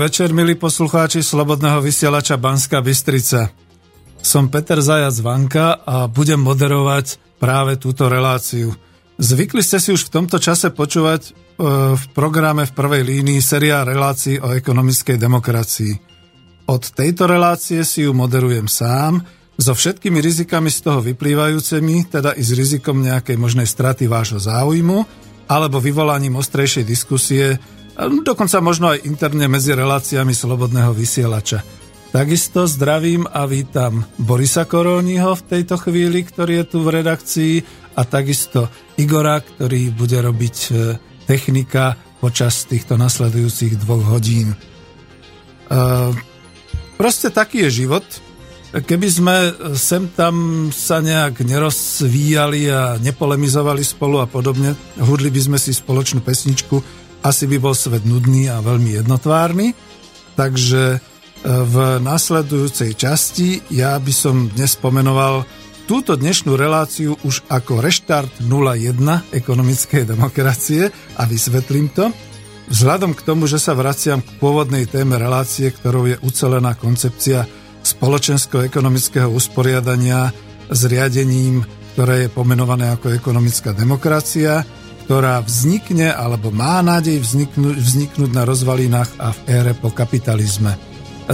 večer, milí poslucháči Slobodného vysielača Banska Bystrica. Som Peter Zajac Vanka a budem moderovať práve túto reláciu. Zvykli ste si už v tomto čase počúvať e, v programe v prvej línii séria relácií o ekonomickej demokracii. Od tejto relácie si ju moderujem sám, so všetkými rizikami z toho vyplývajúcimi, teda i s rizikom nejakej možnej straty vášho záujmu, alebo vyvolaním ostrejšej diskusie dokonca možno aj interne medzi reláciami Slobodného vysielača. Takisto zdravím a vítam Borisa Koróniho v tejto chvíli, ktorý je tu v redakcii a takisto Igora, ktorý bude robiť e, technika počas týchto nasledujúcich dvoch hodín. E, proste taký je život. Keby sme sem tam sa nejak nerozvíjali a nepolemizovali spolu a podobne, hudli by sme si spoločnú pesničku asi by bol svet nudný a veľmi jednotvárny. Takže e, v nasledujúcej časti ja by som dnes pomenoval túto dnešnú reláciu už ako reštart 01 ekonomickej demokracie a vysvetlím to. Vzhľadom k tomu, že sa vraciam k pôvodnej téme relácie, ktorou je ucelená koncepcia spoločensko-ekonomického usporiadania s riadením, ktoré je pomenované ako ekonomická demokracia, ktorá vznikne alebo má nádej vzniknúť, vzniknúť na rozvalinách a v ére po kapitalizme.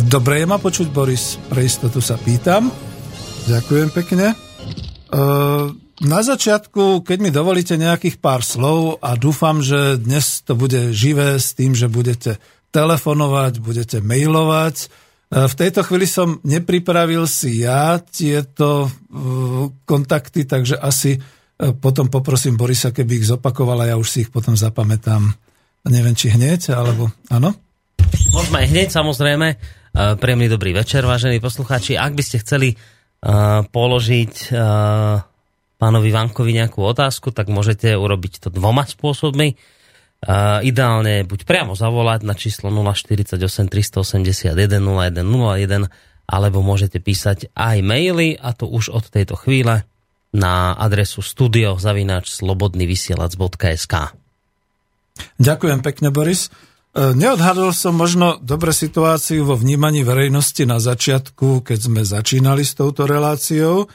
Dobre je ma počuť, Boris? Pre istotu sa pýtam. Ďakujem pekne. E, na začiatku, keď mi dovolíte nejakých pár slov a dúfam, že dnes to bude živé s tým, že budete telefonovať, budete mailovať. E, v tejto chvíli som nepripravil si ja tieto e, kontakty, takže asi potom poprosím Borisa, keby ich zopakovala, ja už si ich potom zapamätám. Neviem, či hneď, alebo áno? Môžeme aj hneď, samozrejme. E, príjemný dobrý večer, vážení poslucháči. Ak by ste chceli uh, položiť uh, pánovi Vankovi nejakú otázku, tak môžete urobiť to dvoma spôsobmi. Uh, ideálne buď priamo zavolať na číslo 048 381 0101 alebo môžete písať aj maily a to už od tejto chvíle na adresu studio.slobodnyvysielac.sk Ďakujem pekne, Boris. E, neodhadol som možno dobre situáciu vo vnímaní verejnosti na začiatku, keď sme začínali s touto reláciou, e,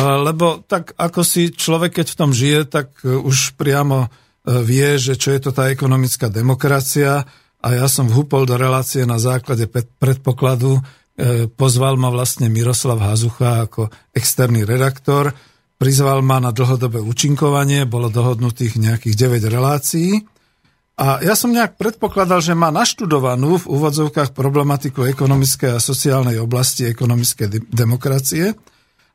lebo tak ako si človek, keď v tom žije, tak e, už priamo vie, že čo je to tá ekonomická demokracia. A ja som vhúpol do relácie na základe predpokladu, pozval ma vlastne Miroslav Hazucha ako externý redaktor, Prizval ma na dlhodobé účinkovanie, bolo dohodnutých nejakých 9 relácií. A ja som nejak predpokladal, že má naštudovanú v úvodzovkách problematiku ekonomickej a sociálnej oblasti ekonomickej de- demokracie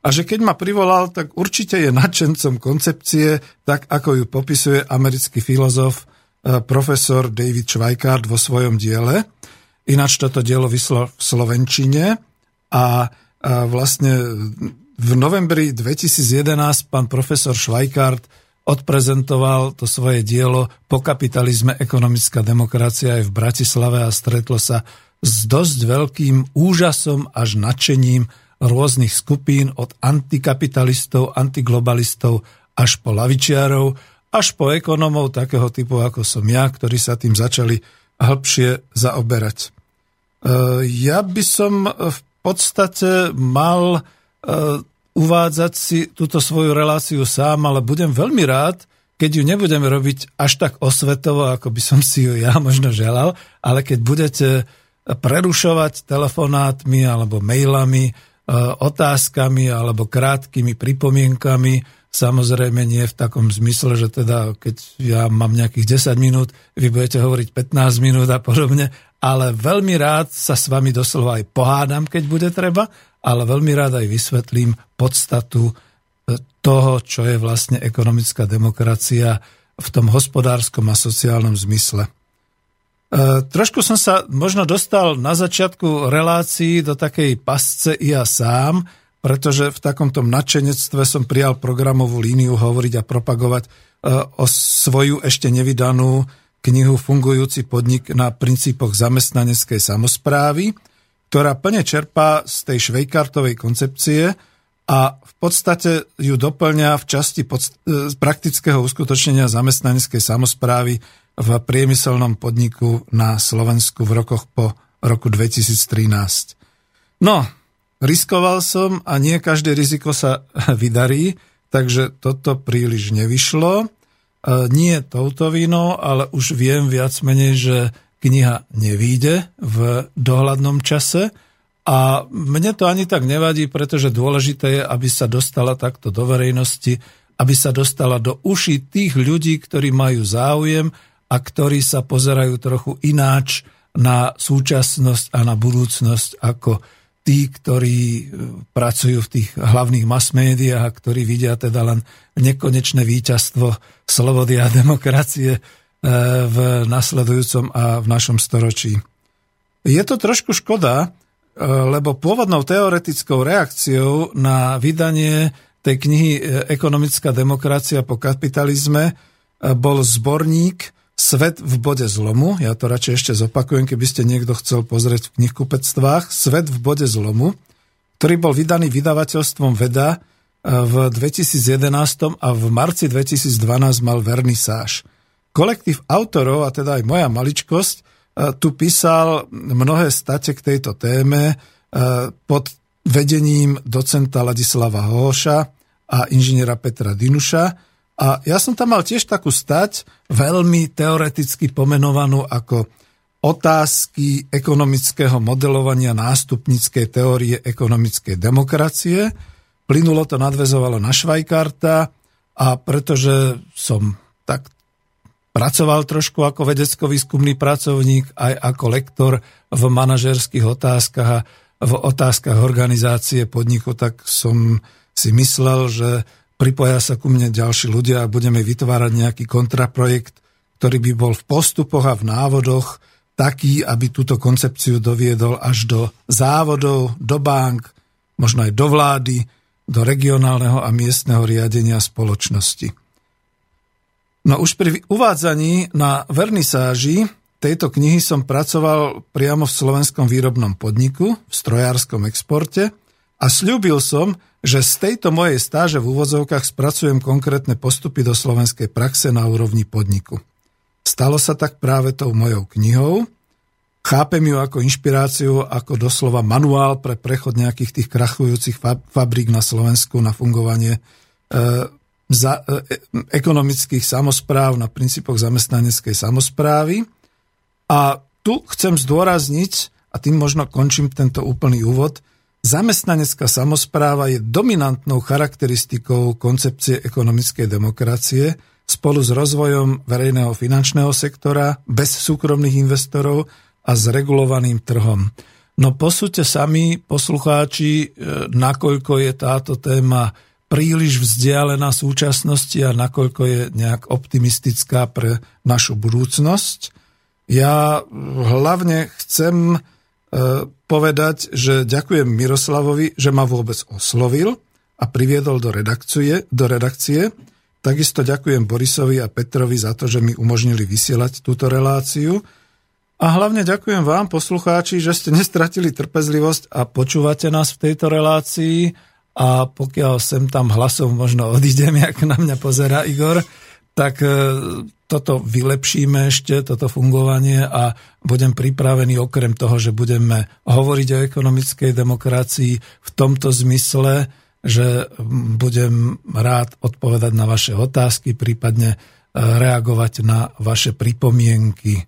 a že keď ma privolal, tak určite je nadšencom koncepcie, tak ako ju popisuje americký filozof e, profesor David Schweikart vo svojom diele. Ináč toto dielo vyslo v Slovenčine a, a vlastne v novembri 2011 pán profesor Švajkart odprezentoval to svoje dielo Po kapitalizme ekonomická demokracia aj v Bratislave a stretlo sa s dosť veľkým úžasom až nadšením rôznych skupín od antikapitalistov, antiglobalistov až po lavičiarov, až po ekonomov takého typu ako som ja, ktorí sa tým začali hĺbšie zaoberať. E, ja by som v podstate mal uvádzať si túto svoju reláciu sám, ale budem veľmi rád, keď ju nebudeme robiť až tak osvetovo, ako by som si ju ja možno želal, ale keď budete prerušovať telefonátmi alebo mailami, eh, otázkami alebo krátkými pripomienkami Samozrejme nie v takom zmysle, že teda keď ja mám nejakých 10 minút, vy budete hovoriť 15 minút a podobne, ale veľmi rád sa s vami doslova aj pohádam, keď bude treba, ale veľmi rád aj vysvetlím podstatu e, toho, čo je vlastne ekonomická demokracia v tom hospodárskom a sociálnom zmysle. E, trošku som sa možno dostal na začiatku relácií do takej pasce i ja sám, pretože v takomto nadšenectve som prijal programovú líniu hovoriť a propagovať e, o svoju ešte nevydanú knihu Fungujúci podnik na princípoch zamestnaneckej samozprávy, ktorá plne čerpá z tej švejkartovej koncepcie a v podstate ju doplňa v časti pod, e, praktického uskutočnenia zamestnaneckej samozprávy v priemyselnom podniku na Slovensku v rokoch po roku 2013. No, Riskoval som a nie každé riziko sa vydarí, takže toto príliš nevyšlo. E, nie touto vinou, ale už viem viac menej, že kniha nevíde v dohľadnom čase a mne to ani tak nevadí, pretože dôležité je, aby sa dostala takto do verejnosti, aby sa dostala do uší tých ľudí, ktorí majú záujem a ktorí sa pozerajú trochu ináč na súčasnosť a na budúcnosť ako tí, ktorí e, pracujú v tých hlavných mass médiách a ktorí vidia teda len nekonečné víťazstvo slobody a demokracie e, v nasledujúcom a v našom storočí. Je to trošku škoda, e, lebo pôvodnou teoretickou reakciou na vydanie tej knihy Ekonomická demokracia po kapitalizme bol zborník Svet v bode zlomu, ja to radšej ešte zopakujem, keby ste niekto chcel pozrieť v knihkupectvách, Svet v bode zlomu, ktorý bol vydaný vydavateľstvom Veda e, v 2011 a v marci 2012 mal vernisáž. Kolektív autorov, a teda aj moja maličkosť, e, tu písal mnohé state k tejto téme e, pod vedením docenta Ladislava Hoša a inžiniera Petra Dinuša, a ja som tam mal tiež takú stať, veľmi teoreticky pomenovanú ako otázky ekonomického modelovania nástupníckej teórie ekonomickej demokracie. Plynulo to nadvezovalo na Švajkarta a pretože som tak pracoval trošku ako vedecko-výskumný pracovník, aj ako lektor v manažerských otázkach a v otázkach organizácie podniku, tak som si myslel, že pripoja sa ku mne ďalší ľudia a budeme vytvárať nejaký kontraprojekt, ktorý by bol v postupoch a v návodoch taký, aby túto koncepciu doviedol až do závodov, do bank, možno aj do vlády, do regionálneho a miestneho riadenia spoločnosti. No už pri uvádzaní na vernisáži tejto knihy som pracoval priamo v slovenskom výrobnom podniku, v strojárskom exporte a slúbil som, že z tejto mojej stáže v úvozovkách spracujem konkrétne postupy do slovenskej praxe na úrovni podniku. Stalo sa tak práve tou mojou knihou. Chápem ju ako inšpiráciu, ako doslova manuál pre prechod nejakých tých krachujúcich fabrík na Slovensku na fungovanie e, za, e, ekonomických samozpráv na princípoch zamestnaneckej samozprávy. A tu chcem zdôrazniť, a tým možno končím tento úplný úvod, Zamestnanecká samozpráva je dominantnou charakteristikou koncepcie ekonomickej demokracie spolu s rozvojom verejného finančného sektora bez súkromných investorov a s regulovaným trhom. No posúďte sami, poslucháči, e, nakoľko je táto téma príliš vzdialená súčasnosti a nakoľko je nejak optimistická pre našu budúcnosť. Ja hlavne chcem povedať, že ďakujem Miroslavovi, že ma vôbec oslovil a priviedol do redakcie, do redakcie. Takisto ďakujem Borisovi a Petrovi za to, že mi umožnili vysielať túto reláciu. A hlavne ďakujem vám, poslucháči, že ste nestratili trpezlivosť a počúvate nás v tejto relácii. A pokiaľ sem tam hlasov možno odídem, jak na mňa pozera Igor, tak e, toto vylepšíme ešte, toto fungovanie a budem pripravený okrem toho, že budeme hovoriť o ekonomickej demokracii v tomto zmysle, že budem rád odpovedať na vaše otázky, prípadne e, reagovať na vaše pripomienky. E,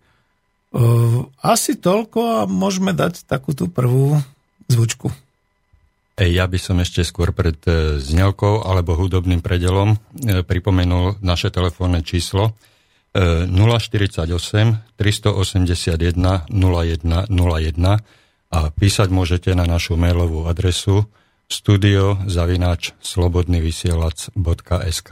asi toľko a môžeme dať takú tú prvú zvučku. Ja by som ešte skôr pred e, znelkou alebo hudobným predelom pripomenul naše telefónne číslo 048 381 0101 a písať môžete na našu mailovú adresu studio zavináč slobodnyvysielac.sk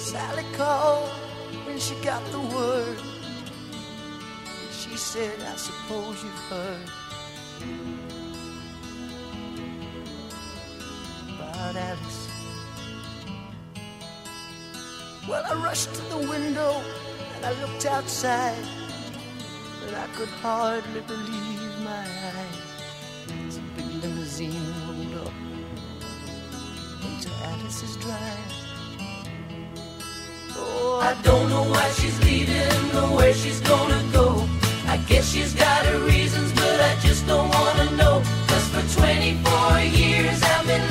Sally called when she got the word. She said, I suppose you've heard Alice. Well, I rushed to the window and I looked outside, but I could hardly believe my eyes. As a big limousine rolled up into Alice's drive. Oh, I don't know why she's leaving or where she's gonna go. I guess she's got her reasons, but I just don't wanna know. Cause for 24 years I've been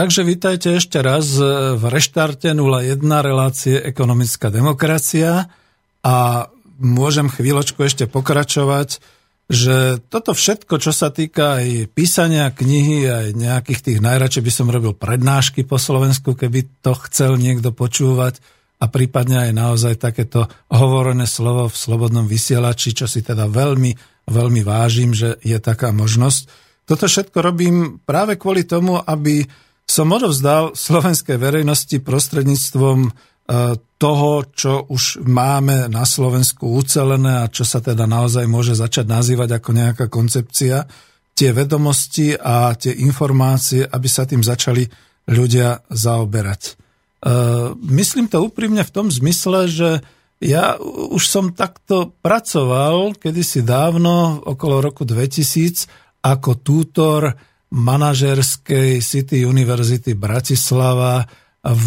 Takže vítajte ešte raz v reštarte 01 relácie Ekonomická demokracia a môžem chvíľočku ešte pokračovať, že toto všetko, čo sa týka aj písania knihy, aj nejakých tých najradšej by som robil prednášky po Slovensku, keby to chcel niekto počúvať a prípadne aj naozaj takéto hovorené slovo v slobodnom vysielači, čo si teda veľmi, veľmi vážim, že je taká možnosť. Toto všetko robím práve kvôli tomu, aby som odovzdal slovenskej verejnosti prostredníctvom toho, čo už máme na Slovensku ucelené a čo sa teda naozaj môže začať nazývať ako nejaká koncepcia, tie vedomosti a tie informácie, aby sa tým začali ľudia zaoberať. Myslím to úprimne v tom zmysle, že ja už som takto pracoval kedysi dávno, okolo roku 2000, ako tútor manažerskej City University Bratislava v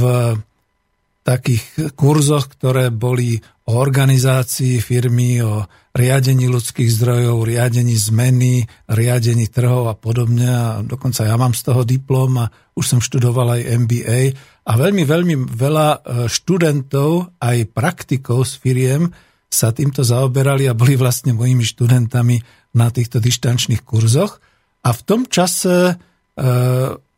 takých kurzoch, ktoré boli o organizácii firmy, o riadení ľudských zdrojov, riadení zmeny, riadení trhov a podobne. A dokonca ja mám z toho diplom a už som študoval aj MBA. A veľmi, veľmi veľa e, študentov, aj praktikov z firiem sa týmto zaoberali a boli vlastne mojimi študentami na týchto dištančných kurzoch. A v tom čase e,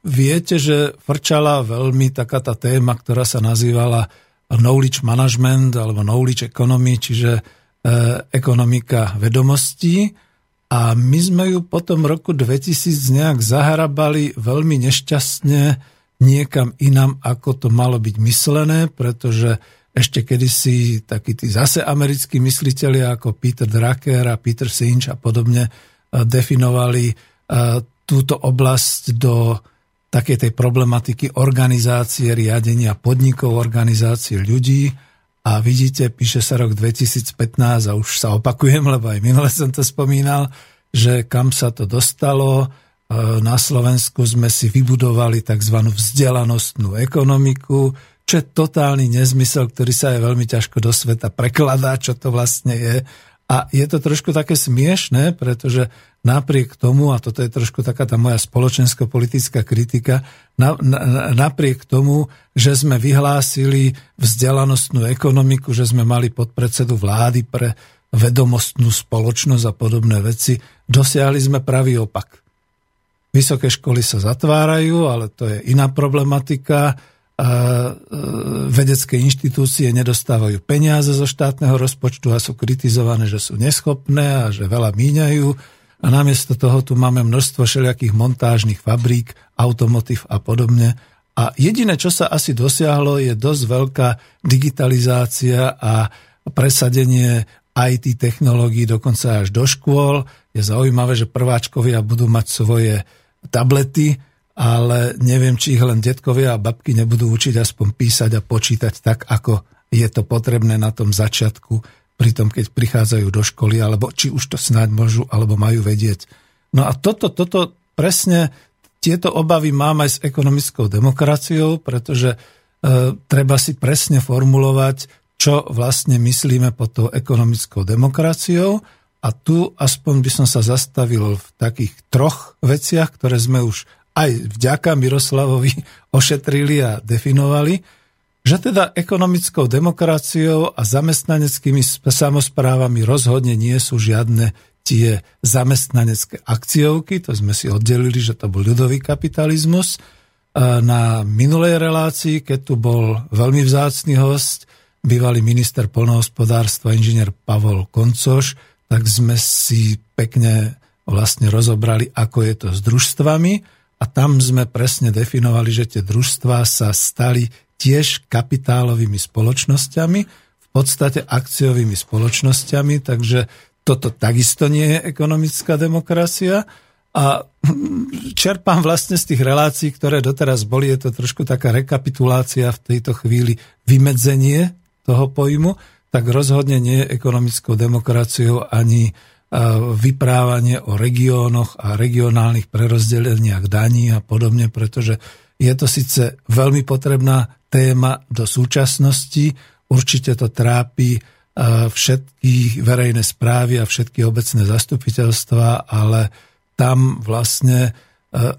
viete, že frčala veľmi taká tá téma, ktorá sa nazývala knowledge management alebo knowledge economy, čiže E, ekonomika vedomostí. A my sme ju potom roku 2000 nejak zahrabali veľmi nešťastne niekam inam, ako to malo byť myslené, pretože ešte kedysi takí tí zase americkí mysliteľi ako Peter Drucker a Peter Sinch a podobne e, definovali túto oblasť do takej tej problematiky organizácie, riadenia podnikov, organizácie ľudí a vidíte, píše sa rok 2015 a už sa opakujem, lebo aj minule som to spomínal, že kam sa to dostalo. E, na Slovensku sme si vybudovali tzv. vzdelanostnú ekonomiku, čo je totálny nezmysel, ktorý sa aj veľmi ťažko do sveta prekladá, čo to vlastne je. A je to trošku také smiešné, pretože napriek tomu, a toto je trošku taká tá moja spoločensko-politická kritika, na, na, napriek tomu, že sme vyhlásili vzdelanostnú ekonomiku, že sme mali podpredsedu vlády pre vedomostnú spoločnosť a podobné veci, dosiahli sme pravý opak. Vysoké školy sa zatvárajú, ale to je iná problematika vedecké inštitúcie nedostávajú peniaze zo štátneho rozpočtu a sú kritizované, že sú neschopné a že veľa míňajú. A namiesto toho tu máme množstvo všelijakých montážnych fabrík, automotív a podobne. A jediné, čo sa asi dosiahlo, je dosť veľká digitalizácia a presadenie IT technológií dokonca až do škôl. Je zaujímavé, že prváčkovia budú mať svoje tablety, ale neviem, či ich len detkovia a babky nebudú učiť aspoň písať a počítať tak, ako je to potrebné na tom začiatku, pri tom, keď prichádzajú do školy, alebo či už to snáď môžu, alebo majú vedieť. No a toto, toto presne, tieto obavy mám aj s ekonomickou demokraciou, pretože e, treba si presne formulovať, čo vlastne myslíme pod tou ekonomickou demokraciou. A tu aspoň by som sa zastavil v takých troch veciach, ktoré sme už aj vďaka Miroslavovi ošetrili a definovali, že teda ekonomickou demokraciou a zamestnaneckými samozprávami rozhodne nie sú žiadne tie zamestnanecké akciovky, to sme si oddelili, že to bol ľudový kapitalizmus. Na minulej relácii, keď tu bol veľmi vzácný host, bývalý minister polnohospodárstva, inžinier Pavol Koncoš, tak sme si pekne vlastne rozobrali, ako je to s družstvami a tam sme presne definovali, že tie družstvá sa stali tiež kapitálovými spoločnosťami, v podstate akciovými spoločnosťami, takže toto takisto nie je ekonomická demokracia. A čerpám vlastne z tých relácií, ktoré doteraz boli, je to trošku taká rekapitulácia v tejto chvíli, vymedzenie toho pojmu, tak rozhodne nie je ekonomickou demokraciou ani vyprávanie o regiónoch a regionálnych prerozdeleniach daní a podobne, pretože je to síce veľmi potrebná téma do súčasnosti, určite to trápi všetky verejné správy a všetky obecné zastupiteľstva, ale tam vlastne,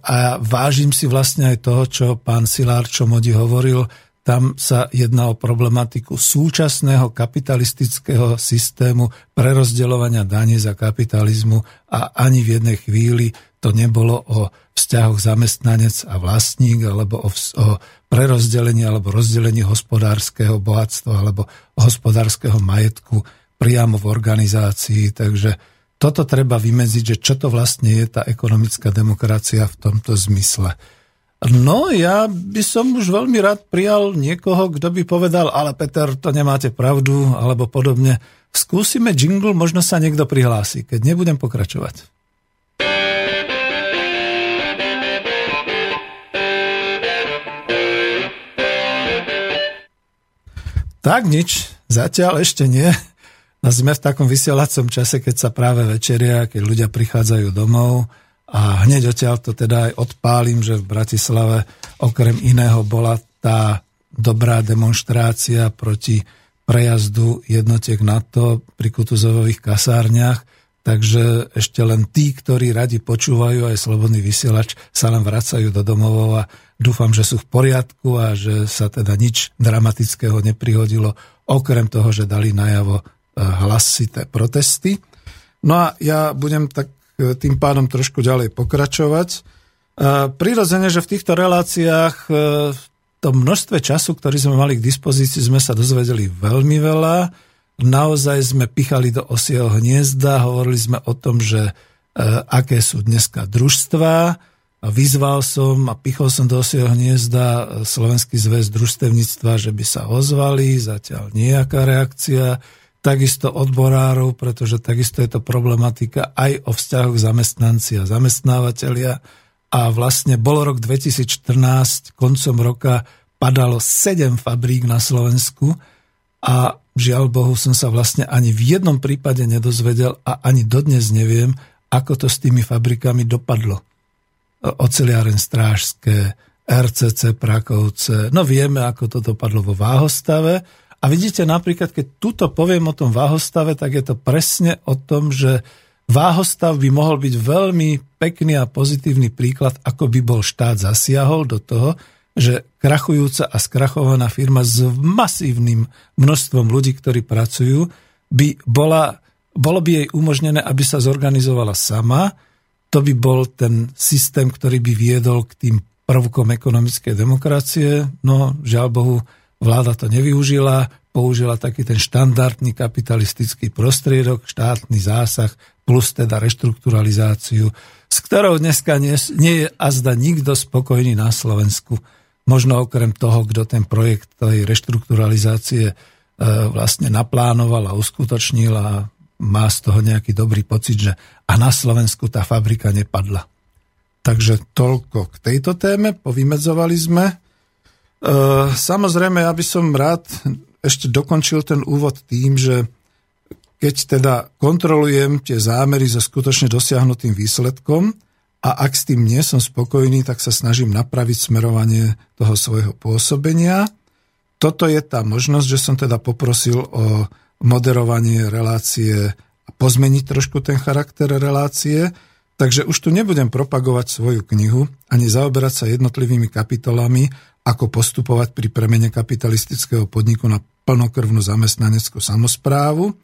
a vážim si vlastne aj toho, čo pán Silár Čomodi hovoril, tam sa jedná o problematiku súčasného kapitalistického systému prerozdeľovania daní za kapitalizmu a ani v jednej chvíli to nebolo o vzťahoch zamestnanec a vlastník alebo o, o prerozdelení alebo rozdelení hospodárskeho bohatstva alebo hospodárskeho majetku priamo v organizácii. Takže toto treba vymedziť, že čo to vlastne je tá ekonomická demokracia v tomto zmysle. No, ja by som už veľmi rád prijal niekoho, kto by povedal, ale Peter, to nemáte pravdu, alebo podobne. Skúsime jingle, možno sa niekto prihlási, keď nebudem pokračovať. Tak nič, zatiaľ ešte nie. Sme v takom vysielacom čase, keď sa práve večeria, keď ľudia prichádzajú domov, a hneď odtiaľ to teda aj odpálim, že v Bratislave okrem iného bola tá dobrá demonstrácia proti prejazdu jednotiek NATO pri Kutuzových kasárniach, takže ešte len tí, ktorí radi počúvajú aj slobodný vysielač, sa len vracajú do domovov a dúfam, že sú v poriadku a že sa teda nič dramatického neprihodilo, okrem toho, že dali najavo e, hlasité protesty. No a ja budem tak tým pádom trošku ďalej pokračovať. E, prirodzene, že v týchto reláciách tom množstve času, ktorý sme mali k dispozícii, sme sa dozvedeli veľmi veľa. Naozaj sme pichali do osieho hniezda, hovorili sme o tom, že e, aké sú dneska družstva. Vyzval som a pichol som do osieho hniezda Slovenský zväz družstevníctva, že by sa ozvali, zatiaľ nejaká reakcia. Takisto odborárov, pretože takisto je to problematika aj o vzťahoch zamestnanci a zamestnávateľia. A vlastne bol rok 2014, koncom roka padalo 7 fabrík na Slovensku a žiaľ Bohu som sa vlastne ani v jednom prípade nedozvedel a ani dodnes neviem, ako to s tými fabrikami dopadlo. Oceliáren Strážské, RCC Prakovce, no vieme, ako to dopadlo vo Váhostave a vidíte napríklad, keď tuto poviem o tom Váhostave, tak je to presne o tom, že Váhostav by mohol byť veľmi pekný a pozitívny príklad, ako by bol štát zasiahol do toho, že krachujúca a skrachovaná firma s masívnym množstvom ľudí, ktorí pracujú, by bola, bolo by jej umožnené, aby sa zorganizovala sama. To by bol ten systém, ktorý by viedol k tým prvkom ekonomickej demokracie. No, žiaľ Bohu, vláda to nevyužila, použila taký ten štandardný kapitalistický prostriedok, štátny zásah plus teda reštrukturalizáciu, s ktorou dneska nie, nie je azda nikto spokojný na Slovensku. Možno okrem toho, kto ten projekt tej reštrukturalizácie e, vlastne naplánoval a uskutočnil a má z toho nejaký dobrý pocit, že a na Slovensku tá fabrika nepadla. Takže toľko k tejto téme, povymedzovali sme. E, samozrejme, ja by som rád ešte dokončil ten úvod tým, že keď teda kontrolujem tie zámery so skutočne dosiahnutým výsledkom a ak s tým nie som spokojný, tak sa snažím napraviť smerovanie toho svojho pôsobenia. Toto je tá možnosť, že som teda poprosil o moderovanie relácie a pozmeniť trošku ten charakter relácie, takže už tu nebudem propagovať svoju knihu ani zaoberať sa jednotlivými kapitolami, ako postupovať pri premene kapitalistického podniku na plnokrvnú zamestnaneckú samozprávu e,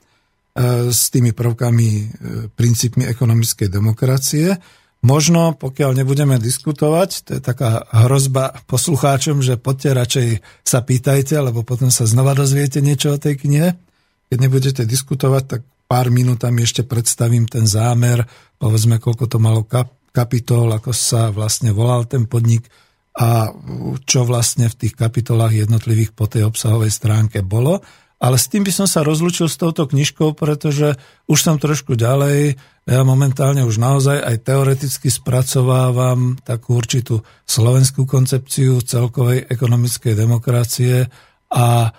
s tými prvkami, e, princípmi ekonomickej demokracie. Možno, pokiaľ nebudeme diskutovať, to je taká hrozba poslucháčom, že poďte radšej sa pýtajte, lebo potom sa znova dozviete niečo o tej knihe. Keď nebudete diskutovať, tak pár minútami ešte predstavím ten zámer, povedzme, koľko to malo kap- kapitol, ako sa vlastne volal ten podnik, a čo vlastne v tých kapitolách jednotlivých po tej obsahovej stránke bolo. Ale s tým by som sa rozlúčil s touto knižkou, pretože už som trošku ďalej. Ja momentálne už naozaj aj teoreticky spracovávam takú určitú slovenskú koncepciu celkovej ekonomickej demokracie a e,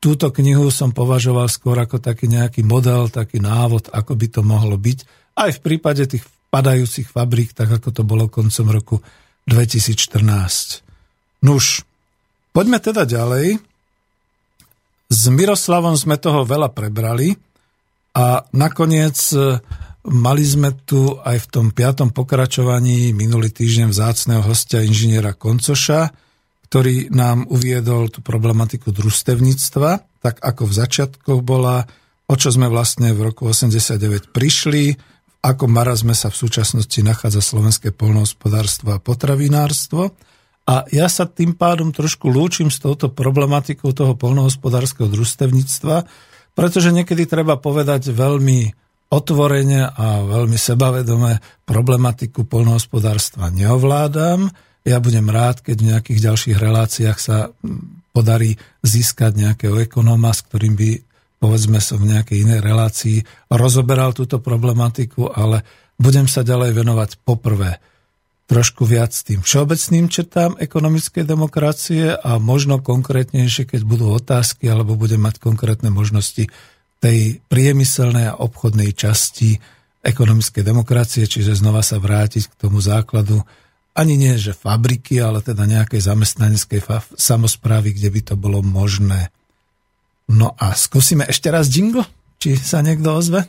túto knihu som považoval skôr ako taký nejaký model, taký návod, ako by to mohlo byť. Aj v prípade tých padajúcich fabrík, tak ako to bolo koncom roku 2014. Nuž, poďme teda ďalej. S Miroslavom sme toho veľa prebrali a nakoniec e, mali sme tu aj v tom piatom pokračovaní minulý týždeň vzácného hostia inžiniera Koncoša, ktorý nám uviedol tú problematiku družstevníctva, tak ako v začiatkoch bola, o čo sme vlastne v roku 89 prišli, ako marazme sa v súčasnosti nachádza slovenské polnohospodárstvo a potravinárstvo. A ja sa tým pádom trošku lúčim s touto problematikou toho polnohospodárskeho družstevníctva, pretože niekedy treba povedať veľmi otvorene a veľmi sebavedome problematiku polnohospodárstva neovládam. Ja budem rád, keď v nejakých ďalších reláciách sa podarí získať nejakého ekonóma, s ktorým by povedzme som v nejakej inej relácii rozoberal túto problematiku, ale budem sa ďalej venovať poprvé trošku viac tým všeobecným četám ekonomickej demokracie a možno konkrétnejšie, keď budú otázky alebo budem mať konkrétne možnosti tej priemyselnej a obchodnej časti ekonomickej demokracie, čiže znova sa vrátiť k tomu základu ani nie, že fabriky, ale teda nejakej zamestnaneckej samozprávy, kde by to bolo možné. No a skúsime ešte raz jingle, či sa niekto ozve.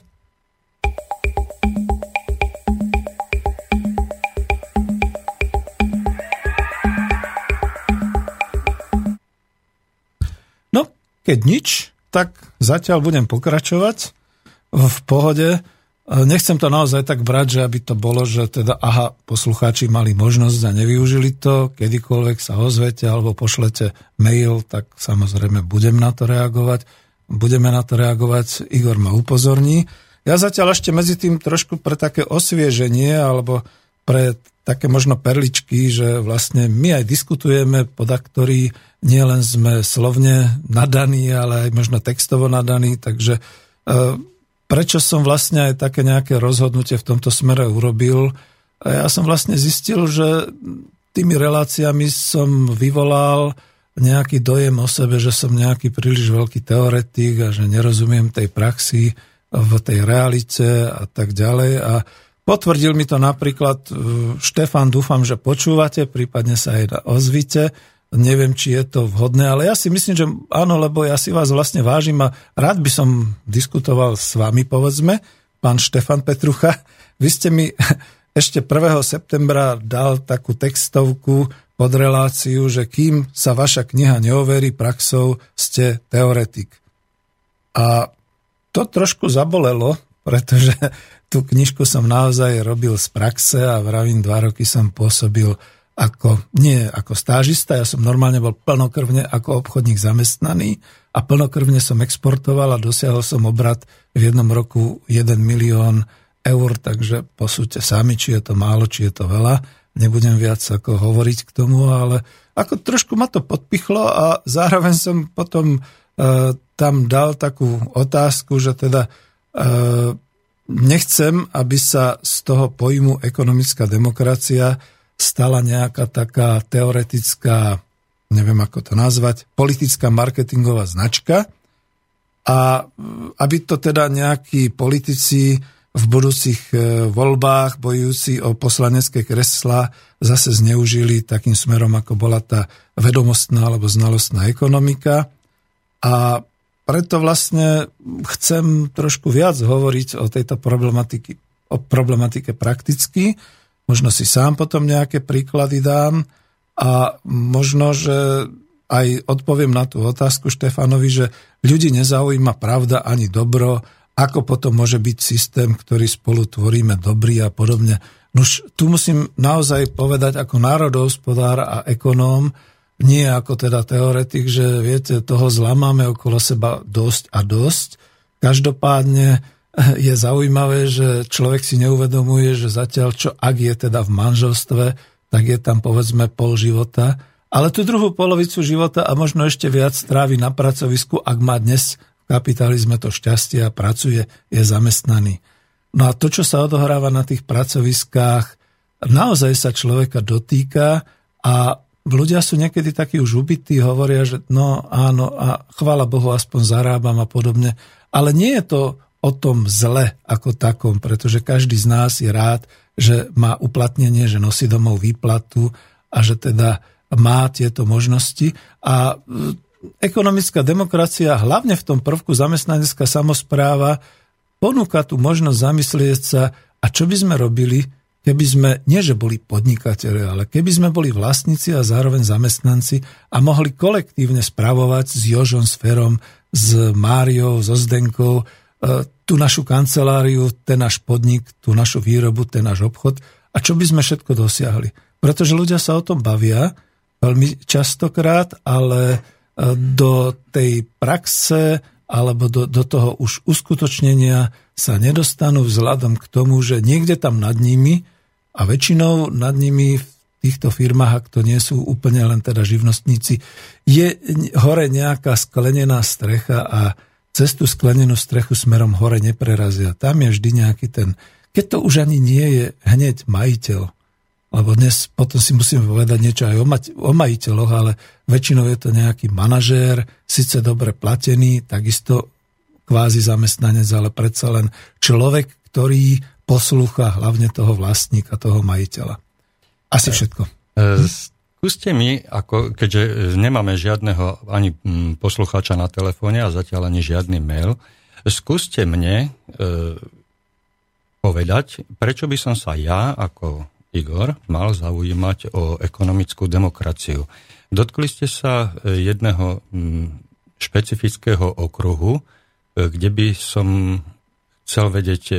No, keď nič, tak zatiaľ budem pokračovať v pohode. Nechcem to naozaj tak brať, že aby to bolo, že teda aha, poslucháči mali možnosť a nevyužili to, kedykoľvek sa ozvete alebo pošlete mail, tak samozrejme budem na to reagovať. Budeme na to reagovať, Igor ma upozorní. Ja zatiaľ ešte medzi tým trošku pre také osvieženie alebo pre také možno perličky, že vlastne my aj diskutujeme, poda ktorý nielen sme slovne nadaní, ale aj možno textovo nadaní, takže e, prečo som vlastne aj také nejaké rozhodnutie v tomto smere urobil. Ja som vlastne zistil, že tými reláciami som vyvolal nejaký dojem o sebe, že som nejaký príliš veľký teoretik a že nerozumiem tej praxi v tej realite a tak ďalej. A potvrdil mi to napríklad e, Štefan, dúfam, že počúvate, prípadne sa aj ozvite Neviem, či je to vhodné, ale ja si myslím, že áno, lebo ja si vás vlastne vážim a rád by som diskutoval s vami, povedzme, pán Štefan Petrucha. Vy ste mi ešte 1. septembra dal takú textovku pod reláciu, že kým sa vaša kniha neoverí praxou, ste teoretik. A to trošku zabolelo, pretože tú knižku som naozaj robil z praxe a vravím, dva roky som pôsobil ako, nie ako stážista, ja som normálne bol plnokrvne ako obchodník zamestnaný a plnokrvne som exportoval a dosiahol som obrad v jednom roku 1 milión eur, takže posúďte sami, či je to málo, či je to veľa. Nebudem viac ako hovoriť k tomu, ale ako trošku ma to podpichlo a zároveň som potom e, tam dal takú otázku, že teda e, nechcem, aby sa z toho pojmu ekonomická demokracia stala nejaká taká teoretická, neviem ako to nazvať, politická marketingová značka a aby to teda nejakí politici v budúcich e, voľbách bojujúci o poslanecké kresla zase zneužili takým smerom, ako bola tá vedomostná alebo znalostná ekonomika. A preto vlastne chcem trošku viac hovoriť o tejto problematike, o problematike prakticky, Možno si sám potom nejaké príklady dám a možno, že aj odpoviem na tú otázku Štefanovi, že ľudí nezaujíma pravda ani dobro, ako potom môže byť systém, ktorý spolu tvoríme dobrý a podobne. Nož tu musím naozaj povedať ako národohospodár a ekonóm, nie ako teda teoretik, že viete, toho zla máme okolo seba dosť a dosť. Každopádne je zaujímavé, že človek si neuvedomuje, že zatiaľ čo ak je teda v manželstve, tak je tam povedzme pol života, ale tú druhú polovicu života a možno ešte viac strávi na pracovisku, ak má dnes v kapitalizme to šťastie a pracuje, je zamestnaný. No a to, čo sa odohráva na tých pracoviskách, naozaj sa človeka dotýka a ľudia sú niekedy takí už ubití, hovoria, že no áno a chvála Bohu, aspoň zarábam a podobne. Ale nie je to o tom zle ako takom, pretože každý z nás je rád, že má uplatnenie, že nosí domov výplatu a že teda má tieto možnosti. A e, ekonomická demokracia, hlavne v tom prvku zamestnanecká samozpráva, ponúka tú možnosť zamyslieť sa, a čo by sme robili, keby sme, nie že boli podnikatelia, ale keby sme boli vlastníci a zároveň zamestnanci a mohli kolektívne spravovať s Jožom, s Ferom, s Máriou, so Zdenkou, tú našu kanceláriu, ten náš podnik, tú našu výrobu, ten náš obchod a čo by sme všetko dosiahli. Pretože ľudia sa o tom bavia veľmi častokrát, ale e, do tej praxe alebo do, do toho už uskutočnenia sa nedostanú vzhľadom k tomu, že niekde tam nad nimi a väčšinou nad nimi v týchto firmách, ak to nie sú úplne len teda živnostníci, je hore nejaká sklenená strecha a cez tú sklenenú strechu smerom hore neprerazia. Tam je vždy nejaký ten... Keď to už ani nie je hneď majiteľ, lebo dnes potom si musíme povedať niečo aj o, ma- o majiteľoch, ale väčšinou je to nejaký manažér, síce dobre platený, takisto kvázi zamestnanec, ale predsa len človek, ktorý poslúcha hlavne toho vlastníka, toho majiteľa. Asi všetko. E, skúste mi, ako, keďže nemáme žiadneho ani mm, poslucháča na telefóne a zatiaľ ani žiadny mail, skúste mne e, povedať, prečo by som sa ja ako Igor mal zaujímať o ekonomickú demokraciu. Dotkli ste sa e, jedného mm, špecifického okruhu, e, kde by som chcel vedieť e,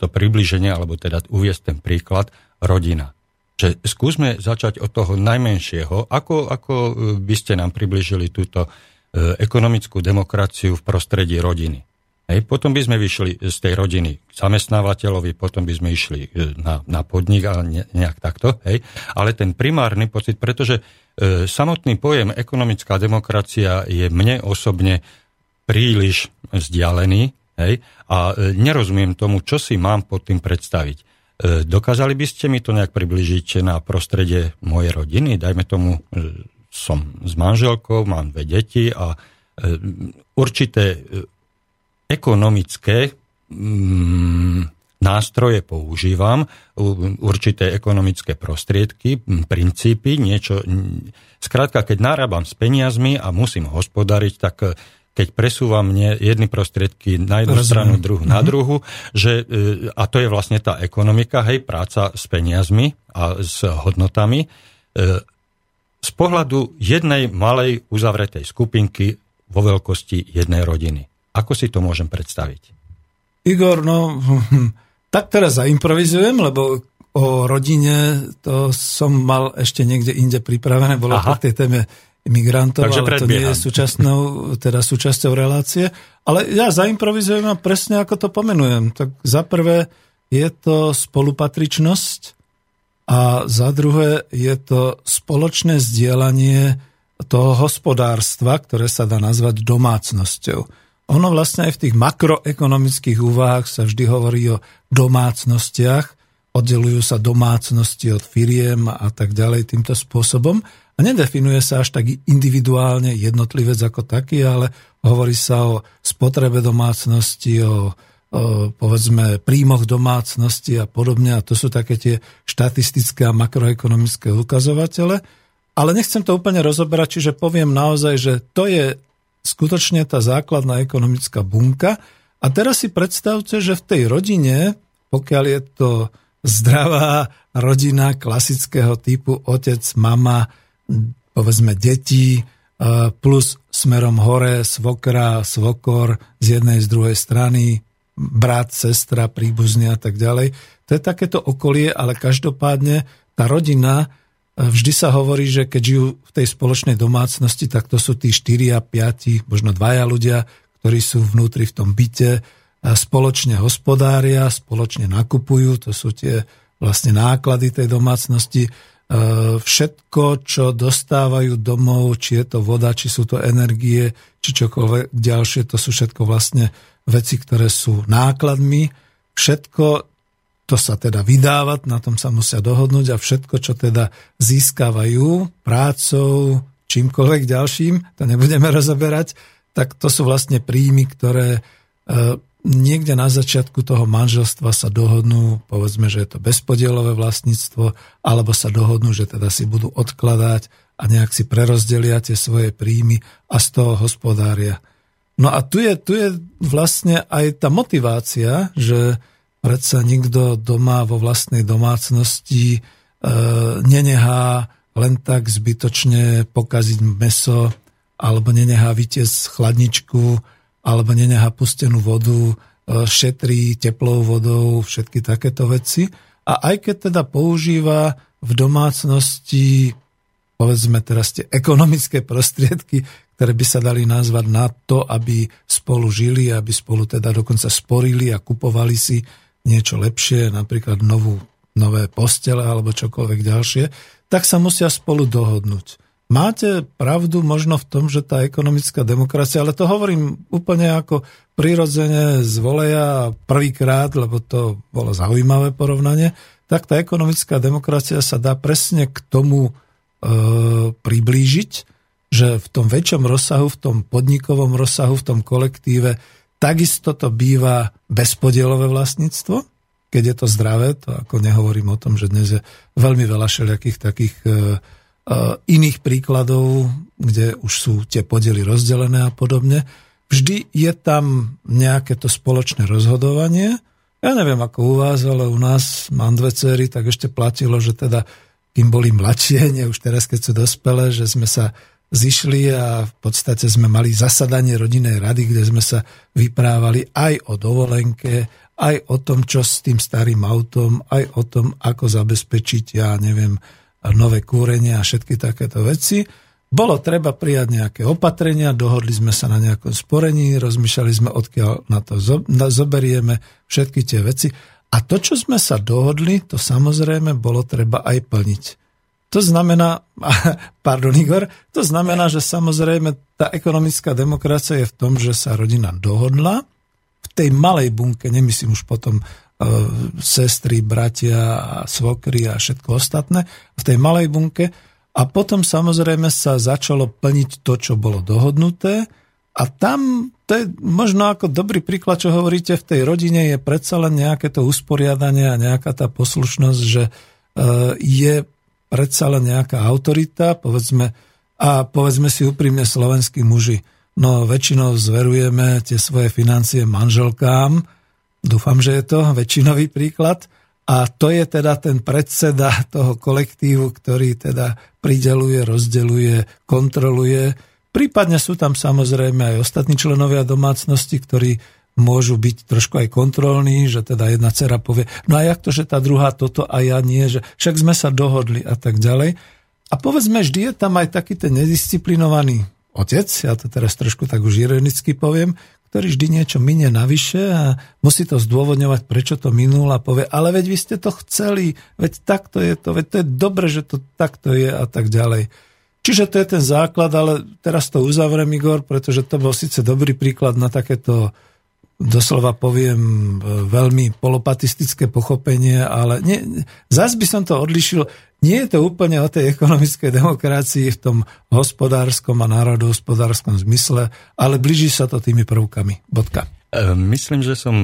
to približenie, alebo teda uviesť ten príklad, rodina. Že skúsme začať od toho najmenšieho, ako, ako by ste nám približili túto ekonomickú demokraciu v prostredí rodiny. Hej, potom by sme vyšli z tej rodiny k zamestnávateľovi, potom by sme išli e, na, na podnik a ne, nejak takto. Hej. Ale ten primárny pocit, pretože e, samotný pojem ekonomická demokracia je mne osobne príliš vzdialený hej, a e, nerozumiem tomu, čo si mám pod tým predstaviť. E, dokázali by ste mi to nejak približiť na prostredie mojej rodiny? Dajme tomu, e, som s manželkou, mám dve deti a e, určité ekonomické mm, nástroje používam, určité ekonomické prostriedky, princípy, niečo. Skrátka, keď narábam s peniazmi a musím hospodariť, tak keď presúvam mne jedny prostriedky na jednu Rozumiem. stranu, druhú na mhm. druhu, že, e, a to je vlastne tá ekonomika, hej, práca s peniazmi a s hodnotami, e, z pohľadu jednej malej uzavretej skupinky vo veľkosti jednej rodiny. Ako si to môžem predstaviť? Igor, no tak teraz zaimprovizujem, lebo o rodine to som mal ešte niekde inde pripravené, bolo Aha. k tej téme imigrantov, Takže ale predbieham. to nie je súčasnou, teda súčasťou relácie. Ale ja zaimprovizujem a presne ako to pomenujem. Tak za prvé je to spolupatričnosť a za druhé je to spoločné zdieľanie toho hospodárstva, ktoré sa dá nazvať domácnosťou. Ono vlastne aj v tých makroekonomických úvahách sa vždy hovorí o domácnostiach, oddelujú sa domácnosti od firiem a tak ďalej týmto spôsobom a nedefinuje sa až tak individuálne jednotlivec ako taký, ale hovorí sa o spotrebe domácnosti, o, o povedzme príjmoch domácnosti a podobne a to sú také tie štatistické a makroekonomické ukazovatele. Ale nechcem to úplne rozoberať, čiže poviem naozaj, že to je skutočne tá základná ekonomická bunka. A teraz si predstavte, že v tej rodine, pokiaľ je to zdravá rodina klasického typu otec, mama, povedzme deti, e, plus smerom hore svokra, svokor z jednej, z druhej strany, brat, sestra, príbuzne a tak ďalej. To je takéto okolie, ale každopádne tá rodina Vždy sa hovorí, že keď žijú v tej spoločnej domácnosti, tak to sú tí 4 a 5, možno dvaja ľudia, ktorí sú vnútri v tom byte, spoločne hospodária, spoločne nakupujú, to sú tie vlastne náklady tej domácnosti. E, všetko, čo dostávajú domov, či je to voda, či sú to energie, či čokoľvek ďalšie, to sú všetko vlastne veci, ktoré sú nákladmi. Všetko to sa teda vydávať, na tom sa musia dohodnúť a všetko, čo teda získavajú prácou, čímkoľvek ďalším, to nebudeme rozoberať, tak to sú vlastne príjmy, ktoré e, niekde na začiatku toho manželstva sa dohodnú, povedzme, že je to bezpodielové vlastníctvo, alebo sa dohodnú, že teda si budú odkladať a nejak si prerozdelia tie svoje príjmy a z toho hospodária. No a tu je, tu je vlastne aj tá motivácia, že Predsa nikto doma vo vlastnej domácnosti e, nenehá len tak zbytočne pokaziť meso, alebo nenehá vytiesť chladničku, alebo nenehá pustenú vodu, e, šetrí teplou vodou, všetky takéto veci. A aj keď teda používa v domácnosti povedzme teraz tie ekonomické prostriedky, ktoré by sa dali nazvať na to, aby spolu žili, aby spolu teda dokonca sporili a kupovali si niečo lepšie, napríklad novú, nové postele alebo čokoľvek ďalšie, tak sa musia spolu dohodnúť. Máte pravdu možno v tom, že tá ekonomická demokracia, ale to hovorím úplne ako prirodzene z voleja prvýkrát, lebo to bolo zaujímavé porovnanie, tak tá ekonomická demokracia sa dá presne k tomu e, priblížiť, že v tom väčšom rozsahu, v tom podnikovom rozsahu, v tom kolektíve Takisto to býva bezpodielové vlastníctvo, keď je to zdravé, to ako nehovorím o tom, že dnes je veľmi veľa všelijakých takých e, iných príkladov, kde už sú tie podiely rozdelené a podobne. Vždy je tam nejaké to spoločné rozhodovanie. Ja neviem ako u vás, ale u nás mám dve cery, tak ešte platilo, že teda kým boli mladšie, nie už teraz, keď sú dospelé, že sme sa zišli a v podstate sme mali zasadanie rodinnej rady, kde sme sa vyprávali aj o dovolenke, aj o tom, čo s tým starým autom, aj o tom, ako zabezpečiť, ja neviem, nové kúrenie a všetky takéto veci. Bolo treba prijať nejaké opatrenia, dohodli sme sa na nejakom sporení, rozmýšľali sme, odkiaľ na to zoberieme všetky tie veci. A to, čo sme sa dohodli, to samozrejme bolo treba aj plniť. To znamená, pardon Igor, to znamená, že samozrejme tá ekonomická demokracia je v tom, že sa rodina dohodla v tej malej bunke, nemyslím už potom sestry, bratia, svokry a všetko ostatné v tej malej bunke. A potom samozrejme sa začalo plniť to, čo bolo dohodnuté. A tam, to je možno ako dobrý príklad, čo hovoríte, v tej rodine je predsa len nejaké to usporiadanie a nejaká tá poslušnosť, že e, je predsa len nejaká autorita, povedzme, a povedzme si úprimne slovenskí muži, no väčšinou zverujeme tie svoje financie manželkám, Dúfam, že je to väčšinový príklad. A to je teda ten predseda toho kolektívu, ktorý teda prideluje, rozdeluje, kontroluje. Prípadne sú tam samozrejme aj ostatní členovia domácnosti, ktorí môžu byť trošku aj kontrolní, že teda jedna dcera povie, no a jak to, že tá druhá toto a ja nie, že však sme sa dohodli a tak ďalej. A povedzme, vždy je tam aj taký ten nedisciplinovaný otec, ja to teraz trošku tak už ironicky poviem, ktorý vždy niečo minie navyše a musí to zdôvodňovať, prečo to minul a povie, ale veď vy ste to chceli, veď takto je to, veď to je dobre, že to takto je a tak ďalej. Čiže to je ten základ, ale teraz to uzavriem, Igor, pretože to bol síce dobrý príklad na takéto doslova poviem veľmi polopatistické pochopenie, ale nie, zas by som to odlišil nie je to úplne o tej ekonomickej demokracii v tom hospodárskom a národohospodárskom zmysle, ale blíži sa to tými prvkami. Bodka. E, myslím, že som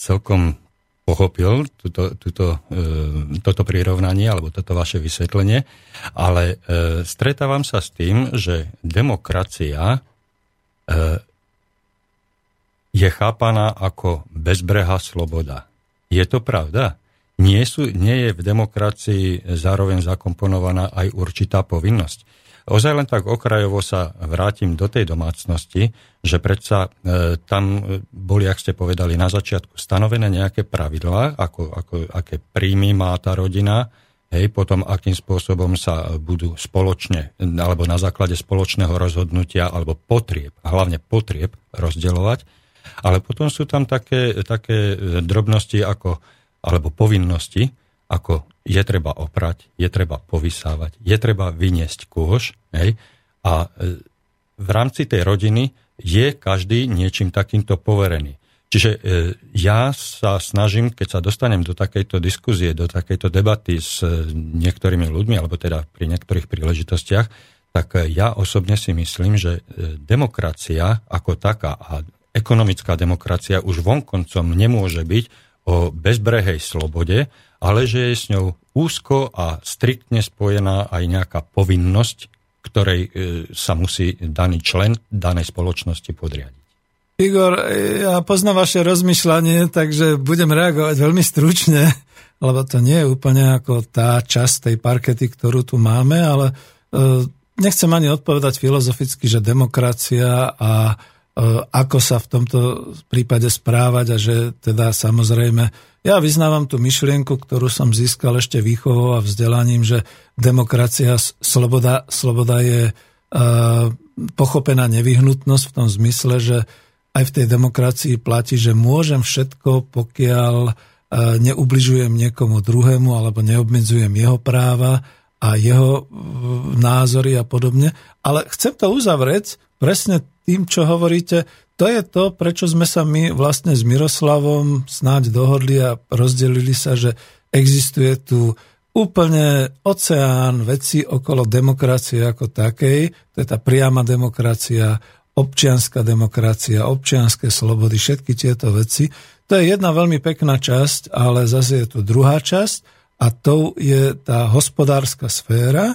celkom pochopil túto, túto, e, toto prirovnanie alebo toto vaše vysvetlenie, ale e, stretávam sa s tým, že demokracia je chápaná ako bezbreha sloboda. Je to pravda? Nie, sú, nie je v demokracii zároveň zakomponovaná aj určitá povinnosť. Ozaj len tak okrajovo sa vrátim do tej domácnosti, že predsa e, tam boli, ak ste povedali na začiatku, stanovené nejaké pravidlá, ako, ako, aké príjmy má tá rodina, hej, potom akým spôsobom sa budú spoločne, alebo na základe spoločného rozhodnutia, alebo potrieb, hlavne potrieb rozdeľovať. Ale potom sú tam také, také drobnosti ako alebo povinnosti, ako je treba oprať, je treba povysávať, je treba vyniesť kôž. Hej, a e, v rámci tej rodiny je každý niečím takýmto poverený. Čiže e, ja sa snažím, keď sa dostanem do takejto diskuzie, do takejto debaty s e, niektorými ľuďmi, alebo teda pri niektorých príležitostiach, tak ja osobne si myslím, že demokracia ako taká a ekonomická demokracia už vonkoncom nemôže byť o bezbrehej slobode, ale že je s ňou úzko a striktne spojená aj nejaká povinnosť, ktorej e, sa musí daný člen danej spoločnosti podriadiť. Igor, ja poznám vaše rozmýšľanie, takže budem reagovať veľmi stručne, lebo to nie je úplne ako tá časť tej parkety, ktorú tu máme, ale e, nechcem ani odpovedať filozoficky, že demokracia a ako sa v tomto prípade správať a že teda samozrejme, ja vyznávam tú myšlienku, ktorú som získal ešte výchovou a vzdelaním, že demokracia, sloboda, sloboda je uh, pochopená nevyhnutnosť v tom zmysle, že aj v tej demokracii platí, že môžem všetko, pokiaľ uh, neubližujem niekomu druhému alebo neobmedzujem jeho práva a jeho názory a podobne. Ale chcem to uzavrieť presne tým, čo hovoríte, to je to, prečo sme sa my vlastne s Miroslavom snáď dohodli a rozdelili sa, že existuje tu úplne oceán veci okolo demokracie ako takej, to je tá priama demokracia, občianská demokracia, občianské slobody, všetky tieto veci. To je jedna veľmi pekná časť, ale zase je tu druhá časť a to je tá hospodárska sféra,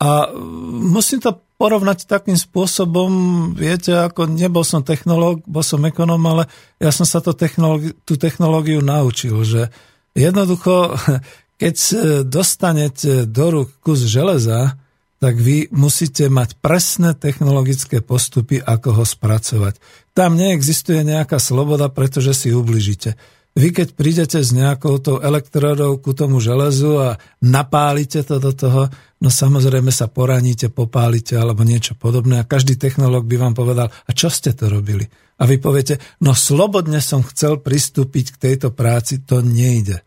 A musím to porovnať takým spôsobom, viete, ako nebol som technológ, bol som ekonom, ale ja som sa to technológi- tú technológiu naučil, že jednoducho, keď dostanete do rúk kus železa, tak vy musíte mať presné technologické postupy, ako ho spracovať. Tam neexistuje nejaká sloboda, pretože si ubližíte. Vy keď prídete s nejakou tou elektrodou ku tomu železu a napálite to do toho, no samozrejme sa poraníte, popálite alebo niečo podobné a každý technológ by vám povedal, a čo ste to robili? A vy poviete, no slobodne som chcel pristúpiť k tejto práci, to nejde.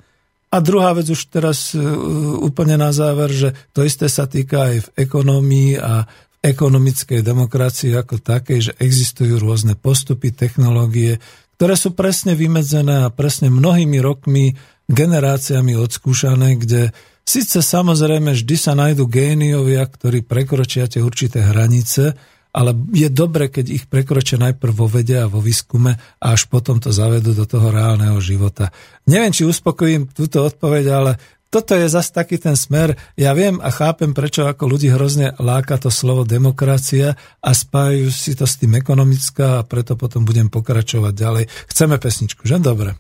A druhá vec už teraz uh, úplne na záver, že to isté sa týka aj v ekonomii a v ekonomickej demokracii ako takej, že existujú rôzne postupy, technológie, ktoré sú presne vymedzené a presne mnohými rokmi, generáciami odskúšané, kde síce samozrejme vždy sa nájdú géniovia, ktorí prekročia tie určité hranice, ale je dobre, keď ich prekročia najprv vo vede a vo výskume a až potom to zavedú do toho reálneho života. Neviem, či uspokojím túto odpoveď, ale toto je zase taký ten smer. Ja viem a chápem, prečo ako ľudí hrozne láka to slovo demokracia a spájajú si to s tým ekonomická a preto potom budem pokračovať ďalej. Chceme pesničku, že? Dobre.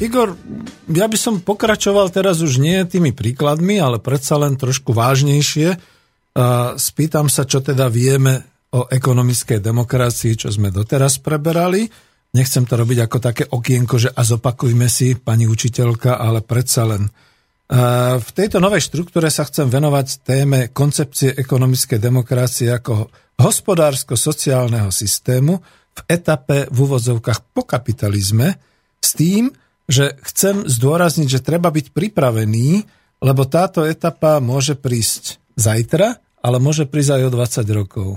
Igor, ja by som pokračoval teraz už nie tými príkladmi, ale predsa len trošku vážnejšie. Spýtam sa, čo teda vieme o ekonomickej demokracii, čo sme doteraz preberali. Nechcem to robiť ako také okienko, že a zopakujme si, pani učiteľka, ale predsa len. V tejto novej štruktúre sa chcem venovať téme koncepcie ekonomickej demokracie ako hospodársko-sociálneho systému v etape v úvodzovkách po kapitalizme, s tým, že chcem zdôrazniť, že treba byť pripravený, lebo táto etapa môže prísť zajtra, ale môže prísť aj o 20 rokov.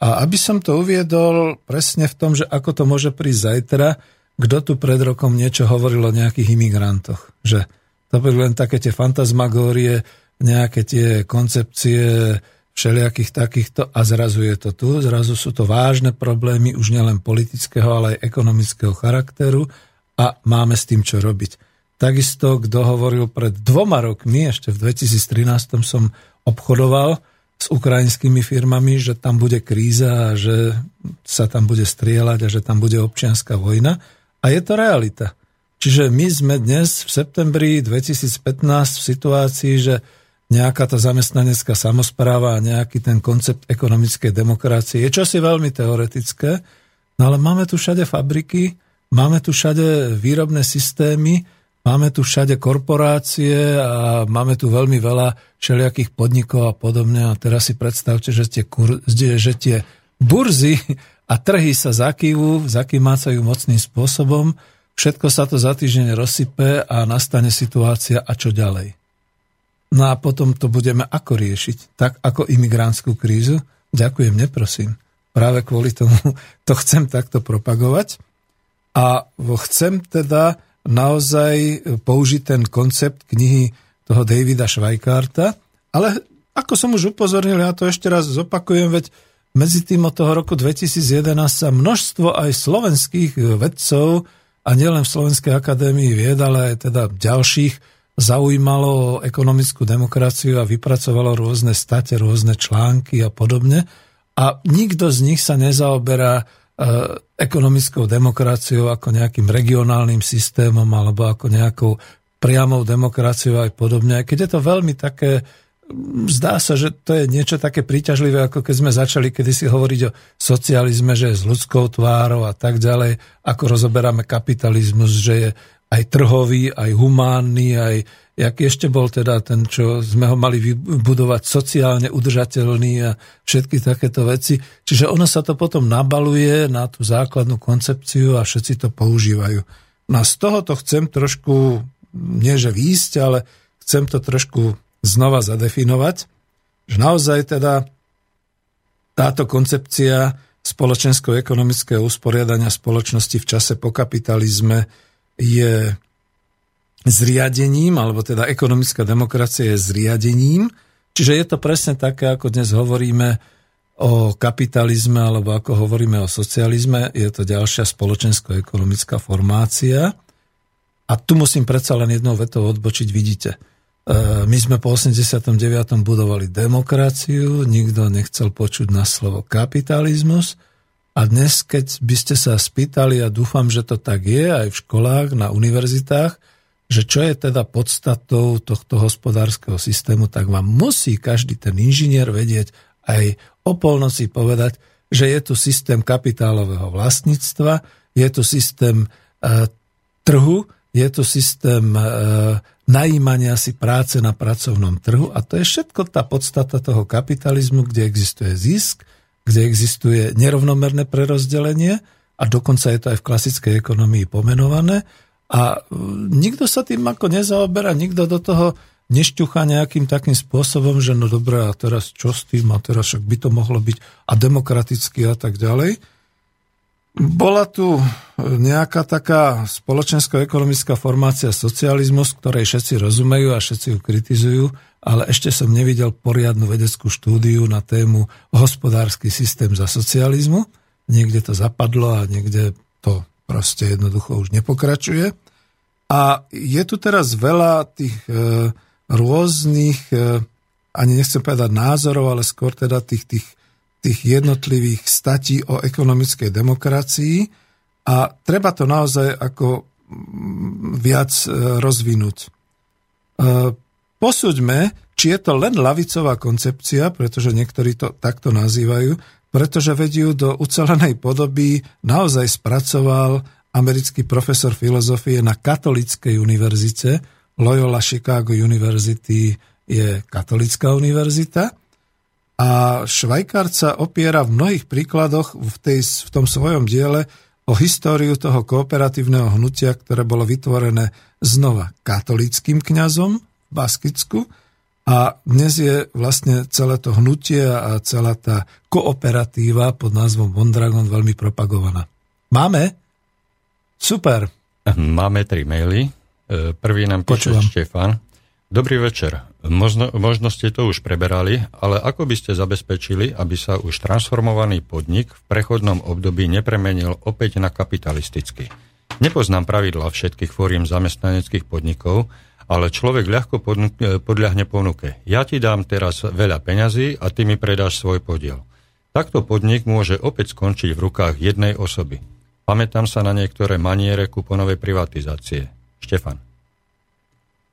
A aby som to uviedol presne v tom, že ako to môže prísť zajtra, kto tu pred rokom niečo hovoril o nejakých imigrantoch. Že to boli len také tie fantasmagórie, nejaké tie koncepcie všelijakých takýchto a zrazu je to tu, zrazu sú to vážne problémy už nielen politického, ale aj ekonomického charakteru a máme s tým čo robiť. Takisto, kto hovoril pred dvoma rokmi, ešte v 2013 som obchodoval s ukrajinskými firmami, že tam bude kríza a že sa tam bude strieľať a že tam bude občianská vojna. A je to realita. Čiže my sme dnes v septembri 2015 v situácii, že nejaká tá zamestnanecká samozpráva a nejaký ten koncept ekonomickej demokracie je čosi veľmi teoretické, no ale máme tu všade fabriky, Máme tu všade výrobné systémy, máme tu všade korporácie a máme tu veľmi veľa všelijakých podnikov a podobne. A teraz si predstavte, že tie, kur, že tie burzy a trhy sa zakývu, zakýmácajú mocným spôsobom, všetko sa to za týždeň rozsype a nastane situácia a čo ďalej. No a potom to budeme ako riešiť? Tak ako imigrantskú krízu? Ďakujem, neprosím. Práve kvôli tomu to chcem takto propagovať. A chcem teda naozaj použiť ten koncept knihy toho Davida Schweikarta, ale ako som už upozornil, ja to ešte raz zopakujem, veď medzi tým od toho roku 2011 sa množstvo aj slovenských vedcov a nielen v Slovenskej akadémii vied, ale aj teda ďalších zaujímalo o ekonomickú demokraciu a vypracovalo rôzne state, rôzne články a podobne. A nikto z nich sa nezaoberá ekonomickou demokraciou ako nejakým regionálnym systémom alebo ako nejakou priamou demokraciou aj podobne. Aj keď je to veľmi také, zdá sa, že to je niečo také príťažlivé, ako keď sme začali kedysi hovoriť o socializme, že je s ľudskou tvárou a tak ďalej, ako rozoberáme kapitalizmus, že je aj trhový, aj humánny, aj jaký ešte bol teda ten, čo sme ho mali vybudovať sociálne udržateľný a všetky takéto veci. Čiže ono sa to potom nabaluje na tú základnú koncepciu a všetci to používajú. No a z toho to chcem trošku, nie že výjsť, ale chcem to trošku znova zadefinovať, že naozaj teda táto koncepcia spoločensko-ekonomického usporiadania spoločnosti v čase po kapitalizme je zriadením, alebo teda ekonomická demokracia je zriadením, čiže je to presne také, ako dnes hovoríme o kapitalizme, alebo ako hovoríme o socializme, je to ďalšia spoločensko-ekonomická formácia. A tu musím predsa len jednou vetou odbočiť, vidíte. E, my sme po 89. budovali demokraciu, nikto nechcel počuť na slovo kapitalizmus, a dnes, keď by ste sa spýtali, a dúfam, že to tak je aj v školách, na univerzitách, že čo je teda podstatou tohto hospodárskeho systému, tak vám musí každý ten inžinier vedieť aj o polnoci povedať, že je tu systém kapitálového vlastníctva, je tu systém e, trhu, je tu systém e, najímania si práce na pracovnom trhu a to je všetko tá podstata toho kapitalizmu, kde existuje zisk, kde existuje nerovnomerné prerozdelenie a dokonca je to aj v klasickej ekonomii pomenované a nikto sa tým ako nezaoberá, nikto do toho nešťucha nejakým takým spôsobom, že no dobré, a teraz čo s tým, a teraz však by to mohlo byť a demokraticky a tak ďalej. Bola tu nejaká taká spoločensko-ekonomická formácia socializmus, ktorej všetci rozumejú a všetci ju kritizujú, ale ešte som nevidel poriadnu vedeckú štúdiu na tému hospodársky systém za socializmu. Niekde to zapadlo a niekde to proste jednoducho už nepokračuje. A je tu teraz veľa tých e, rôznych, e, ani nechcem povedať názorov, ale skôr teda tých, tých, tých jednotlivých statí o ekonomickej demokracii. A treba to naozaj ako viac rozvinúť. Posúďme, či je to len lavicová koncepcia, pretože niektorí to takto nazývajú, pretože vedú do ucelenej podoby naozaj spracoval americký profesor filozofie na katolickej univerzite. Loyola Chicago University je katolická univerzita. A Švajkár sa opiera v mnohých príkladoch v, tej, v tom svojom diele o históriu toho kooperatívneho hnutia, ktoré bolo vytvorené znova katolickým kňazom v Baskicku a dnes je vlastne celé to hnutie a celá tá kooperatíva pod názvom Mondragon veľmi propagovaná. Máme? Super. Máme tri maily. E, prvý nám píše Počúvam. Štefan. Dobrý večer. Možno, možno ste to už preberali, ale ako by ste zabezpečili, aby sa už transformovaný podnik v prechodnom období nepremenil opäť na kapitalistický? Nepoznám pravidla všetkých fóriem zamestnaneckých podnikov, ale človek ľahko podľahne ponuke. Ja ti dám teraz veľa peňazí a ty mi predáš svoj podiel. Takto podnik môže opäť skončiť v rukách jednej osoby. Pamätám sa na niektoré maniere kuponovej privatizácie. Štefan.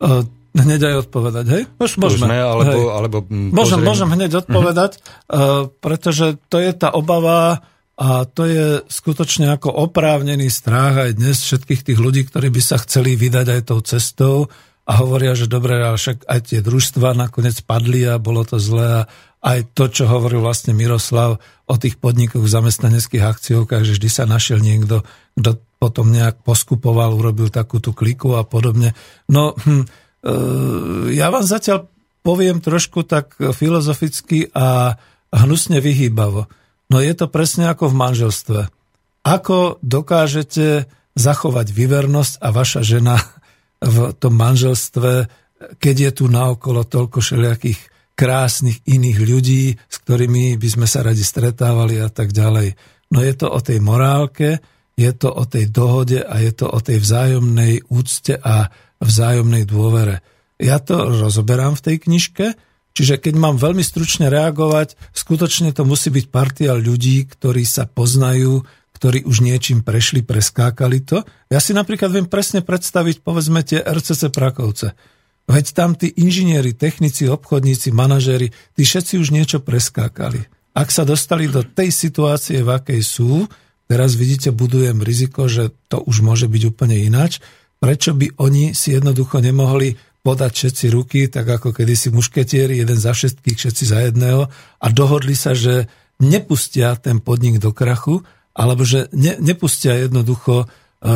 Uh, hneď aj odpovedať, hej? No, skúsme, alebo, hej. alebo môžem, môžem hneď odpovedať, uh-huh. uh, pretože to je tá obava a to je skutočne ako oprávnený strach aj dnes všetkých tých ľudí, ktorí by sa chceli vydať aj tou cestou a hovoria, že dobre, ale však aj tie družstva nakoniec padli a bolo to zlé a aj to, čo hovoril vlastne Miroslav o tých podnikoch v zamestnaneckých akciovkách, že vždy sa našiel niekto, kto potom nejak poskupoval, urobil takú tú kliku a podobne. No, hm, e, ja vám zatiaľ poviem trošku tak filozoficky a hnusne vyhýbavo. No je to presne ako v manželstve. Ako dokážete zachovať vyvernosť a vaša žena v tom manželstve, keď je tu naokolo toľko všelijakých krásnych iných ľudí, s ktorými by sme sa radi stretávali a tak ďalej. No je to o tej morálke, je to o tej dohode a je to o tej vzájomnej úcte a vzájomnej dôvere. Ja to rozoberám v tej knižke, čiže keď mám veľmi stručne reagovať, skutočne to musí byť partia ľudí, ktorí sa poznajú, ktorí už niečím prešli, preskákali to. Ja si napríklad viem presne predstaviť, povedzme, tie RCC Prakovce Veď tam tí inžinieri, technici, obchodníci, manažéri, tí všetci už niečo preskákali. Ak sa dostali do tej situácie, v akej sú, teraz vidíte, budujem riziko, že to už môže byť úplne ináč, prečo by oni si jednoducho nemohli podať všetci ruky, tak ako kedysi mušketieri, jeden za všetkých, všetci za jedného a dohodli sa, že nepustia ten podnik do krachu, alebo že ne, nepustia jednoducho e,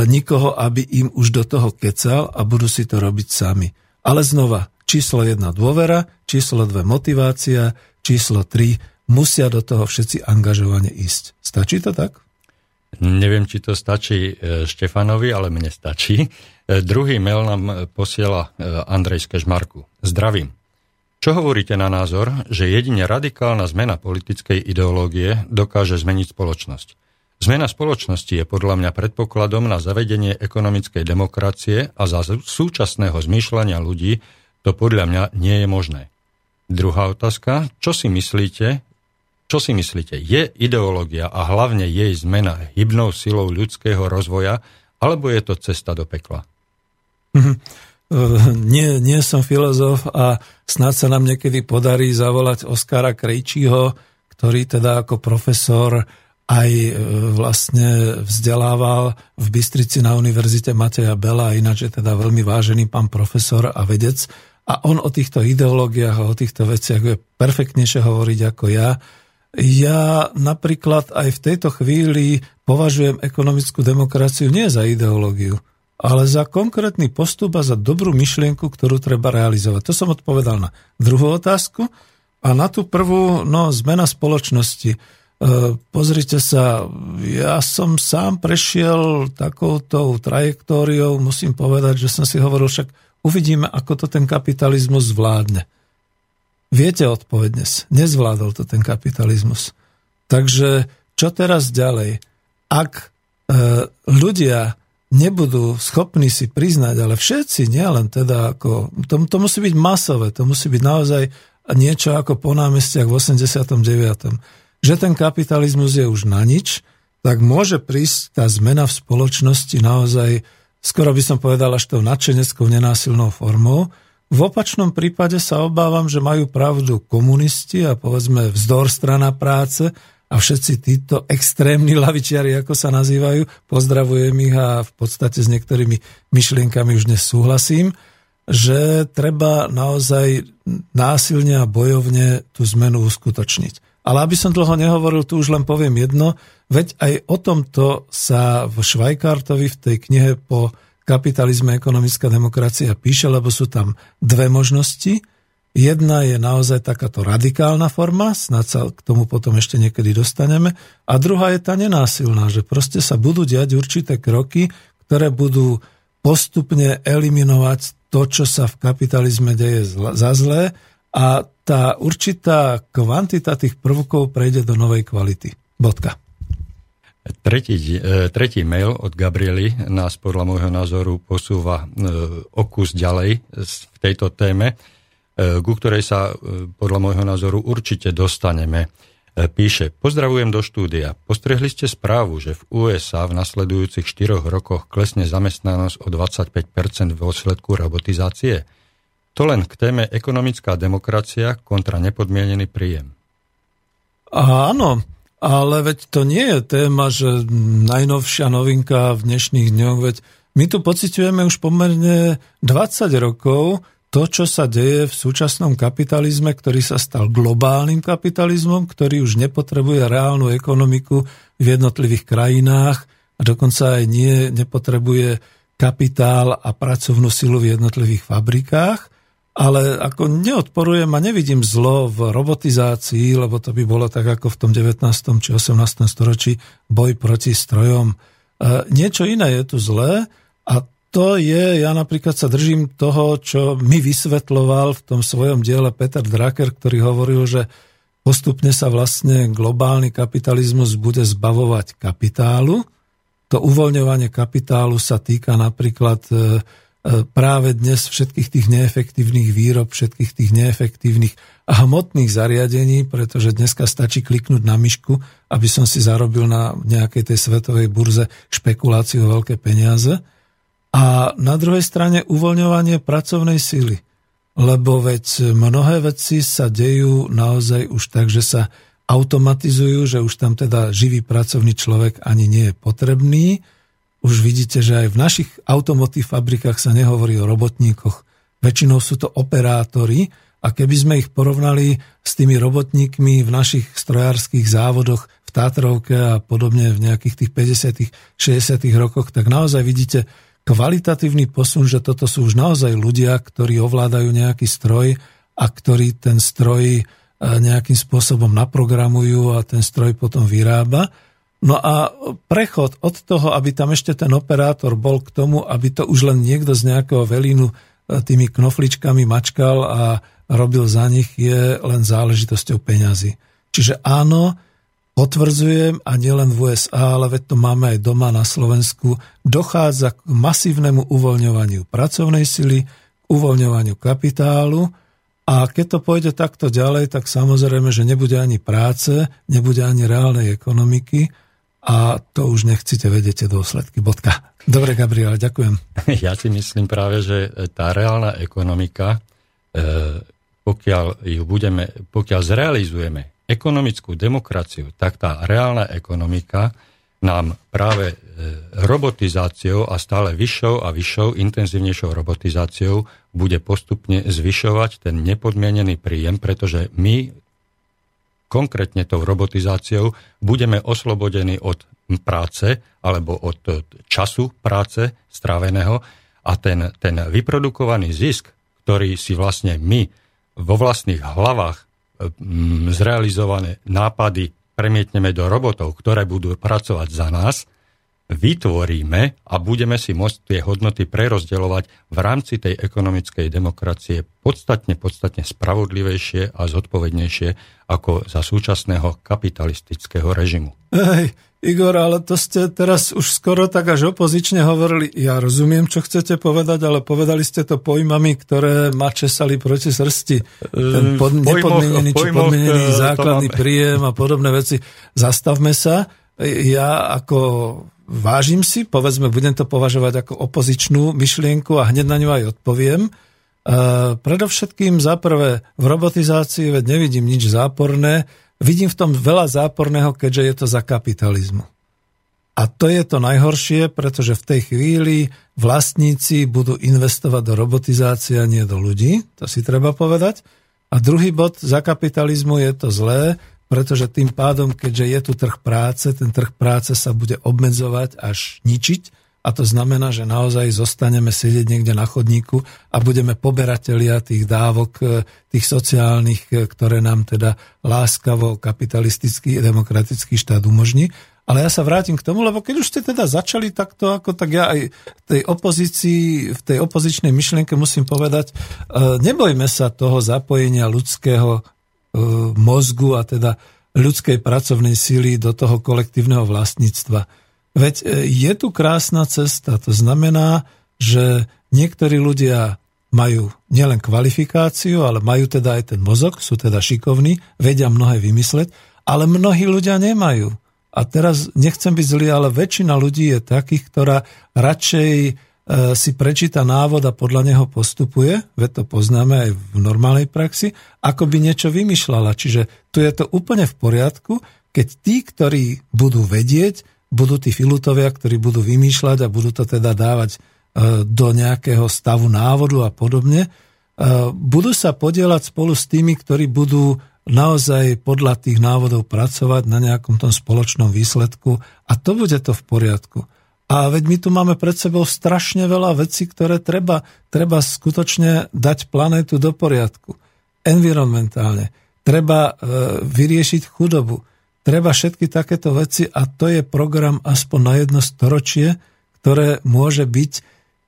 nikoho, aby im už do toho kecal a budú si to robiť sami. Ale znova, číslo 1 dôvera, číslo 2 motivácia, číslo 3 musia do toho všetci angažovane ísť. Stačí to tak? Neviem, či to stačí e, Štefanovi, ale mne stačí. E, druhý mail nám posiela Andrej z. Zdravím. Čo hovoríte na názor, že jedine radikálna zmena politickej ideológie dokáže zmeniť spoločnosť? Zmena spoločnosti je podľa mňa predpokladom na zavedenie ekonomickej demokracie a za súčasného zmýšľania ľudí to podľa mňa nie je možné. Druhá otázka, čo si myslíte, čo si myslíte, je ideológia a hlavne jej zmena hybnou silou ľudského rozvoja, alebo je to cesta do pekla? Uh, nie, nie som filozof a snad sa nám niekedy podarí zavolať Oskara Krejčího, ktorý teda ako profesor aj e, vlastne vzdelával v Bystrici na Univerzite Mateja Bela, ináč je teda veľmi vážený pán profesor a vedec. A on o týchto ideológiách a o týchto veciach je perfektnejšie hovoriť ako ja. Ja napríklad aj v tejto chvíli považujem ekonomickú demokraciu nie za ideológiu, ale za konkrétny postup a za dobrú myšlienku, ktorú treba realizovať. To som odpovedal na druhú otázku. A na tú prvú, no, zmena spoločnosti. E, pozrite sa, ja som sám prešiel takouto trajektóriou, musím povedať, že som si hovoril, však uvidíme, ako to ten kapitalizmus zvládne. Viete odpoveď dnes, nezvládol to ten kapitalizmus. Takže čo teraz ďalej? Ak e, ľudia nebudú schopní si priznať, ale všetci, nielen teda ako, to, to musí byť masové, to musí byť naozaj niečo ako po námestiach v 89 že ten kapitalizmus je už na nič, tak môže prísť tá zmena v spoločnosti naozaj skoro by som povedal až tou nadšeneckou nenásilnou formou. V opačnom prípade sa obávam, že majú pravdu komunisti a povedzme vzdor strana práce a všetci títo extrémni lavičiari, ako sa nazývajú, pozdravujem ich a v podstate s niektorými myšlienkami už dnes súhlasím, že treba naozaj násilne a bojovne tú zmenu uskutočniť. Ale aby som dlho nehovoril, tu už len poviem jedno, veď aj o tomto sa v Švajkartovi v tej knihe po kapitalizme ekonomická demokracia píše, lebo sú tam dve možnosti – Jedna je naozaj takáto radikálna forma, snad sa k tomu potom ešte niekedy dostaneme, a druhá je tá nenásilná, že proste sa budú diať určité kroky, ktoré budú postupne eliminovať to, čo sa v kapitalizme deje za zlé a tá určitá kvantita tých prvkov prejde do novej kvality. Bodka. Tretí, e, tretí mail od Gabriely nás podľa môjho názoru posúva e, o kus ďalej v tejto téme. E, ku ktorej sa podľa môjho názoru určite dostaneme. Píše, pozdravujem do štúdia. Postrehli ste správu, že v USA v nasledujúcich 4 rokoch klesne zamestnanosť o 25% v dôsledku robotizácie? To len k téme ekonomická demokracia kontra nepodmienený príjem. Áno, ale veď to nie je téma, že najnovšia novinka v dnešných dňoch, veď my tu pociťujeme už pomerne 20 rokov, to, čo sa deje v súčasnom kapitalizme, ktorý sa stal globálnym kapitalizmom, ktorý už nepotrebuje reálnu ekonomiku v jednotlivých krajinách a dokonca aj nie nepotrebuje kapitál a pracovnú silu v jednotlivých fabrikách, ale ako neodporujem a nevidím zlo v robotizácii, lebo to by bolo tak ako v tom 19. či 18. storočí boj proti strojom. E, niečo iné je tu zlé a to je, ja napríklad sa držím toho, čo mi vysvetloval v tom svojom diele Peter Drucker, ktorý hovoril, že postupne sa vlastne globálny kapitalizmus bude zbavovať kapitálu. To uvoľňovanie kapitálu sa týka napríklad e, práve dnes všetkých tých neefektívnych výrob, všetkých tých neefektívnych a hmotných zariadení, pretože dneska stačí kliknúť na myšku, aby som si zarobil na nejakej tej svetovej burze špekuláciu o veľké peniaze. A na druhej strane uvoľňovanie pracovnej síly. Lebo veď mnohé veci sa dejú naozaj už tak, že sa automatizujú, že už tam teda živý pracovný človek ani nie je potrebný. Už vidíte, že aj v našich automotív fabrikách sa nehovorí o robotníkoch. Väčšinou sú to operátori a keby sme ich porovnali s tými robotníkmi v našich strojárskych závodoch v Tátrovke a podobne v nejakých tých 50 60 rokoch, tak naozaj vidíte, kvalitatívny posun, že toto sú už naozaj ľudia, ktorí ovládajú nejaký stroj a ktorí ten stroj e, nejakým spôsobom naprogramujú a ten stroj potom vyrába. No a prechod od toho, aby tam ešte ten operátor bol k tomu, aby to už len niekto z nejakého velínu e, tými knofličkami mačkal a robil za nich, je len záležitosťou peňazí. Čiže áno, Potvrdzujem, a nielen v USA, ale veď to máme aj doma na Slovensku, dochádza k masívnemu uvoľňovaniu pracovnej sily, k uvoľňovaniu kapitálu a keď to pôjde takto ďalej, tak samozrejme, že nebude ani práce, nebude ani reálnej ekonomiky a to už nechcete vedieť tie dôsledky. Bodka. Dobre, Gabriel, ďakujem. Ja si myslím práve, že tá reálna ekonomika, e, pokiaľ ju budeme, pokiaľ zrealizujeme ekonomickú demokraciu, tak tá reálna ekonomika nám práve e, robotizáciou a stále vyššou a vyššou, intenzívnejšou robotizáciou bude postupne zvyšovať ten nepodmienený príjem, pretože my konkrétne tou robotizáciou budeme oslobodení od práce alebo od času práce stráveného a ten, ten vyprodukovaný zisk, ktorý si vlastne my vo vlastných hlavách Mm, zrealizované nápady premietneme do robotov, ktoré budú pracovať za nás, vytvoríme a budeme si môcť tie hodnoty prerozdeľovať v rámci tej ekonomickej demokracie podstatne, podstatne spravodlivejšie a zodpovednejšie ako za súčasného kapitalistického režimu. Hej, Igor, ale to ste teraz už skoro tak až opozične hovorili. Ja rozumiem, čo chcete povedať, ale povedali ste to pojmami, ktoré ma česali proti srsti. Ten pod, pojmoch, nepodmienený či podmienený eh, základný príjem a podobné veci. Zastavme sa. Ja ako vážim si, povedzme, budem to považovať ako opozičnú myšlienku a hneď na ňu aj odpoviem. E, predovšetkým za prvé, v robotizácii veď nevidím nič záporné, vidím v tom veľa záporného, keďže je to za kapitalizmu. A to je to najhoršie, pretože v tej chvíli vlastníci budú investovať do robotizácie a nie do ľudí, to si treba povedať. A druhý bod, za kapitalizmu je to zlé, pretože tým pádom, keďže je tu trh práce, ten trh práce sa bude obmedzovať až ničiť a to znamená, že naozaj zostaneme sedieť niekde na chodníku a budeme poberatelia tých dávok, e, tých sociálnych, e, ktoré nám teda láskavo kapitalistický demokratický štát umožní. Ale ja sa vrátim k tomu, lebo keď už ste teda začali takto, ako tak ja aj v tej opozícii, v tej opozičnej myšlienke musím povedať, e, nebojme sa toho zapojenia ľudského mozgu a teda ľudskej pracovnej síly do toho kolektívneho vlastníctva. Veď e, je tu krásna cesta, to znamená, že niektorí ľudia majú nielen kvalifikáciu, ale majú teda aj ten mozog, sú teda šikovní, vedia mnohé vymysleť, ale mnohí ľudia nemajú. A teraz nechcem byť zlý, ale väčšina ľudí je takých, ktorá radšej E, si prečíta návod a podľa neho postupuje, veď to poznáme aj v normálnej praxi, ako by niečo vymýšľala. Čiže tu je to úplne v poriadku, keď tí, ktorí budú vedieť, budú tí filutovia, ktorí budú vymýšľať a budú to teda dávať e, do nejakého stavu návodu a podobne, e, budú sa podielať spolu s tými, ktorí budú naozaj podľa tých návodov pracovať na nejakom tom spoločnom výsledku a to bude to v poriadku. A veď my tu máme pred sebou strašne veľa vecí, ktoré treba, treba skutočne dať planétu do poriadku. Environmentálne. Treba e, vyriešiť chudobu. Treba všetky takéto veci a to je program aspoň na jedno storočie, ktoré môže byť,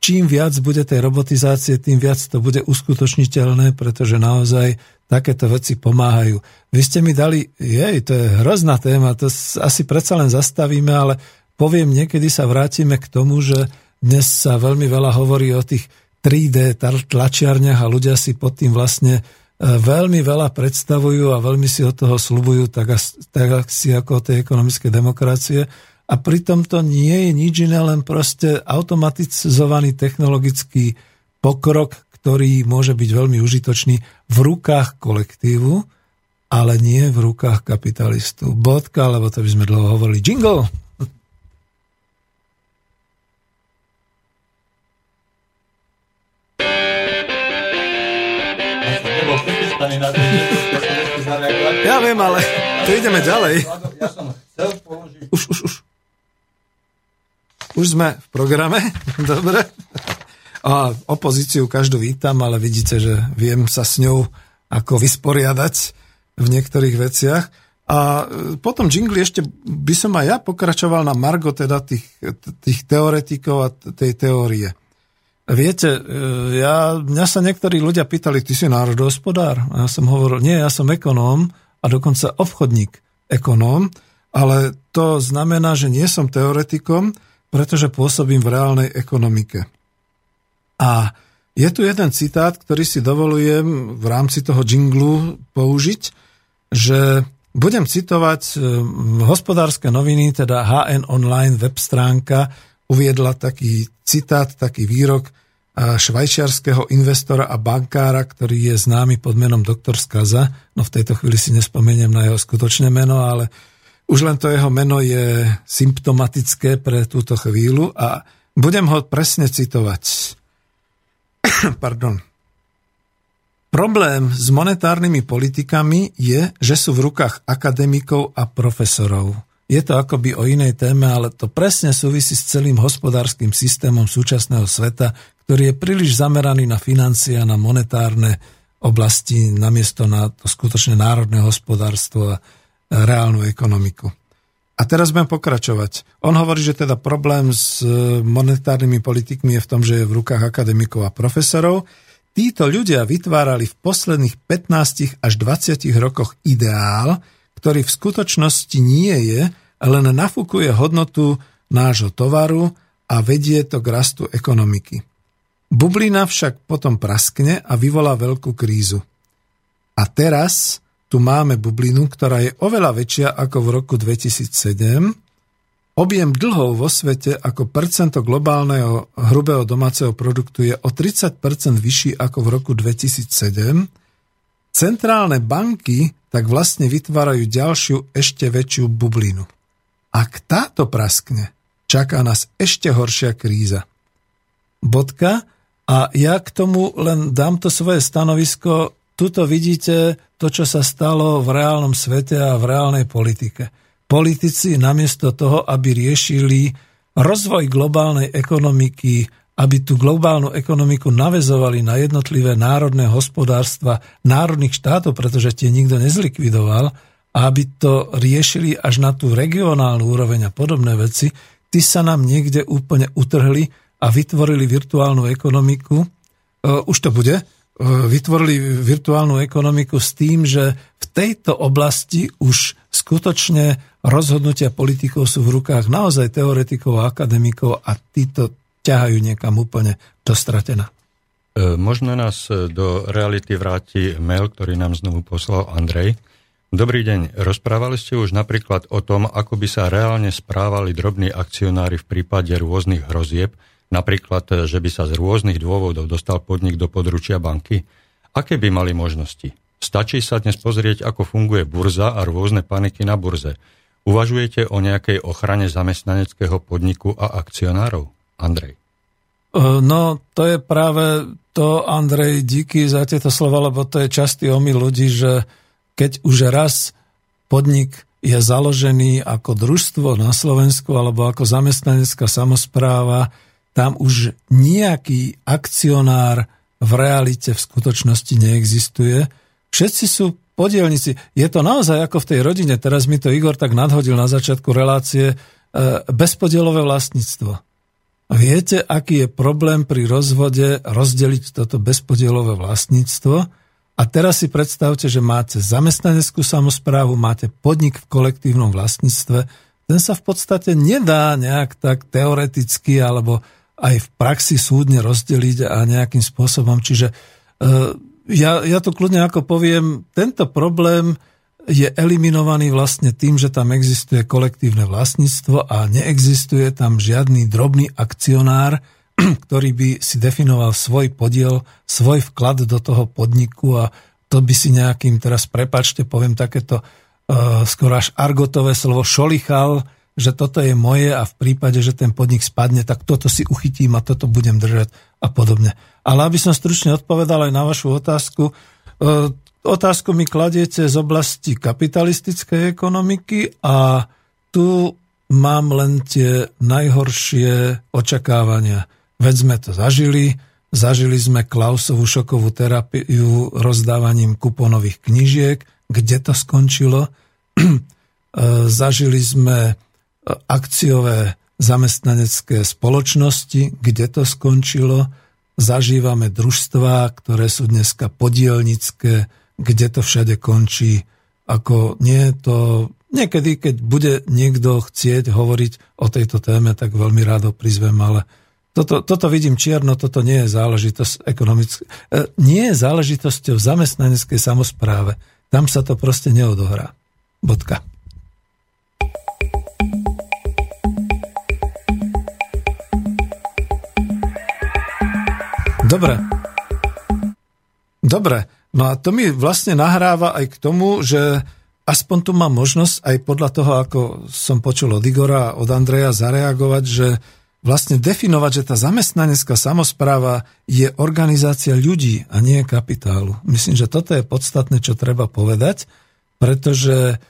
čím viac bude tej robotizácie, tým viac to bude uskutočniteľné, pretože naozaj takéto veci pomáhajú. Vy ste mi dali, jej, to je hrozná téma, to asi predsa len zastavíme, ale poviem, niekedy sa vrátime k tomu, že dnes sa veľmi veľa hovorí o tých 3D tlačiarniach a ľudia si pod tým vlastne e, veľmi veľa predstavujú a veľmi si od toho slubujú, tak, tak si ako tej ekonomickej demokracie. A pritom to nie je nič iné, len proste automatizovaný technologický pokrok, ktorý môže byť veľmi užitočný v rukách kolektívu, ale nie v rukách kapitalistu. Bodka, lebo to by sme dlho hovorili. Jingle! Ja viem, ale tu ideme ďalej. Už, už, už. Už sme v programe, dobre. A opozíciu každú vítam, ale vidíte, že viem sa s ňou ako vysporiadať v niektorých veciach. A e, potom jingli ešte by som aj ja pokračoval na Margo teda tých, tých teoretikov a tej teórie. Viete, e, ja, mňa sa niektorí ľudia pýtali, ty si národohospodár? A ja som hovoril, nie, ja som ekonóm a dokonca obchodník ekonóm, ale to znamená, že nie som teoretikom, pretože pôsobím v reálnej ekonomike. A je tu jeden citát, ktorý si dovolujem v rámci toho jinglu použiť, že budem citovať e, hospodárske noviny, teda HN Online web stránka, uviedla taký citát, taký výrok švajčiarského investora a bankára, ktorý je známy pod menom doktor Skaza. No v tejto chvíli si nespomeniem na jeho skutočné meno, ale už len to jeho meno je symptomatické pre túto chvíľu a budem ho presne citovať. Pardon. Problém s monetárnymi politikami je, že sú v rukách akademikov a profesorov. Je to akoby o inej téme, ale to presne súvisí s celým hospodárskym systémom súčasného sveta, ktorý je príliš zameraný na financie a na monetárne oblasti, namiesto na to skutočne národné hospodárstvo a reálnu ekonomiku. A teraz budem pokračovať. On hovorí, že teda problém s e, monetárnymi politikmi je v tom, že je v rukách akademikov a profesorov. Títo ľudia vytvárali v posledných 15 až 20 rokoch ideál, ktorý v skutočnosti nie je, len nafúkuje hodnotu nášho tovaru a vedie to k rastu ekonomiky. Bublina však potom praskne a vyvolá veľkú krízu. A teraz tu máme bublinu, ktorá je oveľa väčšia ako v roku 2007 Objem dlhov vo svete ako percento globálneho hrubého domáceho produktu je o 30% vyšší ako v roku 2007. Centrálne banky tak vlastne vytvárajú ďalšiu ešte väčšiu bublinu. Ak táto praskne, čaká nás ešte horšia kríza. Bodka. A ja k tomu len dám to svoje stanovisko. Tuto vidíte to, čo sa stalo v reálnom svete a v reálnej politike politici namiesto toho, aby riešili rozvoj globálnej ekonomiky, aby tú globálnu ekonomiku navezovali na jednotlivé národné hospodárstva národných štátov, pretože tie nikto nezlikvidoval, a aby to riešili až na tú regionálnu úroveň a podobné veci, tí sa nám niekde úplne utrhli a vytvorili virtuálnu ekonomiku. E, už to bude. E, vytvorili virtuálnu ekonomiku s tým, že v tejto oblasti už skutočne rozhodnutia politikov sú v rukách naozaj teoretikov a akademikov a títo ťahajú niekam úplne do stratená. E, možno nás do reality vráti mail, ktorý nám znovu poslal Andrej. Dobrý deň. Rozprávali ste už napríklad o tom, ako by sa reálne správali drobní akcionári v prípade rôznych hrozieb, napríklad, že by sa z rôznych dôvodov dostal podnik do područia banky. Aké by mali možnosti? Stačí sa dnes pozrieť, ako funguje burza a rôzne paniky na burze. Uvažujete o nejakej ochrane zamestnaneckého podniku a akcionárov? Andrej. No, to je práve to, Andrej, díky za tieto slova, lebo to je častý omyl ľudí, že keď už raz podnik je založený ako družstvo na Slovensku alebo ako zamestnanecká samozpráva, tam už nejaký akcionár v realite v skutočnosti neexistuje Všetci sú podielnici. Je to naozaj ako v tej rodine, teraz mi to Igor tak nadhodil na začiatku relácie, e, bezpodielové vlastníctvo. Viete, aký je problém pri rozvode rozdeliť toto bezpodielové vlastníctvo? A teraz si predstavte, že máte zamestnaneckú samozprávu, máte podnik v kolektívnom vlastníctve. Ten sa v podstate nedá nejak tak teoreticky alebo aj v praxi súdne rozdeliť a nejakým spôsobom. Čiže e, ja, ja to kľudne ako poviem, tento problém je eliminovaný vlastne tým, že tam existuje kolektívne vlastníctvo a neexistuje tam žiadny drobný akcionár, ktorý by si definoval svoj podiel, svoj vklad do toho podniku a to by si nejakým, teraz prepačte, poviem takéto uh, skoro až argotové slovo, šolichal, že toto je moje a v prípade, že ten podnik spadne, tak toto si uchytím a toto budem držať a podobne. Ale aby som stručne odpovedal aj na vašu otázku, e, otázku mi kladiete z oblasti kapitalistickej ekonomiky a tu mám len tie najhoršie očakávania. Veď sme to zažili, zažili sme Klausovú šokovú terapiu rozdávaním kuponových knižiek, kde to skončilo. E, zažili sme e, akciové zamestnanecké spoločnosti, kde to skončilo? Zažívame družstvá, ktoré sú dneska podielnické, kde to všade končí. Ako nie to... Niekedy, keď bude niekto chcieť hovoriť o tejto téme, tak veľmi rádo prizvem, ale toto, toto vidím čierno, toto nie je záležitosť ekonomické. E, nie je záležitosťou zamestnaneckej samozpráve. Tam sa to proste neodohrá. Bodka. Dobre. Dobre. No a to mi vlastne nahráva aj k tomu, že aspoň tu mám možnosť aj podľa toho, ako som počul od Igora a od Andreja zareagovať, že vlastne definovať, že tá zamestnanecká samozpráva je organizácia ľudí a nie kapitálu. Myslím, že toto je podstatné, čo treba povedať, pretože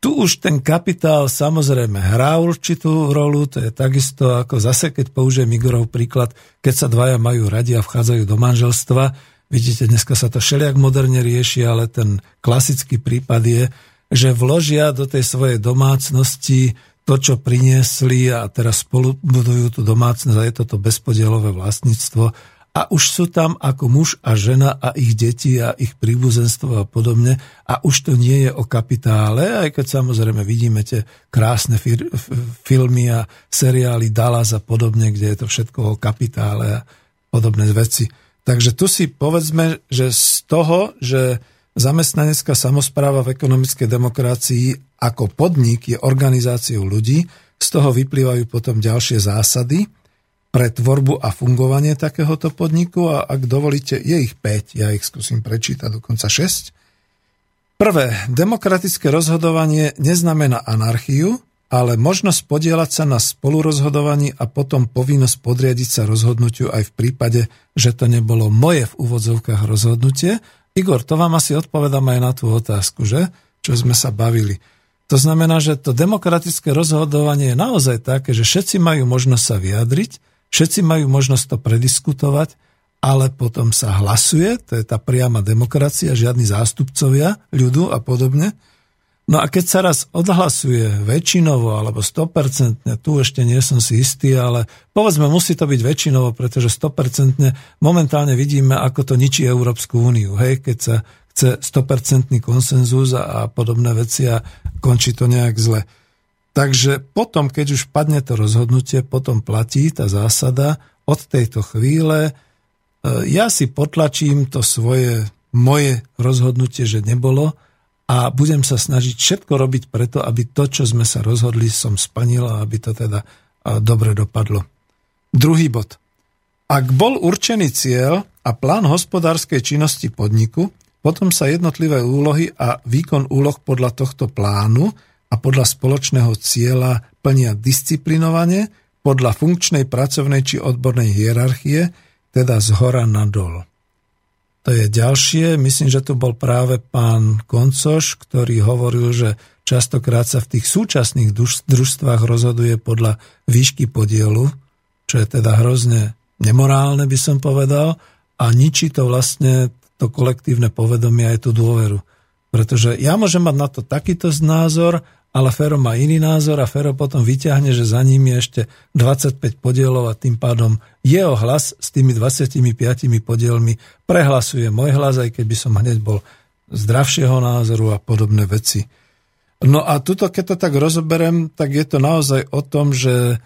tu už ten kapitál samozrejme hrá určitú rolu, to je takisto ako zase, keď použijem Igorov príklad, keď sa dvaja majú radi a vchádzajú do manželstva. Vidíte, dneska sa to všelijak moderne rieši, ale ten klasický prípad je, že vložia do tej svojej domácnosti to, čo priniesli a teraz spolu budujú tú domácnosť a je toto bezpodielové vlastníctvo a už sú tam ako muž a žena a ich deti a ich príbuzenstvo a podobne a už to nie je o kapitále, aj keď samozrejme vidíme tie krásne fir- filmy a seriály Dallas a podobne, kde je to všetko o kapitále a podobné veci. Takže tu si povedzme, že z toho, že zamestnanecká samozpráva v ekonomickej demokracii ako podnik je organizáciou ľudí, z toho vyplývajú potom ďalšie zásady pre tvorbu a fungovanie takéhoto podniku a ak dovolíte, je ich 5, ja ich skúsim prečítať, dokonca 6. Prvé, demokratické rozhodovanie neznamená anarchiu, ale možnosť podielať sa na spolurozhodovaní a potom povinnosť podriadiť sa rozhodnutiu aj v prípade, že to nebolo moje v úvodzovkách rozhodnutie. Igor, to vám asi odpovedám aj na tú otázku, že? Čo sme sa bavili. To znamená, že to demokratické rozhodovanie je naozaj také, že všetci majú možnosť sa vyjadriť, všetci majú možnosť to prediskutovať, ale potom sa hlasuje, to je tá priama demokracia, žiadni zástupcovia ľudu a podobne. No a keď sa raz odhlasuje väčšinovo alebo 100%, tu ešte nie som si istý, ale povedzme, musí to byť väčšinovo, pretože 100% momentálne vidíme, ako to ničí Európsku úniu. Hej, keď sa chce 100% konsenzus a, a podobné veci a končí to nejak zle. Takže potom, keď už padne to rozhodnutie, potom platí tá zásada od tejto chvíle. E, ja si potlačím to svoje, moje rozhodnutie, že nebolo, a budem sa snažiť všetko robiť preto, aby to, čo sme sa rozhodli, som splnil a aby to teda dobre dopadlo. Druhý bod. Ak bol určený cieľ a plán hospodárskej činnosti podniku, potom sa jednotlivé úlohy a výkon úloh podľa tohto plánu a podľa spoločného cieľa plnia disciplinovane podľa funkčnej pracovnej či odbornej hierarchie, teda z hora nadol. To je ďalšie. Myslím, že tu bol práve pán Koncoš, ktorý hovoril, že častokrát sa v tých súčasných družstvách rozhoduje podľa výšky podielu, čo je teda hrozne nemorálne, by som povedal, a ničí to vlastne to kolektívne povedomie aj tú dôveru. Pretože ja môžem mať na to takýto názor ale Fero má iný názor a Fero potom vyťahne, že za ním je ešte 25 podielov a tým pádom jeho hlas s tými 25 podielmi prehlasuje môj hlas, aj keď by som hneď bol zdravšieho názoru a podobné veci. No a tuto, keď to tak rozoberem, tak je to naozaj o tom, že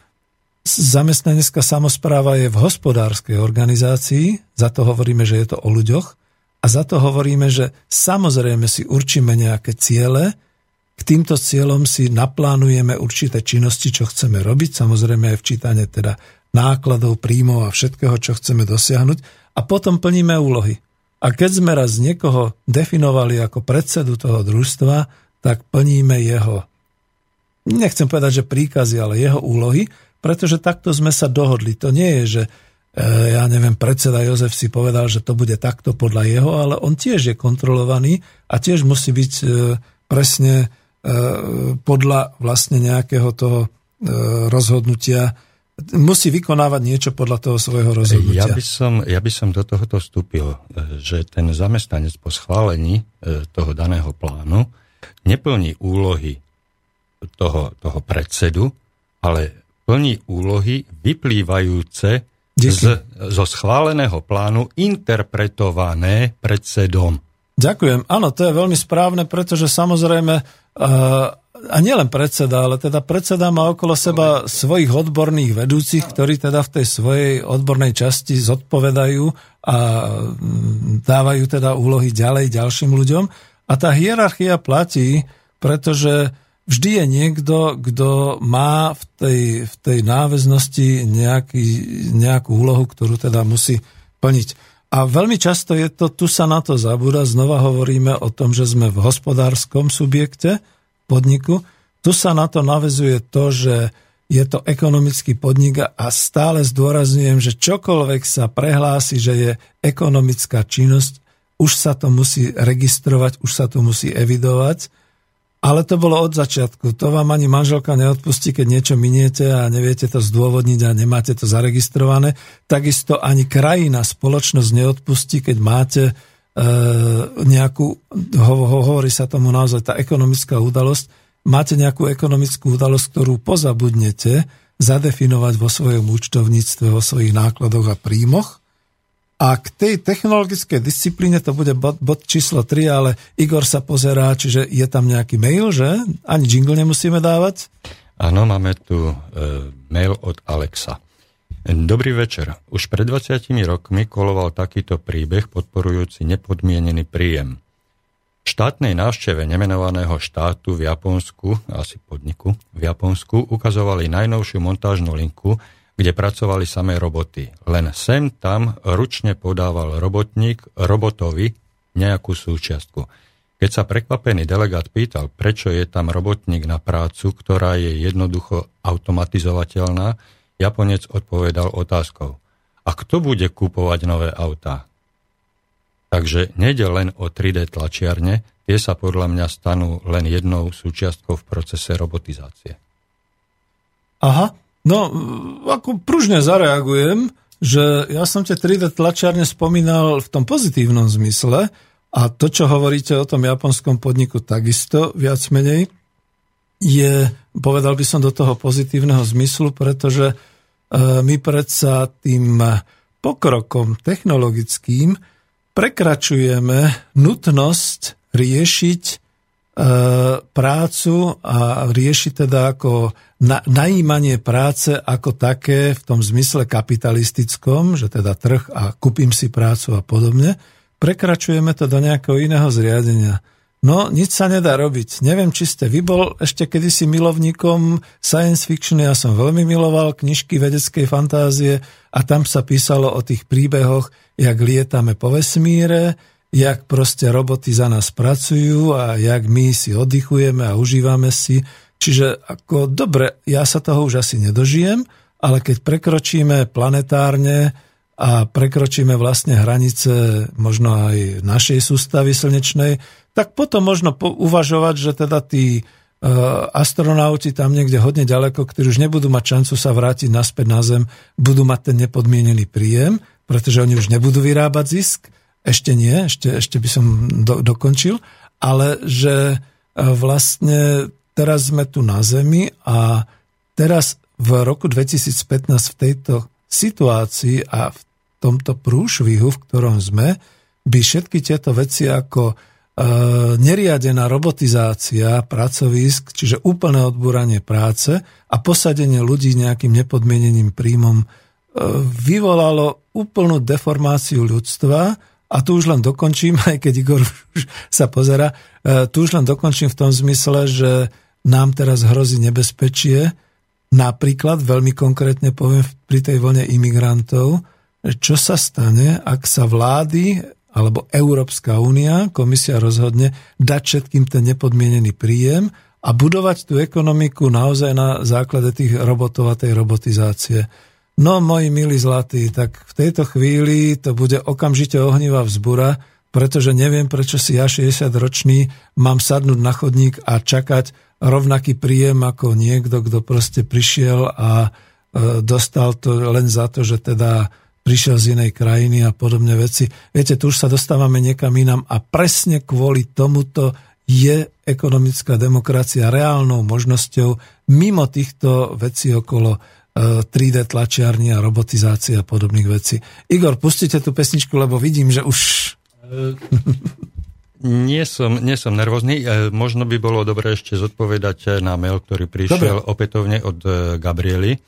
zamestnanecká samozpráva je v hospodárskej organizácii, za to hovoríme, že je to o ľuďoch, a za to hovoríme, že samozrejme si určíme nejaké ciele, k týmto cieľom si naplánujeme určité činnosti, čo chceme robiť, samozrejme aj včítanie teda nákladov, príjmov a všetkého, čo chceme dosiahnuť a potom plníme úlohy. A keď sme raz niekoho definovali ako predsedu toho družstva, tak plníme jeho, nechcem povedať, že príkazy, ale jeho úlohy, pretože takto sme sa dohodli. To nie je, že e, ja neviem, predseda Jozef si povedal, že to bude takto podľa jeho, ale on tiež je kontrolovaný a tiež musí byť e, presne podľa vlastne nejakého toho e, rozhodnutia musí vykonávať niečo podľa toho svojho rozhodnutia. Ja by som, ja by som do tohoto vstúpil, e, že ten zamestnanec po schválení toho daného plánu neplní úlohy toho, toho predsedu, ale plní úlohy vyplývajúce z, zo schváleného plánu interpretované predsedom. Ďakujem. Áno, to je veľmi správne, pretože samozrejme a nielen predseda, ale teda predseda má okolo seba svojich odborných vedúcich, ktorí teda v tej svojej odbornej časti zodpovedajú a mm, dávajú teda úlohy ďalej ďalším ľuďom. A tá hierarchia platí, pretože vždy je niekto, kto má v tej, v tej náväznosti nejaký, nejakú úlohu, ktorú teda musí plniť. A veľmi často je to, tu sa na to zabúda, znova hovoríme o tom, že sme v hospodárskom subjekte, podniku. Tu sa na to navezuje to, že je to ekonomický podnik a stále zdôrazňujem, že čokoľvek sa prehlási, že je ekonomická činnosť, už sa to musí registrovať, už sa to musí evidovať ale to bolo od začiatku. To vám ani manželka neodpustí, keď niečo miniete a neviete to zdôvodniť a nemáte to zaregistrované. Takisto ani krajina, spoločnosť neodpustí, keď máte e, nejakú, ho, ho, hovorí sa tomu naozaj tá ekonomická udalosť, máte nejakú ekonomickú udalosť, ktorú pozabudnete zadefinovať vo svojom účtovníctve, vo svojich nákladoch a príjmoch a k tej technologickej disciplíne to bude bod, bod číslo 3, ale Igor sa pozerá, čiže je tam nejaký mail, že? Ani jingle nemusíme dávať? Áno, máme tu e, mail od Alexa. Dobrý večer. Už pred 20 rokmi koloval takýto príbeh podporujúci nepodmienený príjem. štátnej návšteve nemenovaného štátu v Japonsku, asi podniku, v Japonsku ukazovali najnovšiu montážnu linku, kde pracovali samé roboty. Len sem tam ručne podával robotník robotovi nejakú súčiastku. Keď sa prekvapený delegát pýtal, prečo je tam robotník na prácu, ktorá je jednoducho automatizovateľná, Japonec odpovedal otázkou. A kto bude kúpovať nové autá? Takže nejde len o 3D tlačiarne, tie sa podľa mňa stanú len jednou súčiastkou v procese robotizácie. Aha, no ako pružne zareagujem, že ja som tie 3D tlačiarne spomínal v tom pozitívnom zmysle a to, čo hovoríte o tom japonskom podniku takisto viac menej, je, povedal by som, do toho pozitívneho zmyslu, pretože e, my predsa tým pokrokom technologickým prekračujeme nutnosť riešiť prácu a riešiť teda ako na, najímanie práce ako také v tom zmysle kapitalistickom, že teda trh a kúpim si prácu a podobne, prekračujeme to do nejakého iného zriadenia. No, nič sa nedá robiť. Neviem, či ste vy bol ešte kedysi milovníkom science fiction. Ja som veľmi miloval knižky vedeckej fantázie a tam sa písalo o tých príbehoch, jak lietame po vesmíre, jak proste roboty za nás pracujú a jak my si oddychujeme a užívame si. Čiže ako dobre, ja sa toho už asi nedožijem, ale keď prekročíme planetárne a prekročíme vlastne hranice možno aj našej sústavy slnečnej, tak potom možno uvažovať, že teda tí e, astronauti tam niekde hodne ďaleko, ktorí už nebudú mať šancu sa vrátiť naspäť na Zem, budú mať ten nepodmienený príjem, pretože oni už nebudú vyrábať zisk. Ešte nie, ešte, ešte by som do, dokončil, ale že e, vlastne teraz sme tu na Zemi a teraz v roku 2015 v tejto situácii a v tomto prúšvihu, v ktorom sme, by všetky tieto veci ako e, neriadená robotizácia pracovisk, čiže úplné odbúranie práce a posadenie ľudí nejakým nepodmieneným príjmom e, vyvolalo úplnú deformáciu ľudstva a tu už len dokončím, aj keď Igor už sa pozera, e, tu už len dokončím v tom zmysle, že nám teraz hrozí nebezpečie, Napríklad, veľmi konkrétne poviem pri tej vlne imigrantov, čo sa stane, ak sa vlády alebo Európska únia, komisia rozhodne dať všetkým ten nepodmienený príjem a budovať tú ekonomiku naozaj na základe tých robotov a tej robotizácie. No, moji milí zlatí, tak v tejto chvíli to bude okamžite ohnivá vzbura, pretože neviem, prečo si ja 60 ročný mám sadnúť na chodník a čakať rovnaký príjem ako niekto, kto proste prišiel a e, dostal to len za to, že teda prišiel z inej krajiny a podobne veci. Viete, tu už sa dostávame niekam inam a presne kvôli tomuto je ekonomická demokracia reálnou možnosťou mimo týchto vecí okolo 3D e, tlačiarní a robotizácia a podobných vecí. Igor, pustite tú pesničku, lebo vidím, že už nie som, nie som nervózny. E, možno by bolo dobre ešte zodpovedať na mail, ktorý prišiel dobre. opätovne od Gabriely.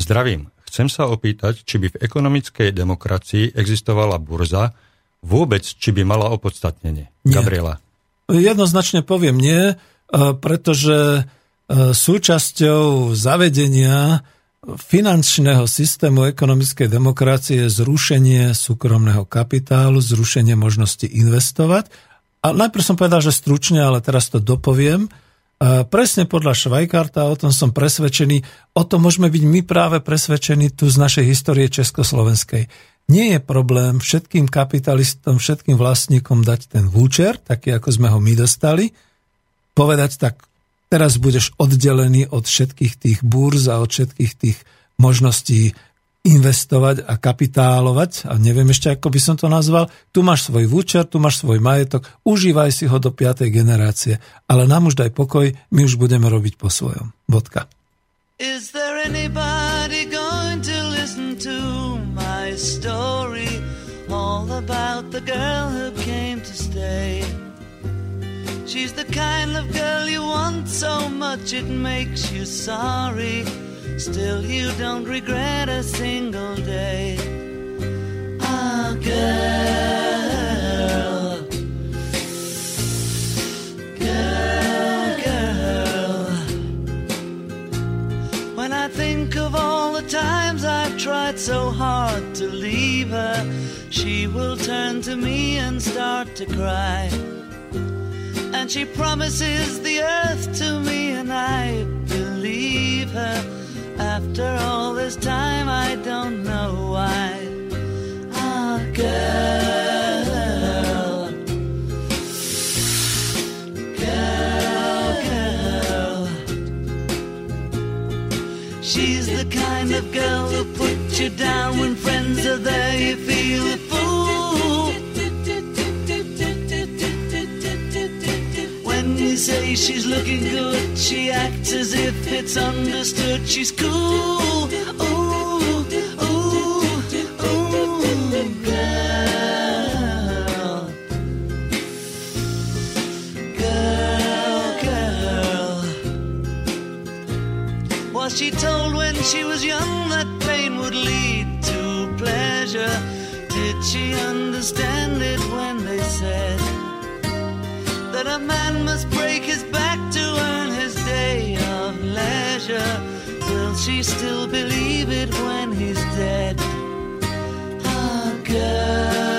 Zdravím. Chcem sa opýtať, či by v ekonomickej demokracii existovala burza, vôbec či by mala opodstatnenie. Nie. Gabriela. Jednoznačne poviem nie, pretože súčasťou zavedenia finančného systému ekonomickej demokracie zrušenie súkromného kapitálu, zrušenie možnosti investovať. A najprv som povedal, že stručne, ale teraz to dopoviem. Presne podľa Švajkarta, o tom som presvedčený, o tom môžeme byť my práve presvedčení tu z našej histórie Československej. Nie je problém všetkým kapitalistom, všetkým vlastníkom dať ten vúčer, taký ako sme ho my dostali, povedať tak, Teraz budeš oddelený od všetkých tých burz a od všetkých tých možností investovať a kapitálovať a neviem ešte, ako by som to nazval. Tu máš svoj vúčer, tu máš svoj majetok, užívaj si ho do piatej generácie, ale nám už daj pokoj, my už budeme robiť po svojom. Bodka. Is there anybody She's the kind of girl you want so much it makes you sorry. Still, you don't regret a single day. Ah, girl. Girl, girl. When I think of all the times I've tried so hard to leave her, she will turn to me and start to cry. And she promises the earth to me, and I believe her. After all this time, I don't know why. Ah, girl. Girl, girl. She's the kind of girl who puts you down when friends are there. You feel say she's looking good, she acts as if it's understood. She's cool. Ooh, ooh, ooh, girl. Girl, girl. Was she told when she was young that pain would lead to pleasure? Did she understand it when they said that a man must break his back to earn his day of leisure? Will she still believe it when he's dead? Ah, girl.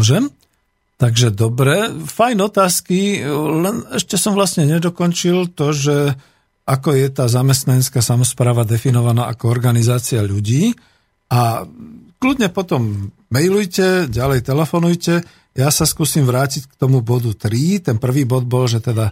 Môžem? Takže dobre, fajn otázky, len ešte som vlastne nedokončil to, že ako je tá zamestnanecká samozpráva definovaná ako organizácia ľudí a kľudne potom mailujte, ďalej telefonujte, ja sa skúsim vrátiť k tomu bodu 3. Ten prvý bod bol, že teda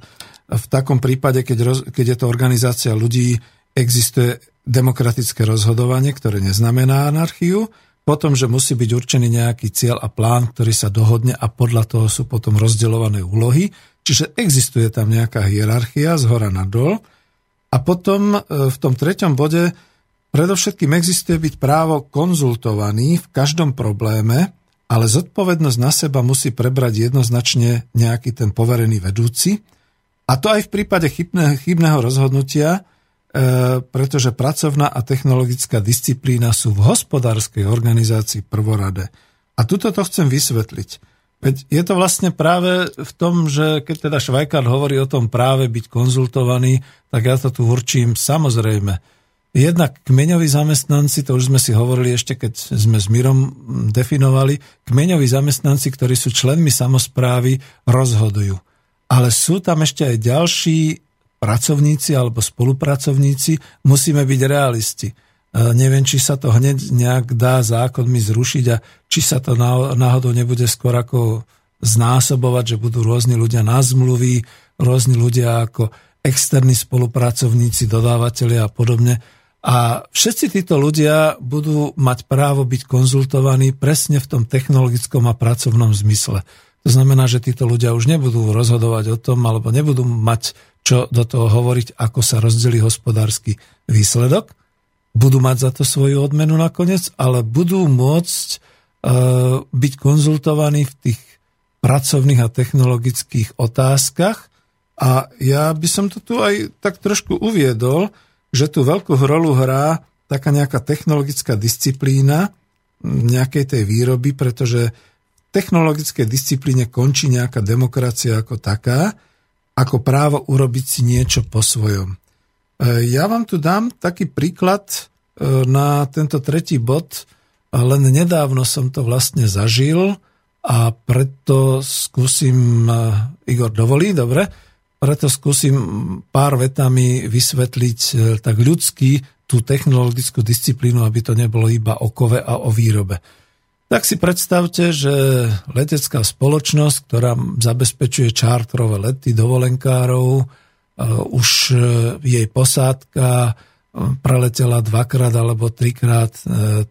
v takom prípade, keď, roz, keď je to organizácia ľudí, existuje demokratické rozhodovanie, ktoré neznamená anarchiu, potom, že musí byť určený nejaký cieľ a plán, ktorý sa dohodne a podľa toho sú potom rozdeľované úlohy. Čiže existuje tam nejaká hierarchia z hora na dol. A potom e, v tom treťom bode predovšetkým existuje byť právo konzultovaný v každom probléme, ale zodpovednosť na seba musí prebrať jednoznačne nejaký ten poverený vedúci. A to aj v prípade chybné, chybného rozhodnutia, pretože pracovná a technologická disciplína sú v hospodárskej organizácii prvorade. A tuto to chcem vysvetliť. Veď je to vlastne práve v tom, že keď teda Švajkár hovorí o tom práve byť konzultovaný, tak ja to tu určím samozrejme. Jednak kmeňoví zamestnanci, to už sme si hovorili ešte, keď sme s Mirom definovali, kmeňoví zamestnanci, ktorí sú členmi samozprávy, rozhodujú. Ale sú tam ešte aj ďalší pracovníci alebo spolupracovníci, musíme byť realisti. E, Neviem, či sa to hneď nejak dá zákonmi zrušiť a či sa to náhodou nebude skôr ako znásobovať, že budú rôzni ľudia na zmluvy, rôzni ľudia ako externí spolupracovníci, dodávateľia a podobne. A všetci títo ľudia budú mať právo byť konzultovaní presne v tom technologickom a pracovnom zmysle. To znamená, že títo ľudia už nebudú rozhodovať o tom, alebo nebudú mať čo do toho hovoriť, ako sa rozdelí hospodársky výsledok. Budú mať za to svoju odmenu nakoniec, ale budú môcť e, byť konzultovaní v tých pracovných a technologických otázkach. A ja by som to tu aj tak trošku uviedol, že tú veľkú rolu hrá taká nejaká technologická disciplína nejakej tej výroby, pretože v technologickej disciplíne končí nejaká demokracia ako taká, ako právo urobiť si niečo po svojom. E, Ja vám tu dám taký príklad e, na tento tretí bod. Len nedávno som to vlastne zažil a preto skúsim, e, Igor dovolí, dobre, preto skúsim pár vetami vysvetliť tak ľudský tú technologickú disciplínu, aby to nebolo iba o kove a o výrobe. Tak si predstavte, že letecká spoločnosť, ktorá zabezpečuje čártrové lety dovolenkárov, e, už e, jej posádka preletela dvakrát alebo trikrát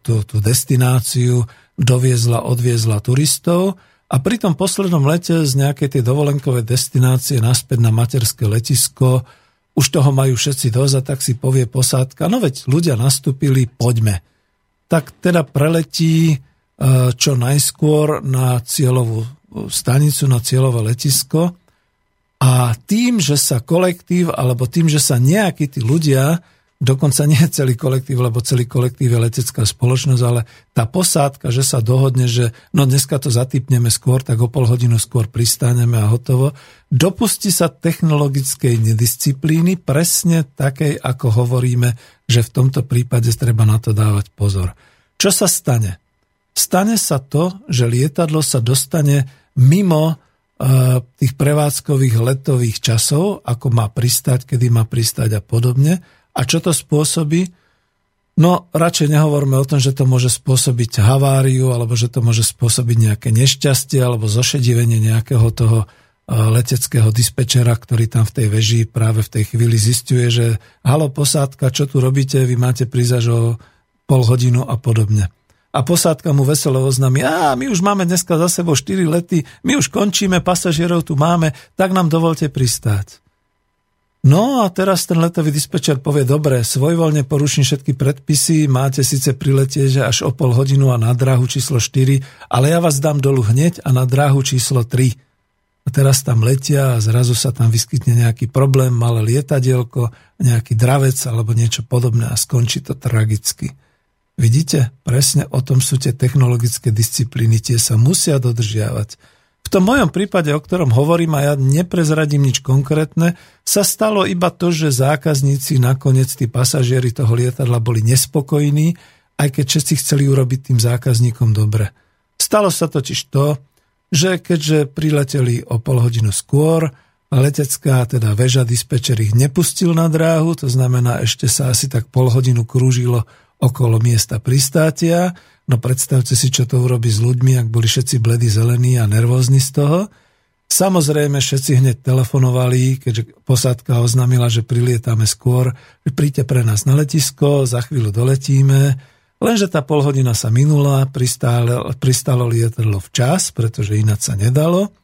tú, tú destináciu, doviezla, odviezla turistov a pri tom poslednom lete z nejakej tej dovolenkovej destinácie naspäť na materské letisko už toho majú všetci dosť a tak si povie posádka, no veď ľudia nastúpili, poďme. Tak teda preletí e, čo najskôr na cieľovú stanicu, na cieľové letisko a tým, že sa kolektív, alebo tým, že sa nejakí tí ľudia dokonca nie celý kolektív, lebo celý kolektív je letecká spoločnosť, ale tá posádka, že sa dohodne, že no dneska to zatýpneme skôr, tak o pol hodinu skôr pristáneme a hotovo. Dopustí sa technologickej nedisciplíny, presne takej, ako hovoríme, že v tomto prípade treba na to dávať pozor. Čo sa stane? Stane sa to, že lietadlo sa dostane mimo e, tých prevádzkových letových časov, ako má pristať, kedy má pristať a podobne a čo to spôsobí? No, radšej nehovorme o tom, že to môže spôsobiť haváriu, alebo že to môže spôsobiť nejaké nešťastie, alebo zošedivenie nejakého toho e, leteckého dispečera, ktorý tam v tej veži práve v tej chvíli zistuje, že halo posádka, čo tu robíte, vy máte prísť o pol hodinu a podobne. A posádka mu veselo oznámi, a my už máme dneska za sebou 4 lety, my už končíme, pasažierov tu máme, tak nám dovolte pristáť. No a teraz ten letový dispečer povie, dobre, svojvoľne poruším všetky predpisy, máte síce priletieť že až o pol hodinu a na dráhu číslo 4, ale ja vás dám dolu hneď a na dráhu číslo 3. A teraz tam letia a zrazu sa tam vyskytne nejaký problém, malé lietadielko, nejaký dravec alebo niečo podobné a skončí to tragicky. Vidíte, presne o tom sú tie technologické disciplíny, tie sa musia dodržiavať. V tom mojom prípade, o ktorom hovorím a ja neprezradím nič konkrétne, sa stalo iba to, že zákazníci, nakoniec tí pasažieri toho lietadla boli nespokojní, aj keď všetci chceli urobiť tým zákazníkom dobre. Stalo sa totiž to, že keďže prileteli o pol hodinu skôr, letecká, teda väža dispečer ich nepustil na dráhu, to znamená, ešte sa asi tak pol hodinu krúžilo okolo miesta pristátia, No predstavte si, čo to urobí s ľuďmi, ak boli všetci bledy zelení a nervózni z toho. Samozrejme, všetci hneď telefonovali, keďže posádka oznámila, že prilietame skôr, príďte pre nás na letisko, za chvíľu doletíme. Lenže tá pol hodina sa minula, pristálo, pristálo lietadlo včas, pretože ináč sa nedalo.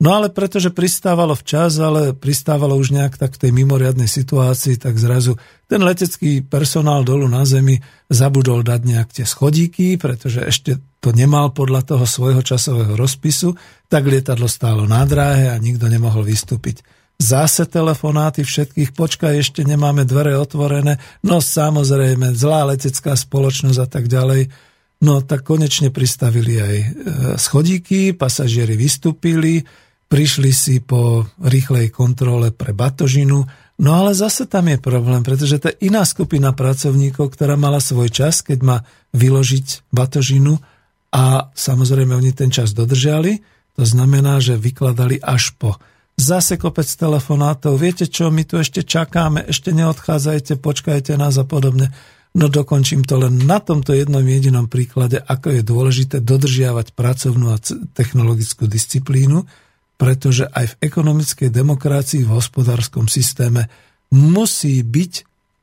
No ale pretože pristávalo včas, ale pristávalo už nejak tak v tej mimoriadnej situácii, tak zrazu ten letecký personál dolu na zemi zabudol dať nejak tie schodíky, pretože ešte to nemal podľa toho svojho časového rozpisu, tak lietadlo stálo na dráhe a nikto nemohol vystúpiť. Zase telefonáty všetkých, počkaj, ešte nemáme dvere otvorené, no samozrejme, zlá letecká spoločnosť a tak ďalej. No tak konečne pristavili aj e, schodíky, pasažieri vystúpili, prišli si po rýchlej kontrole pre batožinu, no ale zase tam je problém, pretože to je iná skupina pracovníkov, ktorá mala svoj čas, keď má vyložiť batožinu. A samozrejme oni ten čas dodržali, to znamená, že vykladali až po. Zase kopec telefonátov, viete čo, my tu ešte čakáme, ešte neodchádzajte, počkajte nás a podobne. No dokončím to len na tomto jednom jedinom príklade, ako je dôležité dodržiavať pracovnú a technologickú disciplínu, pretože aj v ekonomickej demokracii, v hospodárskom systéme musí byť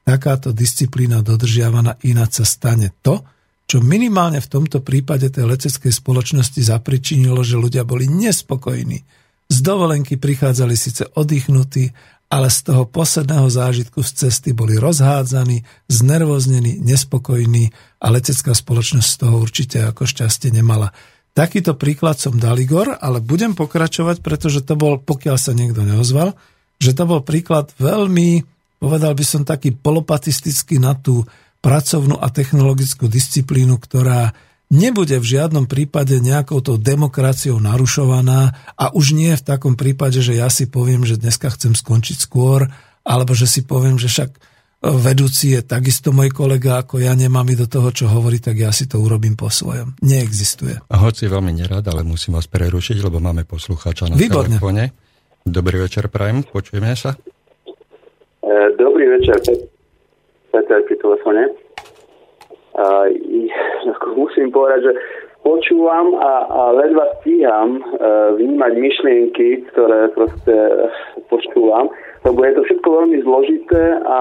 takáto disciplína dodržiavaná, ináč sa stane to, čo minimálne v tomto prípade tej leteckej spoločnosti zapričinilo, že ľudia boli nespokojní. Z dovolenky prichádzali síce oddychnutí, ale z toho posledného zážitku z cesty boli rozhádzaní, znervoznení, nespokojní a letecká spoločnosť z toho určite ako šťastie nemala. Takýto príklad som dal Igor, ale budem pokračovať, pretože to bol, pokiaľ sa niekto neozval, že to bol príklad veľmi, povedal by som taký polopatistický na tú pracovnú a technologickú disciplínu, ktorá nebude v žiadnom prípade nejakou tou demokraciou narušovaná a už nie v takom prípade, že ja si poviem, že dneska chcem skončiť skôr, alebo že si poviem, že však vedúci je takisto môj kolega ako ja, nemám do toho, čo hovorí, tak ja si to urobím po svojom. Neexistuje. A hoci veľmi nerad, ale musím vás prerušiť, lebo máme poslucháča na Výborne. telefóne. Dobrý večer, Prajem, počujeme sa. E, dobrý večer, Peter pri telefóne. musím povedať, že počúvam a, a ledva stíham e, vnímať myšlienky, ktoré proste počúvam, lebo je to všetko veľmi zložité a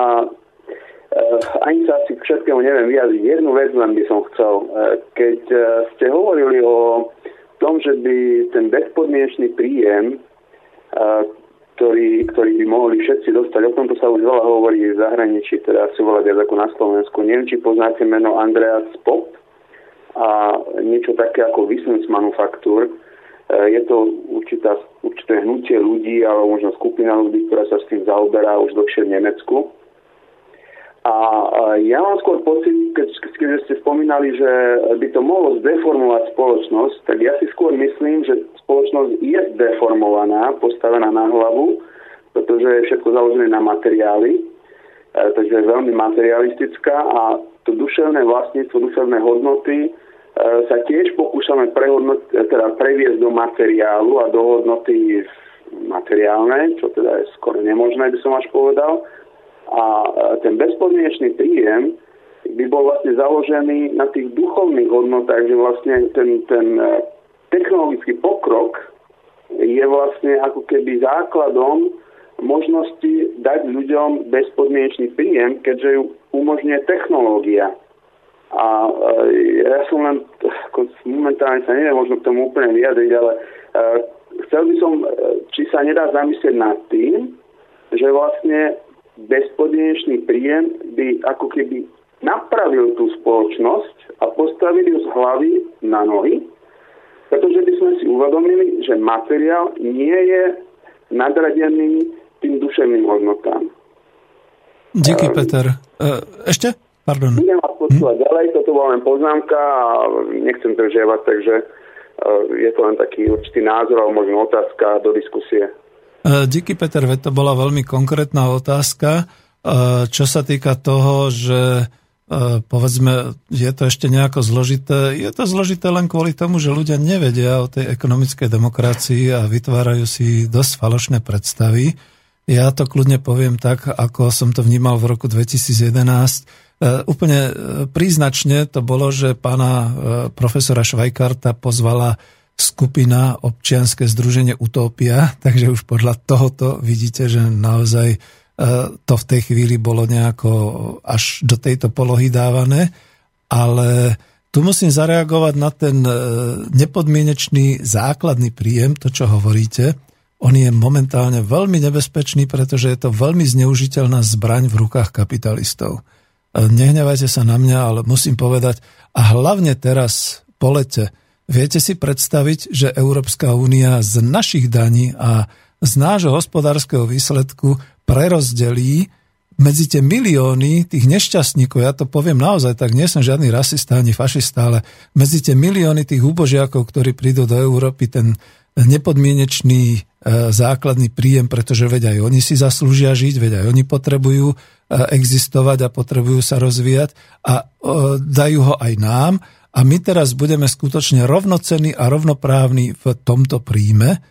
ani sa asi k všetkému neviem vyjadriť. Jednu vec len by som chcel. Eh, keď eh, ste hovorili o tom, že by ten bezpodmienečný príjem ktorý, ktorý by mohli všetci dostať. O tomto sa už veľa hovorí v zahraničí, teda asi veľa viac ako na Slovensku. Neviem, či poznáte meno Andreas Pop a niečo také ako Wismans Manufaktur. E, je to určitá, určité hnutie ľudí, alebo možno skupina ľudí, ktorá sa s tým zaoberá už dlhšie v Nemecku. A ja mám skôr pocit, keď, keď ste spomínali, že by to mohlo zdeformovať spoločnosť, tak ja si skôr myslím, že spoločnosť je deformovaná, postavená na hlavu, pretože je všetko založené na materiály, e, takže je veľmi materialistická a to duševné vlastníctvo, duševné hodnoty e, sa tiež pokúšame teda previesť do materiálu a do hodnoty materiálne, čo teda je skoro nemožné, by som až povedal. A e, ten bezpodmienečný príjem by bol vlastne založený na tých duchovných hodnotách, že vlastne ten, ten technologický pokrok je vlastne ako keby základom možnosti dať ľuďom bezpodmienečný príjem, keďže ju umožňuje technológia. A e, ja som len, momentálne sa neviem možno k tomu úplne vyjadriť, ale e, chcel by som, e, či sa nedá zamyslieť nad tým, že vlastne bezpodmienečný príjem by ako keby napravil tú spoločnosť a postavil ju z hlavy na nohy pretože by sme si uvedomili, že materiál nie je nadradený tým duševným hodnotám. Díky, Peter. Uh, ešte? Pardon. Budem vás počúvať hm? ďalej, toto bola len poznámka a nechcem držiavať, takže uh, je to len taký určitý názor alebo možno otázka do diskusie. Uh, díky, Peter, to bola veľmi konkrétna otázka. Uh, čo sa týka toho, že E, povedzme, je to ešte nejako zložité. Je to zložité len kvôli tomu, že ľudia nevedia o tej ekonomickej demokracii a vytvárajú si dosť falošné predstavy. Ja to kľudne poviem tak, ako som to vnímal v roku 2011. E, úplne e, príznačne to bolo, že pána profesora Švajkarta pozvala skupina občianske združenie Utopia, takže už podľa tohoto vidíte, že naozaj to v tej chvíli bolo nejako až do tejto polohy dávané, ale tu musím zareagovať na ten e, nepodmienečný základný príjem, to čo hovoríte. On je momentálne veľmi nebezpečný, pretože je to veľmi zneužiteľná zbraň v rukách kapitalistov. E, nehnevajte sa na mňa, ale musím povedať, a hlavne teraz po lete, viete si predstaviť, že Európska únia z našich daní a z nášho hospodárskeho výsledku prerozdelí medzi tie milióny tých nešťastníkov, ja to poviem naozaj, tak nie som žiadny rasista ani fašista, ale medzi tie milióny tých úbožiakov, ktorí prídu do Európy, ten nepodmienečný e, základný príjem, pretože veď aj oni si zaslúžia žiť, veď aj oni potrebujú e, existovať a potrebujú sa rozvíjať a e, dajú ho aj nám a my teraz budeme skutočne rovnocenní a rovnoprávni v tomto príjme,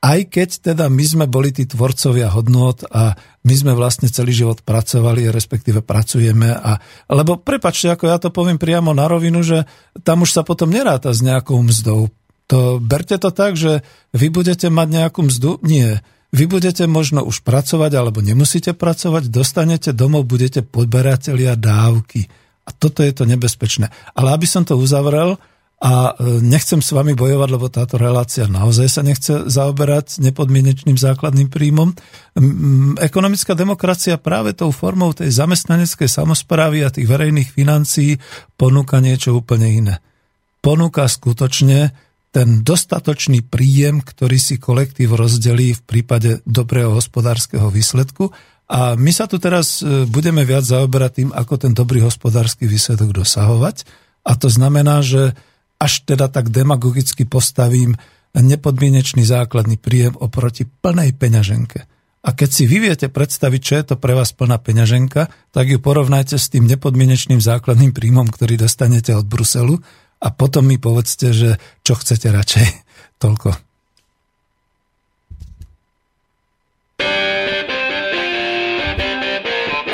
aj keď teda my sme boli tí tvorcovia hodnot a my sme vlastne celý život pracovali, respektíve pracujeme. A, lebo prepačte, ako ja to poviem priamo na rovinu, že tam už sa potom neráta s nejakou mzdou. To, berte to tak, že vy budete mať nejakú mzdu? Nie. Vy budete možno už pracovať, alebo nemusíte pracovať, dostanete domov, budete podberatelia dávky. A toto je to nebezpečné. Ale aby som to uzavrel, a e, nechcem s vami bojovať, lebo táto relácia naozaj sa nechce zaoberať nepodmienečným základným príjmom. Ekonomická demokracia práve tou formou tej zamestnaneckej samozprávy a tých verejných financií ponúka niečo úplne iné. Ponúka skutočne ten dostatočný príjem, ktorý si kolektív rozdelí v prípade dobrého hospodárskeho výsledku. A my sa tu teraz e, budeme viac zaoberať tým, ako ten dobrý hospodársky výsledok dosahovať. A to znamená, že až teda tak demagogicky postavím nepodmienečný základný príjem oproti plnej peňaženke. A keď si vy viete predstaviť, čo je to pre vás plná peňaženka, tak ju porovnajte s tým nepodmienečným základným príjmom, ktorý dostanete od Bruselu a potom mi povedzte, že čo chcete radšej. Toľko.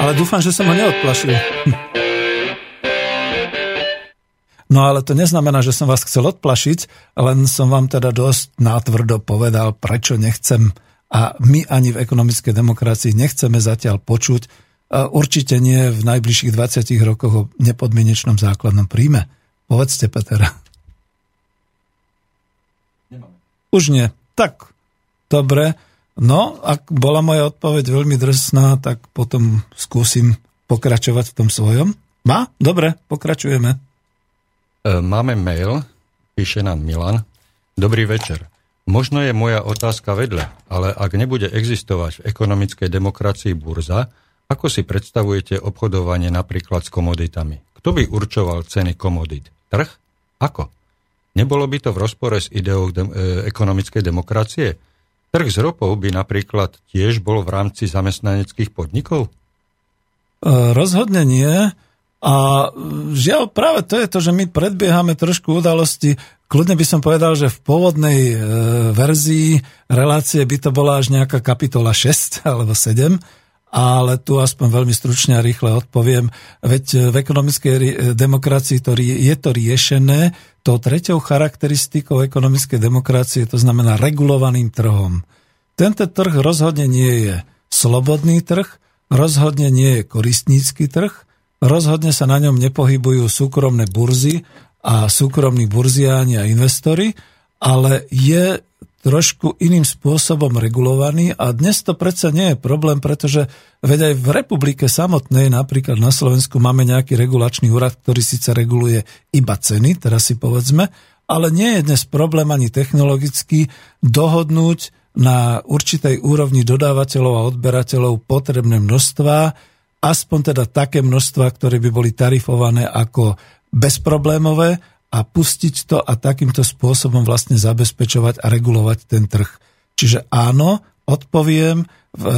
Ale dúfam, že som ho neodplašil. No ale to neznamená, že som vás chcel odplašiť, len som vám teda dosť nátvrdo povedal, prečo nechcem a my ani v ekonomickej demokracii nechceme zatiaľ počuť, určite nie v najbližších 20 rokoch o nepodmienečnom základnom príjme. Povedzte, Peter. Už nie. Tak, dobre. No, ak bola moja odpoveď veľmi drsná, tak potom skúsim pokračovať v tom svojom. Má? Dobre, pokračujeme. E, máme mail, píše nám Milan. Dobrý večer. Možno je moja otázka vedle, ale ak nebude existovať v ekonomickej demokracii burza, ako si predstavujete obchodovanie napríklad s komoditami? Kto by určoval ceny komodit? Trh? Ako? Nebolo by to v rozpore s ideou de- e, ekonomickej demokracie? Trh s ropou by napríklad tiež bol v rámci zamestnaneckých podnikov? E, rozhodne nie. A žiaľ, práve to je to, že my predbiehame trošku udalosti. Kľudne by som povedal, že v pôvodnej e, verzii relácie by to bola až nejaká kapitola 6 alebo 7, ale tu aspoň veľmi stručne a rýchle odpoviem. Veď v ekonomickej demokracii to, je to riešené tou treťou charakteristikou ekonomickej demokracie, to znamená regulovaným trhom. Tento trh rozhodne nie je slobodný trh, rozhodne nie je koristnícky trh, rozhodne sa na ňom nepohybujú súkromné burzy a súkromní burziáni a investori, ale je trošku iným spôsobom regulovaný a dnes to predsa nie je problém, pretože veď aj v republike samotnej, napríklad na Slovensku máme nejaký regulačný úrad, ktorý síce reguluje iba ceny, teraz si povedzme, ale nie je dnes problém ani technologicky dohodnúť na určitej úrovni dodávateľov a odberateľov potrebné množstva, aspoň teda také množstva, ktoré by boli tarifované ako bezproblémové a pustiť to a takýmto spôsobom vlastne zabezpečovať a regulovať ten trh. Čiže áno, odpoviem, v e,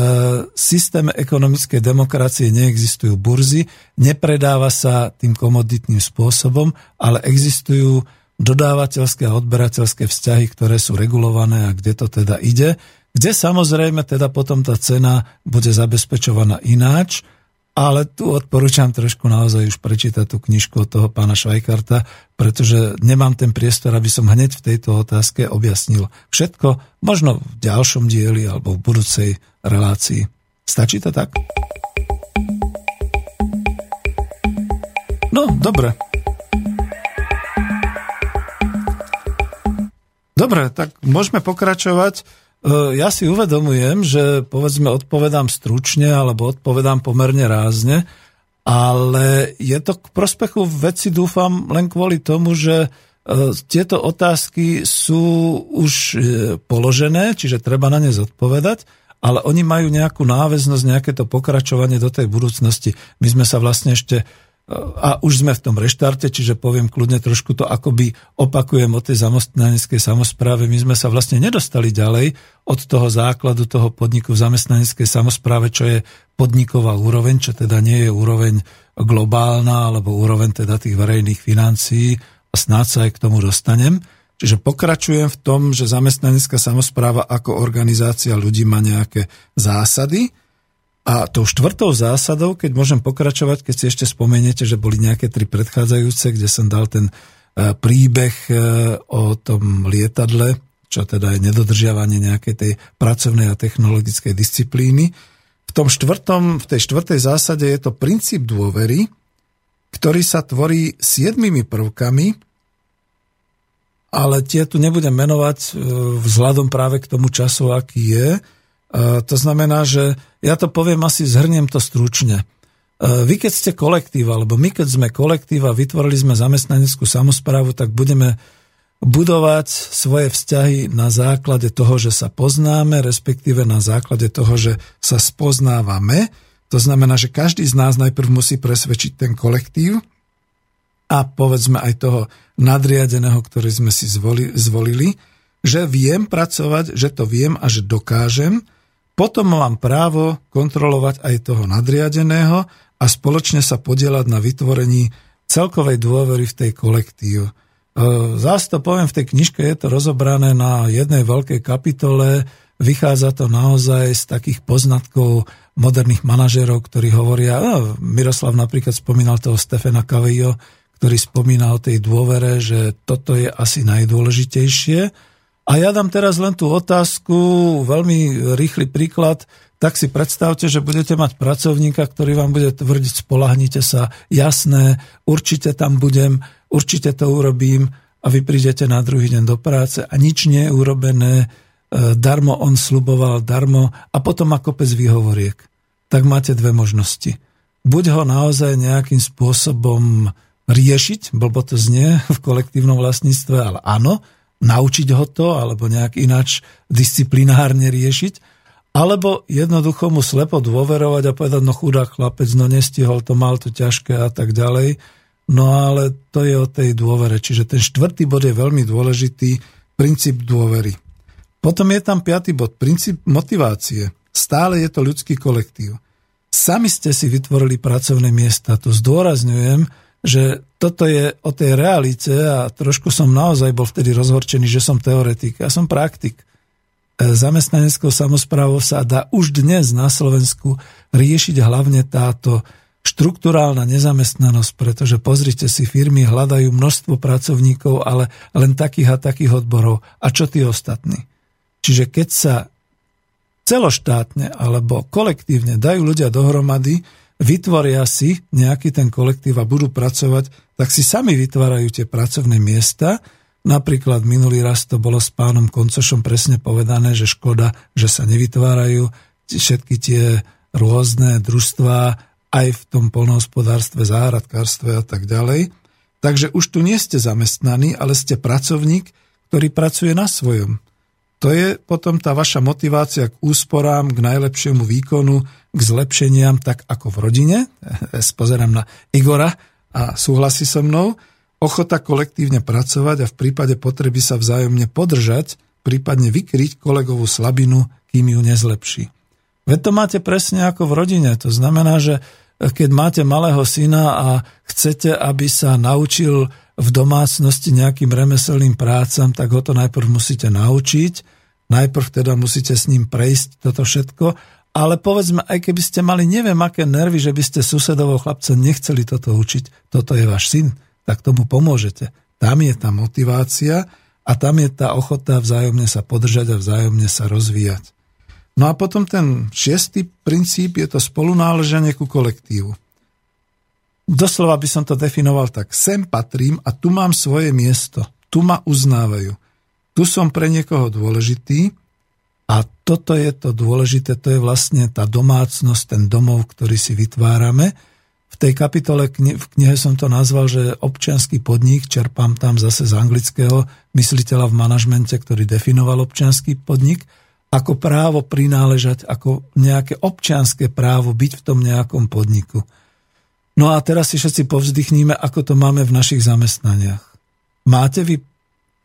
systéme ekonomickej demokracie neexistujú burzy, nepredáva sa tým komoditným spôsobom, ale existujú dodávateľské a odberateľské vzťahy, ktoré sú regulované a kde to teda ide, kde samozrejme teda potom tá cena bude zabezpečovaná ináč, ale tu odporúčam trošku naozaj už prečítať tú knižku od toho pána Švajkarta, pretože nemám ten priestor, aby som hneď v tejto otázke objasnil všetko, možno v ďalšom dieli alebo v budúcej relácii. Stačí to tak? No, dobre. Dobre, tak môžeme pokračovať. E, ja si uvedomujem, že povedzme odpovedám stručne alebo odpovedám pomerne rázne, ale je to k prospechu veci, dúfam, len kvôli tomu, že e, tieto otázky sú už e, položené, čiže treba na ne zodpovedať, ale oni majú nejakú náväznosť, nejaké to pokračovanie do tej budúcnosti. My sme sa vlastne ešte a už sme v tom reštarte, čiže poviem kľudne trošku to akoby opakujem o tej zamestnaneckej samozpráve. My sme sa vlastne nedostali ďalej od toho základu toho podniku v zamestnaneckej samozpráve, čo je podniková úroveň, čo teda nie je úroveň globálna alebo úroveň teda tých verejných financií a snáď sa aj k tomu dostanem. Čiže pokračujem v tom, že zamestnanecká samozpráva ako organizácia ľudí má nejaké zásady, a tou štvrtou zásadou, keď môžem pokračovať, keď si ešte spomeniete, že boli nejaké tri predchádzajúce, kde som dal ten e, príbeh e, o tom lietadle, čo teda je nedodržiavanie nejakej tej pracovnej a technologickej disciplíny. V, tom štvrtom, v tej štvrtej zásade je to princíp dôvery, ktorý sa tvorí siedmými prvkami, ale tie tu nebudem menovať e, vzhľadom práve k tomu času, aký je, to znamená, že ja to poviem asi, zhrniem to stručne. E, vy keď ste kolektíva, alebo my keď sme kolektíva, vytvorili sme zamestnaneckú samozprávu, tak budeme budovať svoje vzťahy na základe toho, že sa poznáme, respektíve na základe toho, že sa spoznávame. To znamená, že každý z nás najprv musí presvedčiť ten kolektív a povedzme aj toho nadriadeného, ktorý sme si zvolili, že viem pracovať, že to viem a že dokážem, potom mám právo kontrolovať aj toho nadriadeného a spoločne sa podielať na vytvorení celkovej dôvery v tej kolektív. E, zás to poviem, v tej knižke je to rozobrané na jednej veľkej kapitole, vychádza to naozaj z takých poznatkov moderných manažerov, ktorí hovoria, no, Miroslav napríklad spomínal toho Stefana Cavillo, ktorý spomína o tej dôvere, že toto je asi najdôležitejšie a ja dám teraz len tú otázku, veľmi rýchly príklad, tak si predstavte, že budete mať pracovníka, ktorý vám bude tvrdiť, spolahnite sa, jasné, určite tam budem, určite to urobím a vy prídete na druhý deň do práce a nič nie je urobené, darmo on sluboval, darmo a potom ako pes výhovoriek. Tak máte dve možnosti. Buď ho naozaj nejakým spôsobom riešiť, blbo to znie v kolektívnom vlastníctve, ale áno, naučiť ho to, alebo nejak ináč disciplinárne riešiť, alebo jednoducho mu slepo dôverovať a povedať, no chudák chlapec, no nestihol to, mal to ťažké a tak ďalej. No ale to je o tej dôvere. Čiže ten štvrtý bod je veľmi dôležitý, princíp dôvery. Potom je tam piatý bod, princíp motivácie. Stále je to ľudský kolektív. Sami ste si vytvorili pracovné miesta. To zdôrazňujem, že toto je o tej realite a trošku som naozaj bol vtedy rozhorčený, že som teoretik. Ja som praktik. E, zamestnaneckou samozprávou sa dá už dnes na Slovensku riešiť hlavne táto štruktúrálna nezamestnanosť, pretože pozrite si, firmy hľadajú množstvo pracovníkov, ale len takých a takých odborov. A čo tí ostatní? Čiže keď sa celoštátne alebo kolektívne dajú ľudia dohromady, vytvoria si nejaký ten kolektív a budú pracovať, tak si sami vytvárajú tie pracovné miesta. Napríklad minulý raz to bolo s pánom Koncošom presne povedané, že škoda, že sa nevytvárajú všetky tie rôzne družstvá aj v tom polnohospodárstve, záhradkárstve a tak ďalej. Takže už tu nie ste zamestnaní, ale ste pracovník, ktorý pracuje na svojom. To je potom tá vaša motivácia k úsporám, k najlepšiemu výkonu, k zlepšeniam, tak ako v rodine. Spozerám na Igora a súhlasí so mnou. Ochota kolektívne pracovať a v prípade potreby sa vzájomne podržať, prípadne vykryť kolegovú slabinu, kým ju nezlepší. Veď to máte presne ako v rodine. To znamená, že keď máte malého syna a chcete, aby sa naučil v domácnosti nejakým remeselným prácam, tak ho to najprv musíte naučiť, najprv teda musíte s ním prejsť toto všetko, ale povedzme, aj keby ste mali neviem aké nervy, že by ste susedovou chlapca nechceli toto učiť, toto je váš syn, tak tomu pomôžete. Tam je tá motivácia a tam je tá ochota vzájomne sa podržať a vzájomne sa rozvíjať. No a potom ten šiestý princíp je to spolunáleženie ku kolektívu. Doslova by som to definoval tak. Sem patrím a tu mám svoje miesto. Tu ma uznávajú. Tu som pre niekoho dôležitý a toto je to dôležité, to je vlastne tá domácnosť, ten domov, ktorý si vytvárame. V tej kapitole v knihe som to nazval, že občianský podnik, čerpám tam zase z anglického mysliteľa v manažmente, ktorý definoval občianský podnik, ako právo prináležať, ako nejaké občianské právo byť v tom nejakom podniku. No a teraz si všetci povzdychníme, ako to máme v našich zamestnaniach. Máte vy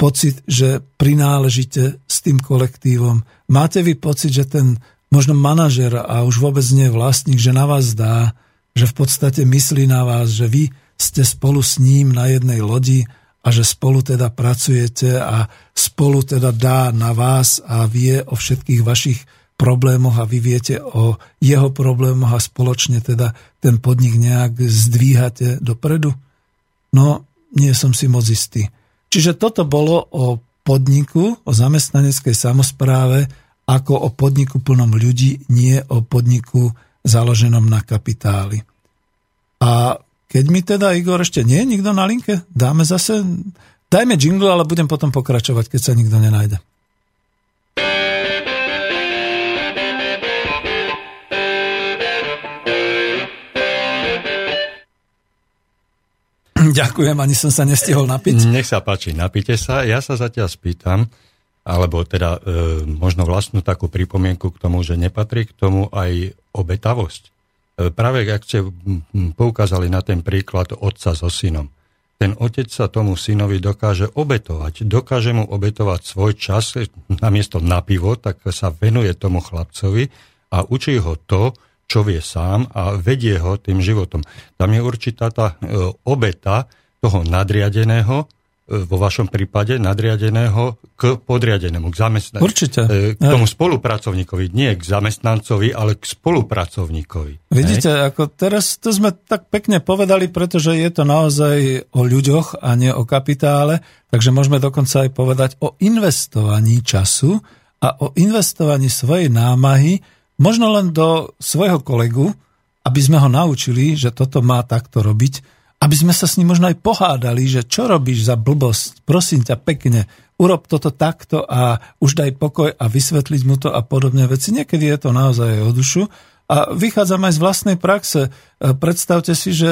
pocit, že prináležite s tým kolektívom? Máte vy pocit, že ten možno manažer a už vôbec nie vlastník, že na vás dá, že v podstate myslí na vás, že vy ste spolu s ním na jednej lodi a že spolu teda pracujete a spolu teda dá na vás a vie o všetkých vašich problémoch a vy viete o jeho problémoch a spoločne teda ten podnik nejak zdvíhate dopredu? No, nie som si moc istý. Čiže toto bolo o podniku, o zamestnaneckej samozpráve, ako o podniku plnom ľudí, nie o podniku založenom na kapitáli. A keď mi teda, Igor, ešte nie je nikto na linke, dáme zase, dajme jingle, ale budem potom pokračovať, keď sa nikto nenájde. Ďakujem, ani som sa nestihol napiť. Nech sa páči, napite sa. Ja sa zatiaľ spýtam, alebo teda e, možno vlastnú takú pripomienku k tomu, že nepatrí k tomu aj obetavosť. E, práve ak ste poukázali na ten príklad otca so synom. Ten otec sa tomu synovi dokáže obetovať. Dokáže mu obetovať svoj čas, namiesto na pivo, tak sa venuje tomu chlapcovi a učí ho to, čo vie sám a vedie ho tým životom. Tam je určitá tá e, obeta toho nadriadeného, e, vo vašom prípade nadriadeného k podriadenému, k zamestnancovi. Určite. E, k tomu spolupracovníkovi, nie k zamestnancovi, ale k spolupracovníkovi. Vidíte, Hej? ako teraz to sme tak pekne povedali, pretože je to naozaj o ľuďoch a nie o kapitále, takže môžeme dokonca aj povedať o investovaní času a o investovaní svojej námahy možno len do svojho kolegu, aby sme ho naučili, že toto má takto robiť, aby sme sa s ním možno aj pohádali, že čo robíš za blbosť, prosím ťa pekne, urob toto takto a už daj pokoj a vysvetliť mu to a podobne veci. Niekedy je to naozaj o dušu. A vychádzam aj z vlastnej praxe. E, predstavte si, že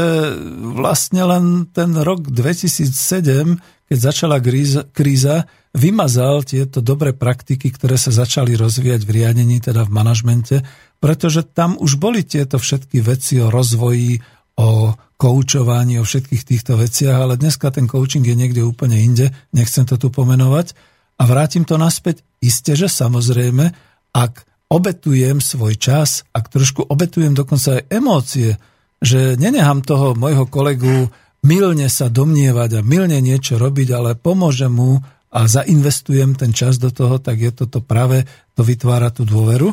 vlastne len ten rok 2007, keď začala kríza, kríza vymazal tieto dobré praktiky, ktoré sa začali rozvíjať v riadení, teda v manažmente, pretože tam už boli tieto všetky veci o rozvoji, o koučovaní, o všetkých týchto veciach, ale dneska ten coaching je niekde úplne inde, nechcem to tu pomenovať. A vrátim to naspäť, iste, že samozrejme, ak obetujem svoj čas, ak trošku obetujem dokonca aj emócie, že nenehám toho môjho kolegu milne sa domnievať a milne niečo robiť, ale pomôžem mu a zainvestujem ten čas do toho, tak je toto práve, to vytvára tú dôveru.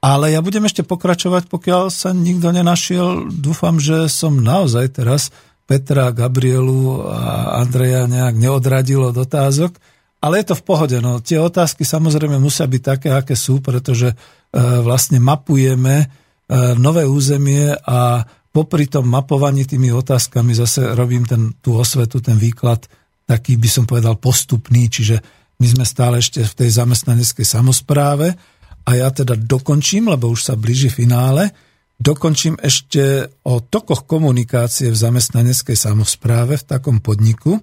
Ale ja budem ešte pokračovať, pokiaľ sa nikto nenašiel. Dúfam, že som naozaj teraz Petra, Gabrielu a Andreja nejak neodradil od otázok. Ale je to v pohode. No. Tie otázky samozrejme musia byť také, aké sú, pretože e, vlastne mapujeme e, nové územie a popri tom mapovaní tými otázkami zase robím ten, tú osvetu, ten výklad taký by som povedal postupný, čiže my sme stále ešte v tej zamestnaneckej samozpráve a ja teda dokončím, lebo už sa blíži finále, dokončím ešte o tokoch komunikácie v zamestnaneckej samozpráve v takom podniku,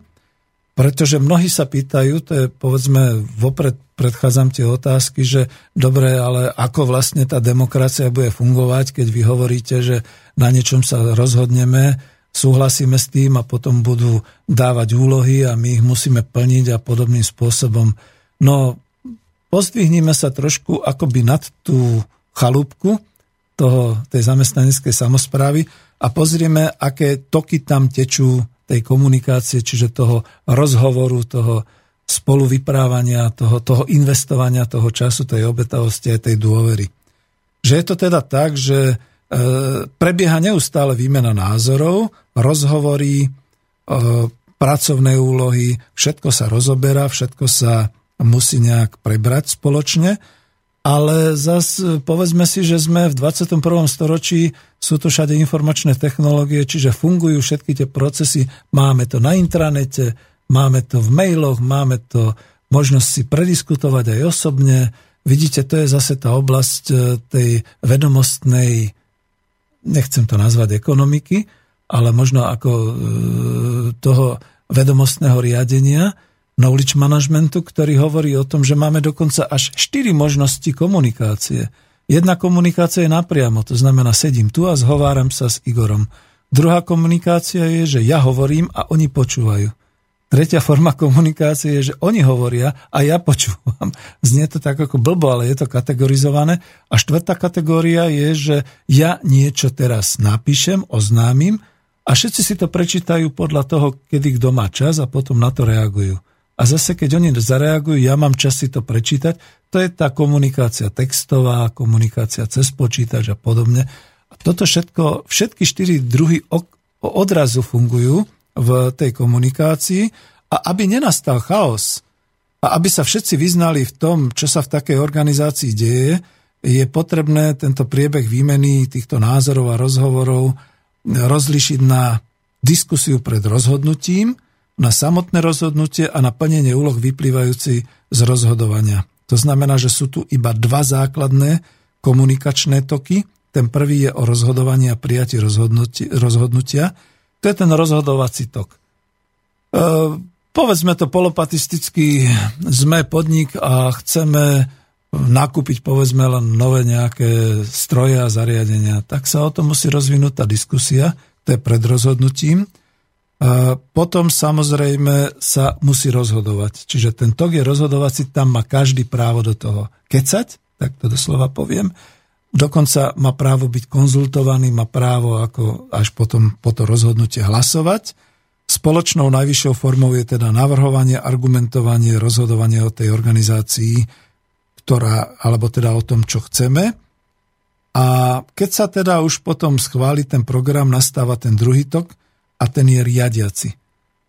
pretože mnohí sa pýtajú, to je povedzme, vopred predchádzam tie otázky, že dobre, ale ako vlastne tá demokracia bude fungovať, keď vy hovoríte, že na niečom sa rozhodneme, súhlasíme s tým a potom budú dávať úlohy a my ich musíme plniť a podobným spôsobom. No, pozdvihnime sa trošku akoby nad tú chalúbku toho, tej zamestnaneckej samozprávy a pozrieme, aké toky tam tečú tej komunikácie, čiže toho rozhovoru, toho spolu vyprávania, toho, toho investovania toho času, tej obetavosti a tej dôvery. Že je to teda tak, že e, prebieha neustále výmena názorov, rozhovory, e, pracovné úlohy, všetko sa rozoberá, všetko sa musí nejak prebrať spoločne, ale zas povedzme si, že sme v 21. storočí, sú to všade informačné technológie, čiže fungujú všetky tie procesy, máme to na intranete, máme to v mailoch, máme to možnosť si prediskutovať aj osobne. Vidíte, to je zase tá oblasť e, tej vedomostnej, nechcem to nazvať ekonomiky, ale možno ako e, toho vedomostného riadenia, knowledge managementu, ktorý hovorí o tom, že máme dokonca až 4 možnosti komunikácie. Jedna komunikácia je napriamo, to znamená sedím tu a zhováram sa s Igorom. Druhá komunikácia je, že ja hovorím a oni počúvajú. Tretia forma komunikácie je, že oni hovoria a ja počúvam. Znie to tak ako blbo, ale je to kategorizované. A štvrtá kategória je, že ja niečo teraz napíšem, oznámim a všetci si to prečítajú podľa toho, kedy kto má čas a potom na to reagujú. A zase, keď oni zareagujú, ja mám čas si to prečítať, to je tá komunikácia textová, komunikácia cez počítač a podobne. A toto všetko, všetky štyri druhy odrazu fungujú v tej komunikácii a aby nenastal chaos a aby sa všetci vyznali v tom, čo sa v takej organizácii deje, je potrebné tento priebeh výmeny týchto názorov a rozhovorov rozlišiť na diskusiu pred rozhodnutím, na samotné rozhodnutie a na plnenie úloh vyplývajúci z rozhodovania. To znamená, že sú tu iba dva základné komunikačné toky. Ten prvý je o rozhodovaní a prijati rozhodnutia. To je ten rozhodovací tok. E, povedzme to polopatisticky, sme podnik a chceme nakúpiť povedzme len nové nejaké stroje a zariadenia. Tak sa o tom musí rozvinúť tá diskusia, to je pred rozhodnutím. Potom samozrejme sa musí rozhodovať. Čiže ten tok je rozhodovací, tam má každý právo do toho kecať, tak to doslova poviem. Dokonca má právo byť konzultovaný, má právo ako až potom po to rozhodnutie hlasovať. Spoločnou najvyššou formou je teda navrhovanie, argumentovanie, rozhodovanie o tej organizácii, ktorá, alebo teda o tom, čo chceme. A keď sa teda už potom schváli ten program, nastáva ten druhý tok, a ten je riadiaci.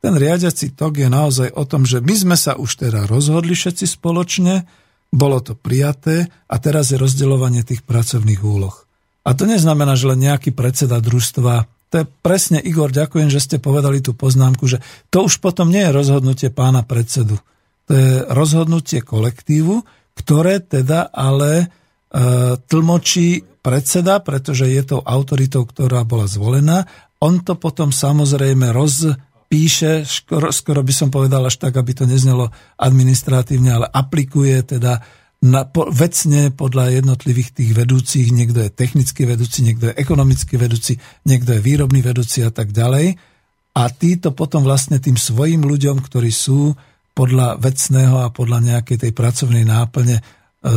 Ten riadiaci tok je naozaj o tom, že my sme sa už teda rozhodli všetci spoločne, bolo to prijaté a teraz je rozdeľovanie tých pracovných úloh. A to neznamená, že len nejaký predseda družstva, to je presne, Igor, ďakujem, že ste povedali tú poznámku, že to už potom nie je rozhodnutie pána predsedu. to je rozhodnutie kolektívu, ktoré teda ale e, tlmočí predseda, pretože je to autoritou, ktorá bola zvolená. On to potom samozrejme rozpíše, skoro, skoro by som povedal až tak, aby to neznelo administratívne, ale aplikuje teda na, po, vecne podľa jednotlivých tých vedúcich. Niekto je technický vedúci, niekto je ekonomický vedúci, niekto je výrobný vedúci a tak ďalej. A títo potom vlastne tým svojim ľuďom, ktorí sú podľa vecného a podľa nejakej tej pracovnej náplne e,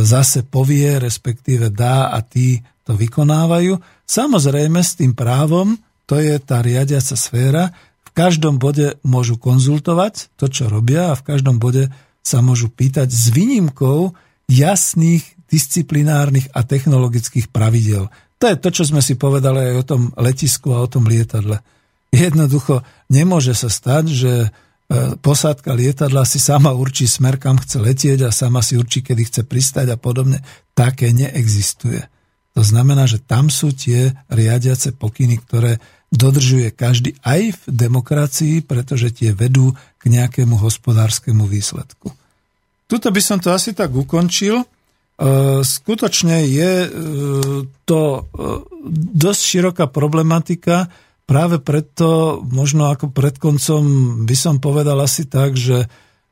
zase povie, respektíve dá a tí to vykonávajú. Samozrejme s tým právom, to je tá riadiaca sféra, v každom bode môžu konzultovať to, čo robia a v každom bode sa môžu pýtať s výnimkou jasných disciplinárnych a technologických pravidel. To je to, čo sme si povedali aj o tom letisku a o tom lietadle. Jednoducho nemôže sa stať, že posádka lietadla si sama určí smer, kam chce letieť a sama si určí, kedy chce pristať a podobne. Také neexistuje. To znamená, že tam sú tie riadiace pokyny, ktoré dodržuje každý aj v demokracii, pretože tie vedú k nejakému hospodárskemu výsledku. Tuto by som to asi tak ukončil. E, skutočne je e, to e, dosť široká problematika, práve preto možno ako pred koncom by som povedal asi tak, že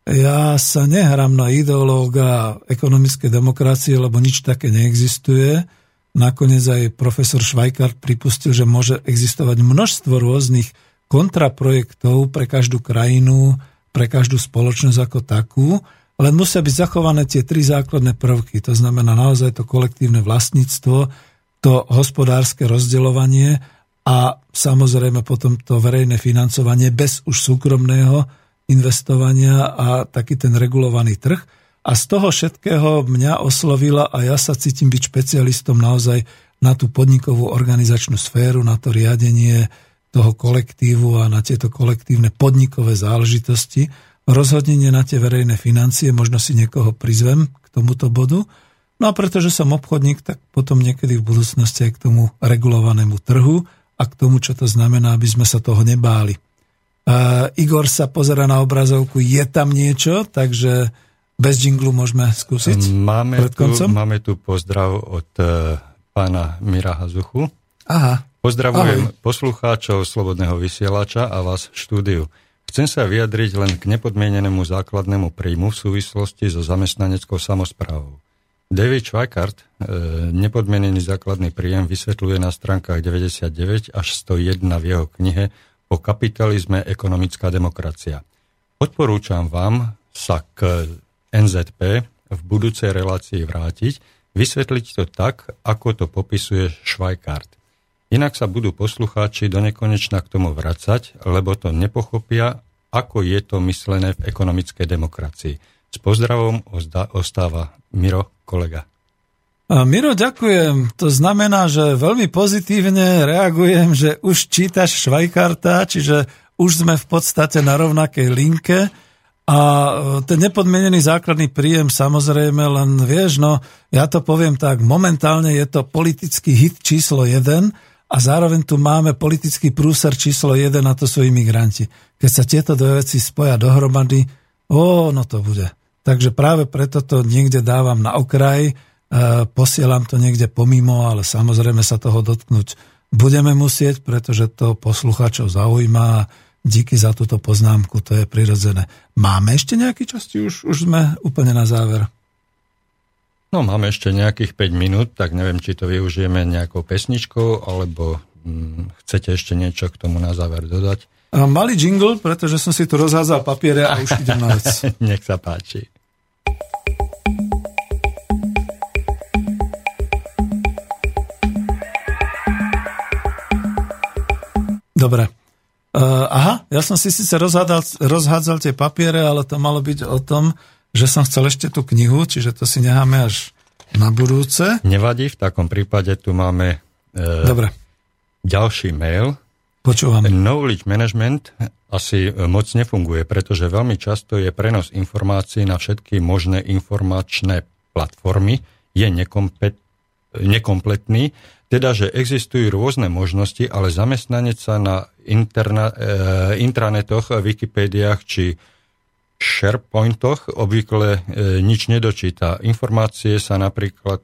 ja sa nehrám na ideológa ekonomickej demokracie, lebo nič také neexistuje Nakoniec aj profesor Švajkart pripustil, že môže existovať množstvo rôznych kontraprojektov pre každú krajinu, pre každú spoločnosť ako takú, len musia byť zachované tie tri základné prvky. To znamená naozaj to kolektívne vlastníctvo, to hospodárske rozdeľovanie a samozrejme potom to verejné financovanie bez už súkromného investovania a taký ten regulovaný trh. A z toho všetkého mňa oslovila a ja sa cítim byť špecialistom naozaj na tú podnikovú organizačnú sféru, na to riadenie toho kolektívu a na tieto kolektívne podnikové záležitosti. Rozhodnenie na tie verejné financie, možno si niekoho prizvem k tomuto bodu. No a pretože som obchodník, tak potom niekedy v budúcnosti aj k tomu regulovanému trhu a k tomu, čo to znamená, aby sme sa toho nebáli. Uh, Igor sa pozera na obrazovku, je tam niečo, takže bez jinglu môžeme skúsiť? Máme, pred koncom? tu, máme tu pozdrav od uh, pána Mira Hazuchu. Aha. Pozdravujem Ahoj. poslucháčov Slobodného vysielača a vás v štúdiu. Chcem sa vyjadriť len k nepodmienenému základnému príjmu v súvislosti so zamestnaneckou samozprávou. David Schweikart e, nepodmienený základný príjem vysvetľuje na stránkach 99 až 101 v jeho knihe o kapitalizme ekonomická demokracia. Odporúčam vám sa k NZP v budúcej relácii vrátiť, vysvetliť to tak, ako to popisuje Švajkart. Inak sa budú poslucháči do nekonečna k tomu vracať, lebo to nepochopia, ako je to myslené v ekonomickej demokracii. S pozdravom ostáva Miro, kolega. Miro, ďakujem. To znamená, že veľmi pozitívne reagujem, že už čítaš Švajkarta, čiže už sme v podstate na rovnakej linke. A e, ten nepodmienený základný príjem samozrejme, len vieš, no ja to poviem tak, momentálne je to politický hit číslo 1 a zároveň tu máme politický prúser číslo 1 a to sú imigranti. Keď sa tieto dve veci spoja dohromady, ó, no to bude. Takže práve preto to niekde dávam na okraj, e, posielam to niekde pomimo, ale samozrejme sa toho dotknúť budeme musieť, pretože to poslucháčov zaujíma Díky za túto poznámku, to je prirodzené. Máme ešte nejaký čas, už, už sme úplne na záver? No, máme ešte nejakých 5 minút, tak neviem, či to využijeme nejakou pesničkou, alebo hm, chcete ešte niečo k tomu na záver dodať? Malý jingle, pretože som si tu rozhádzal papiere a už idem na vec. Nech sa páči. Dobre. Uh, aha, ja som si síce rozhádzal, rozhádzal tie papiere, ale to malo byť o tom, že som chcel ešte tú knihu, čiže to si necháme až na budúce. Nevadí, v takom prípade tu máme uh, Dobre. ďalší mail. Počúvam. Knowledge management asi e, moc nefunguje, pretože veľmi často je prenos informácií na všetky možné informačné platformy, je nekompet, nekompletný teda, že existujú rôzne možnosti, ale zamestnanec sa na interna, e, intranetoch, Wikipédiách či SharePointoch obvykle e, nič nedočíta. Informácie sa napríklad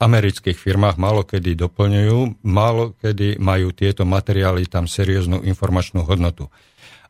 amerických firmách málo kedy doplňujú, málo kedy majú tieto materiály tam serióznu informačnú hodnotu.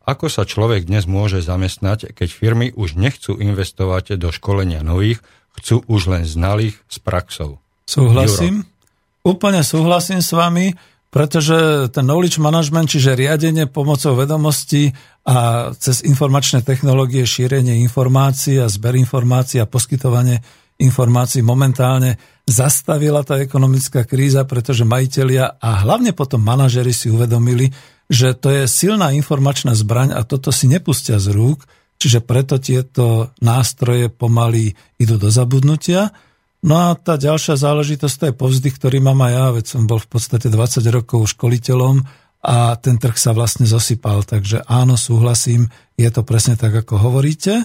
Ako sa človek dnes môže zamestnať, keď firmy už nechcú investovať do školenia nových, chcú už len znalých s praxou? Súhlasím. Juro. Úplne súhlasím s vami, pretože ten knowledge management, čiže riadenie pomocou vedomostí a cez informačné technológie šírenie informácií a zber informácií a poskytovanie informácií momentálne zastavila tá ekonomická kríza, pretože majiteľia a hlavne potom manažery si uvedomili, že to je silná informačná zbraň a toto si nepustia z rúk, čiže preto tieto nástroje pomaly idú do zabudnutia. No a tá ďalšia záležitosť, to je povzdych, ktorý mám aj ja, veď som bol v podstate 20 rokov školiteľom a ten trh sa vlastne zosypal. Takže áno, súhlasím, je to presne tak, ako hovoríte.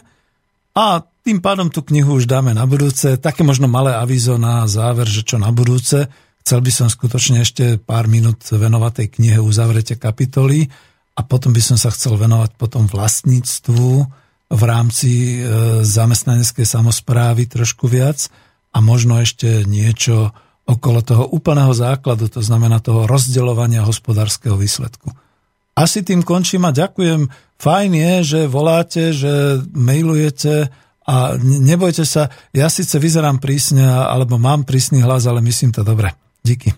A tým pádom tú knihu už dáme na budúce. Také možno malé avízo na záver, že čo na budúce. Chcel by som skutočne ešte pár minút venovať tej knihe Uzavrete kapitoly a potom by som sa chcel venovať potom vlastníctvu v rámci e, zamestnaneckej samozprávy trošku viac a možno ešte niečo okolo toho úplného základu, to znamená toho rozdeľovania hospodárskeho výsledku. Asi tým končím a ďakujem. Fajn je, že voláte, že mailujete a nebojte sa, ja síce vyzerám prísne, alebo mám prísny hlas, ale myslím to dobre. Díky.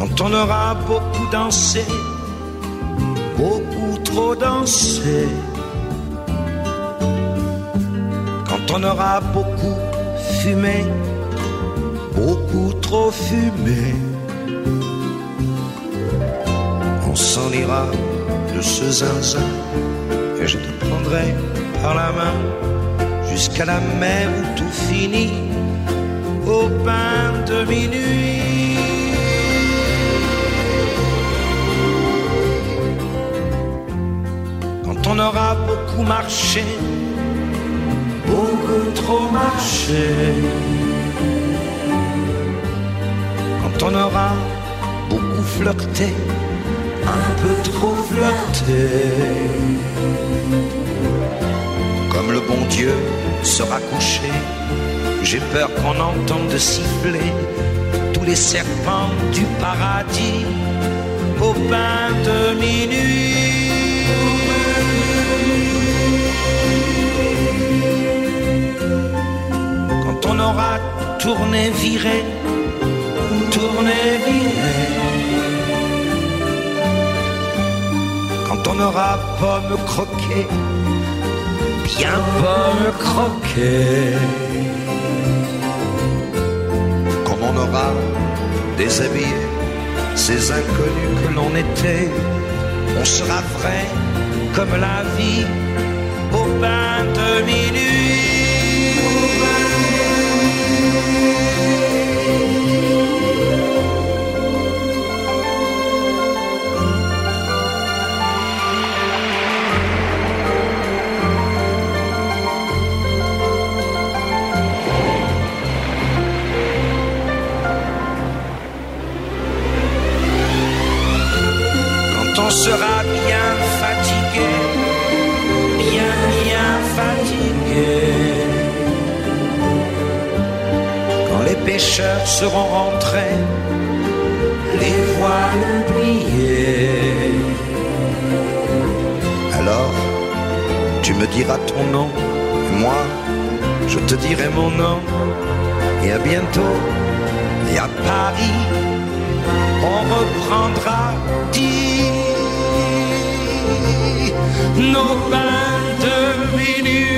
Quand on aura beaucoup dansé, beaucoup trop dansé, quand on aura beaucoup fumé, beaucoup trop fumé. On s'en ira de ce zinzin et je te prendrai par la main jusqu'à la mer où tout finit au pain de minuit. Quand on aura beaucoup marché, trop marché on aura beaucoup flirté, un peu trop flirté. Comme le bon Dieu sera couché, j'ai peur qu'on entende siffler tous les serpents du paradis au pain de minuit. Aura tourné, viré, tourner Quand on aura pomme croquée, bien pomme croquée. Comme on aura déshabillé ces inconnus que l'on était, on sera vrai comme la vie au bain de minuit. Pêcheurs seront rentrés, les voiles pliées. Alors, tu me diras ton nom, et moi, je te dirai mon nom. Et à bientôt, et à Paris, on reprendra dix nos bains de minuit.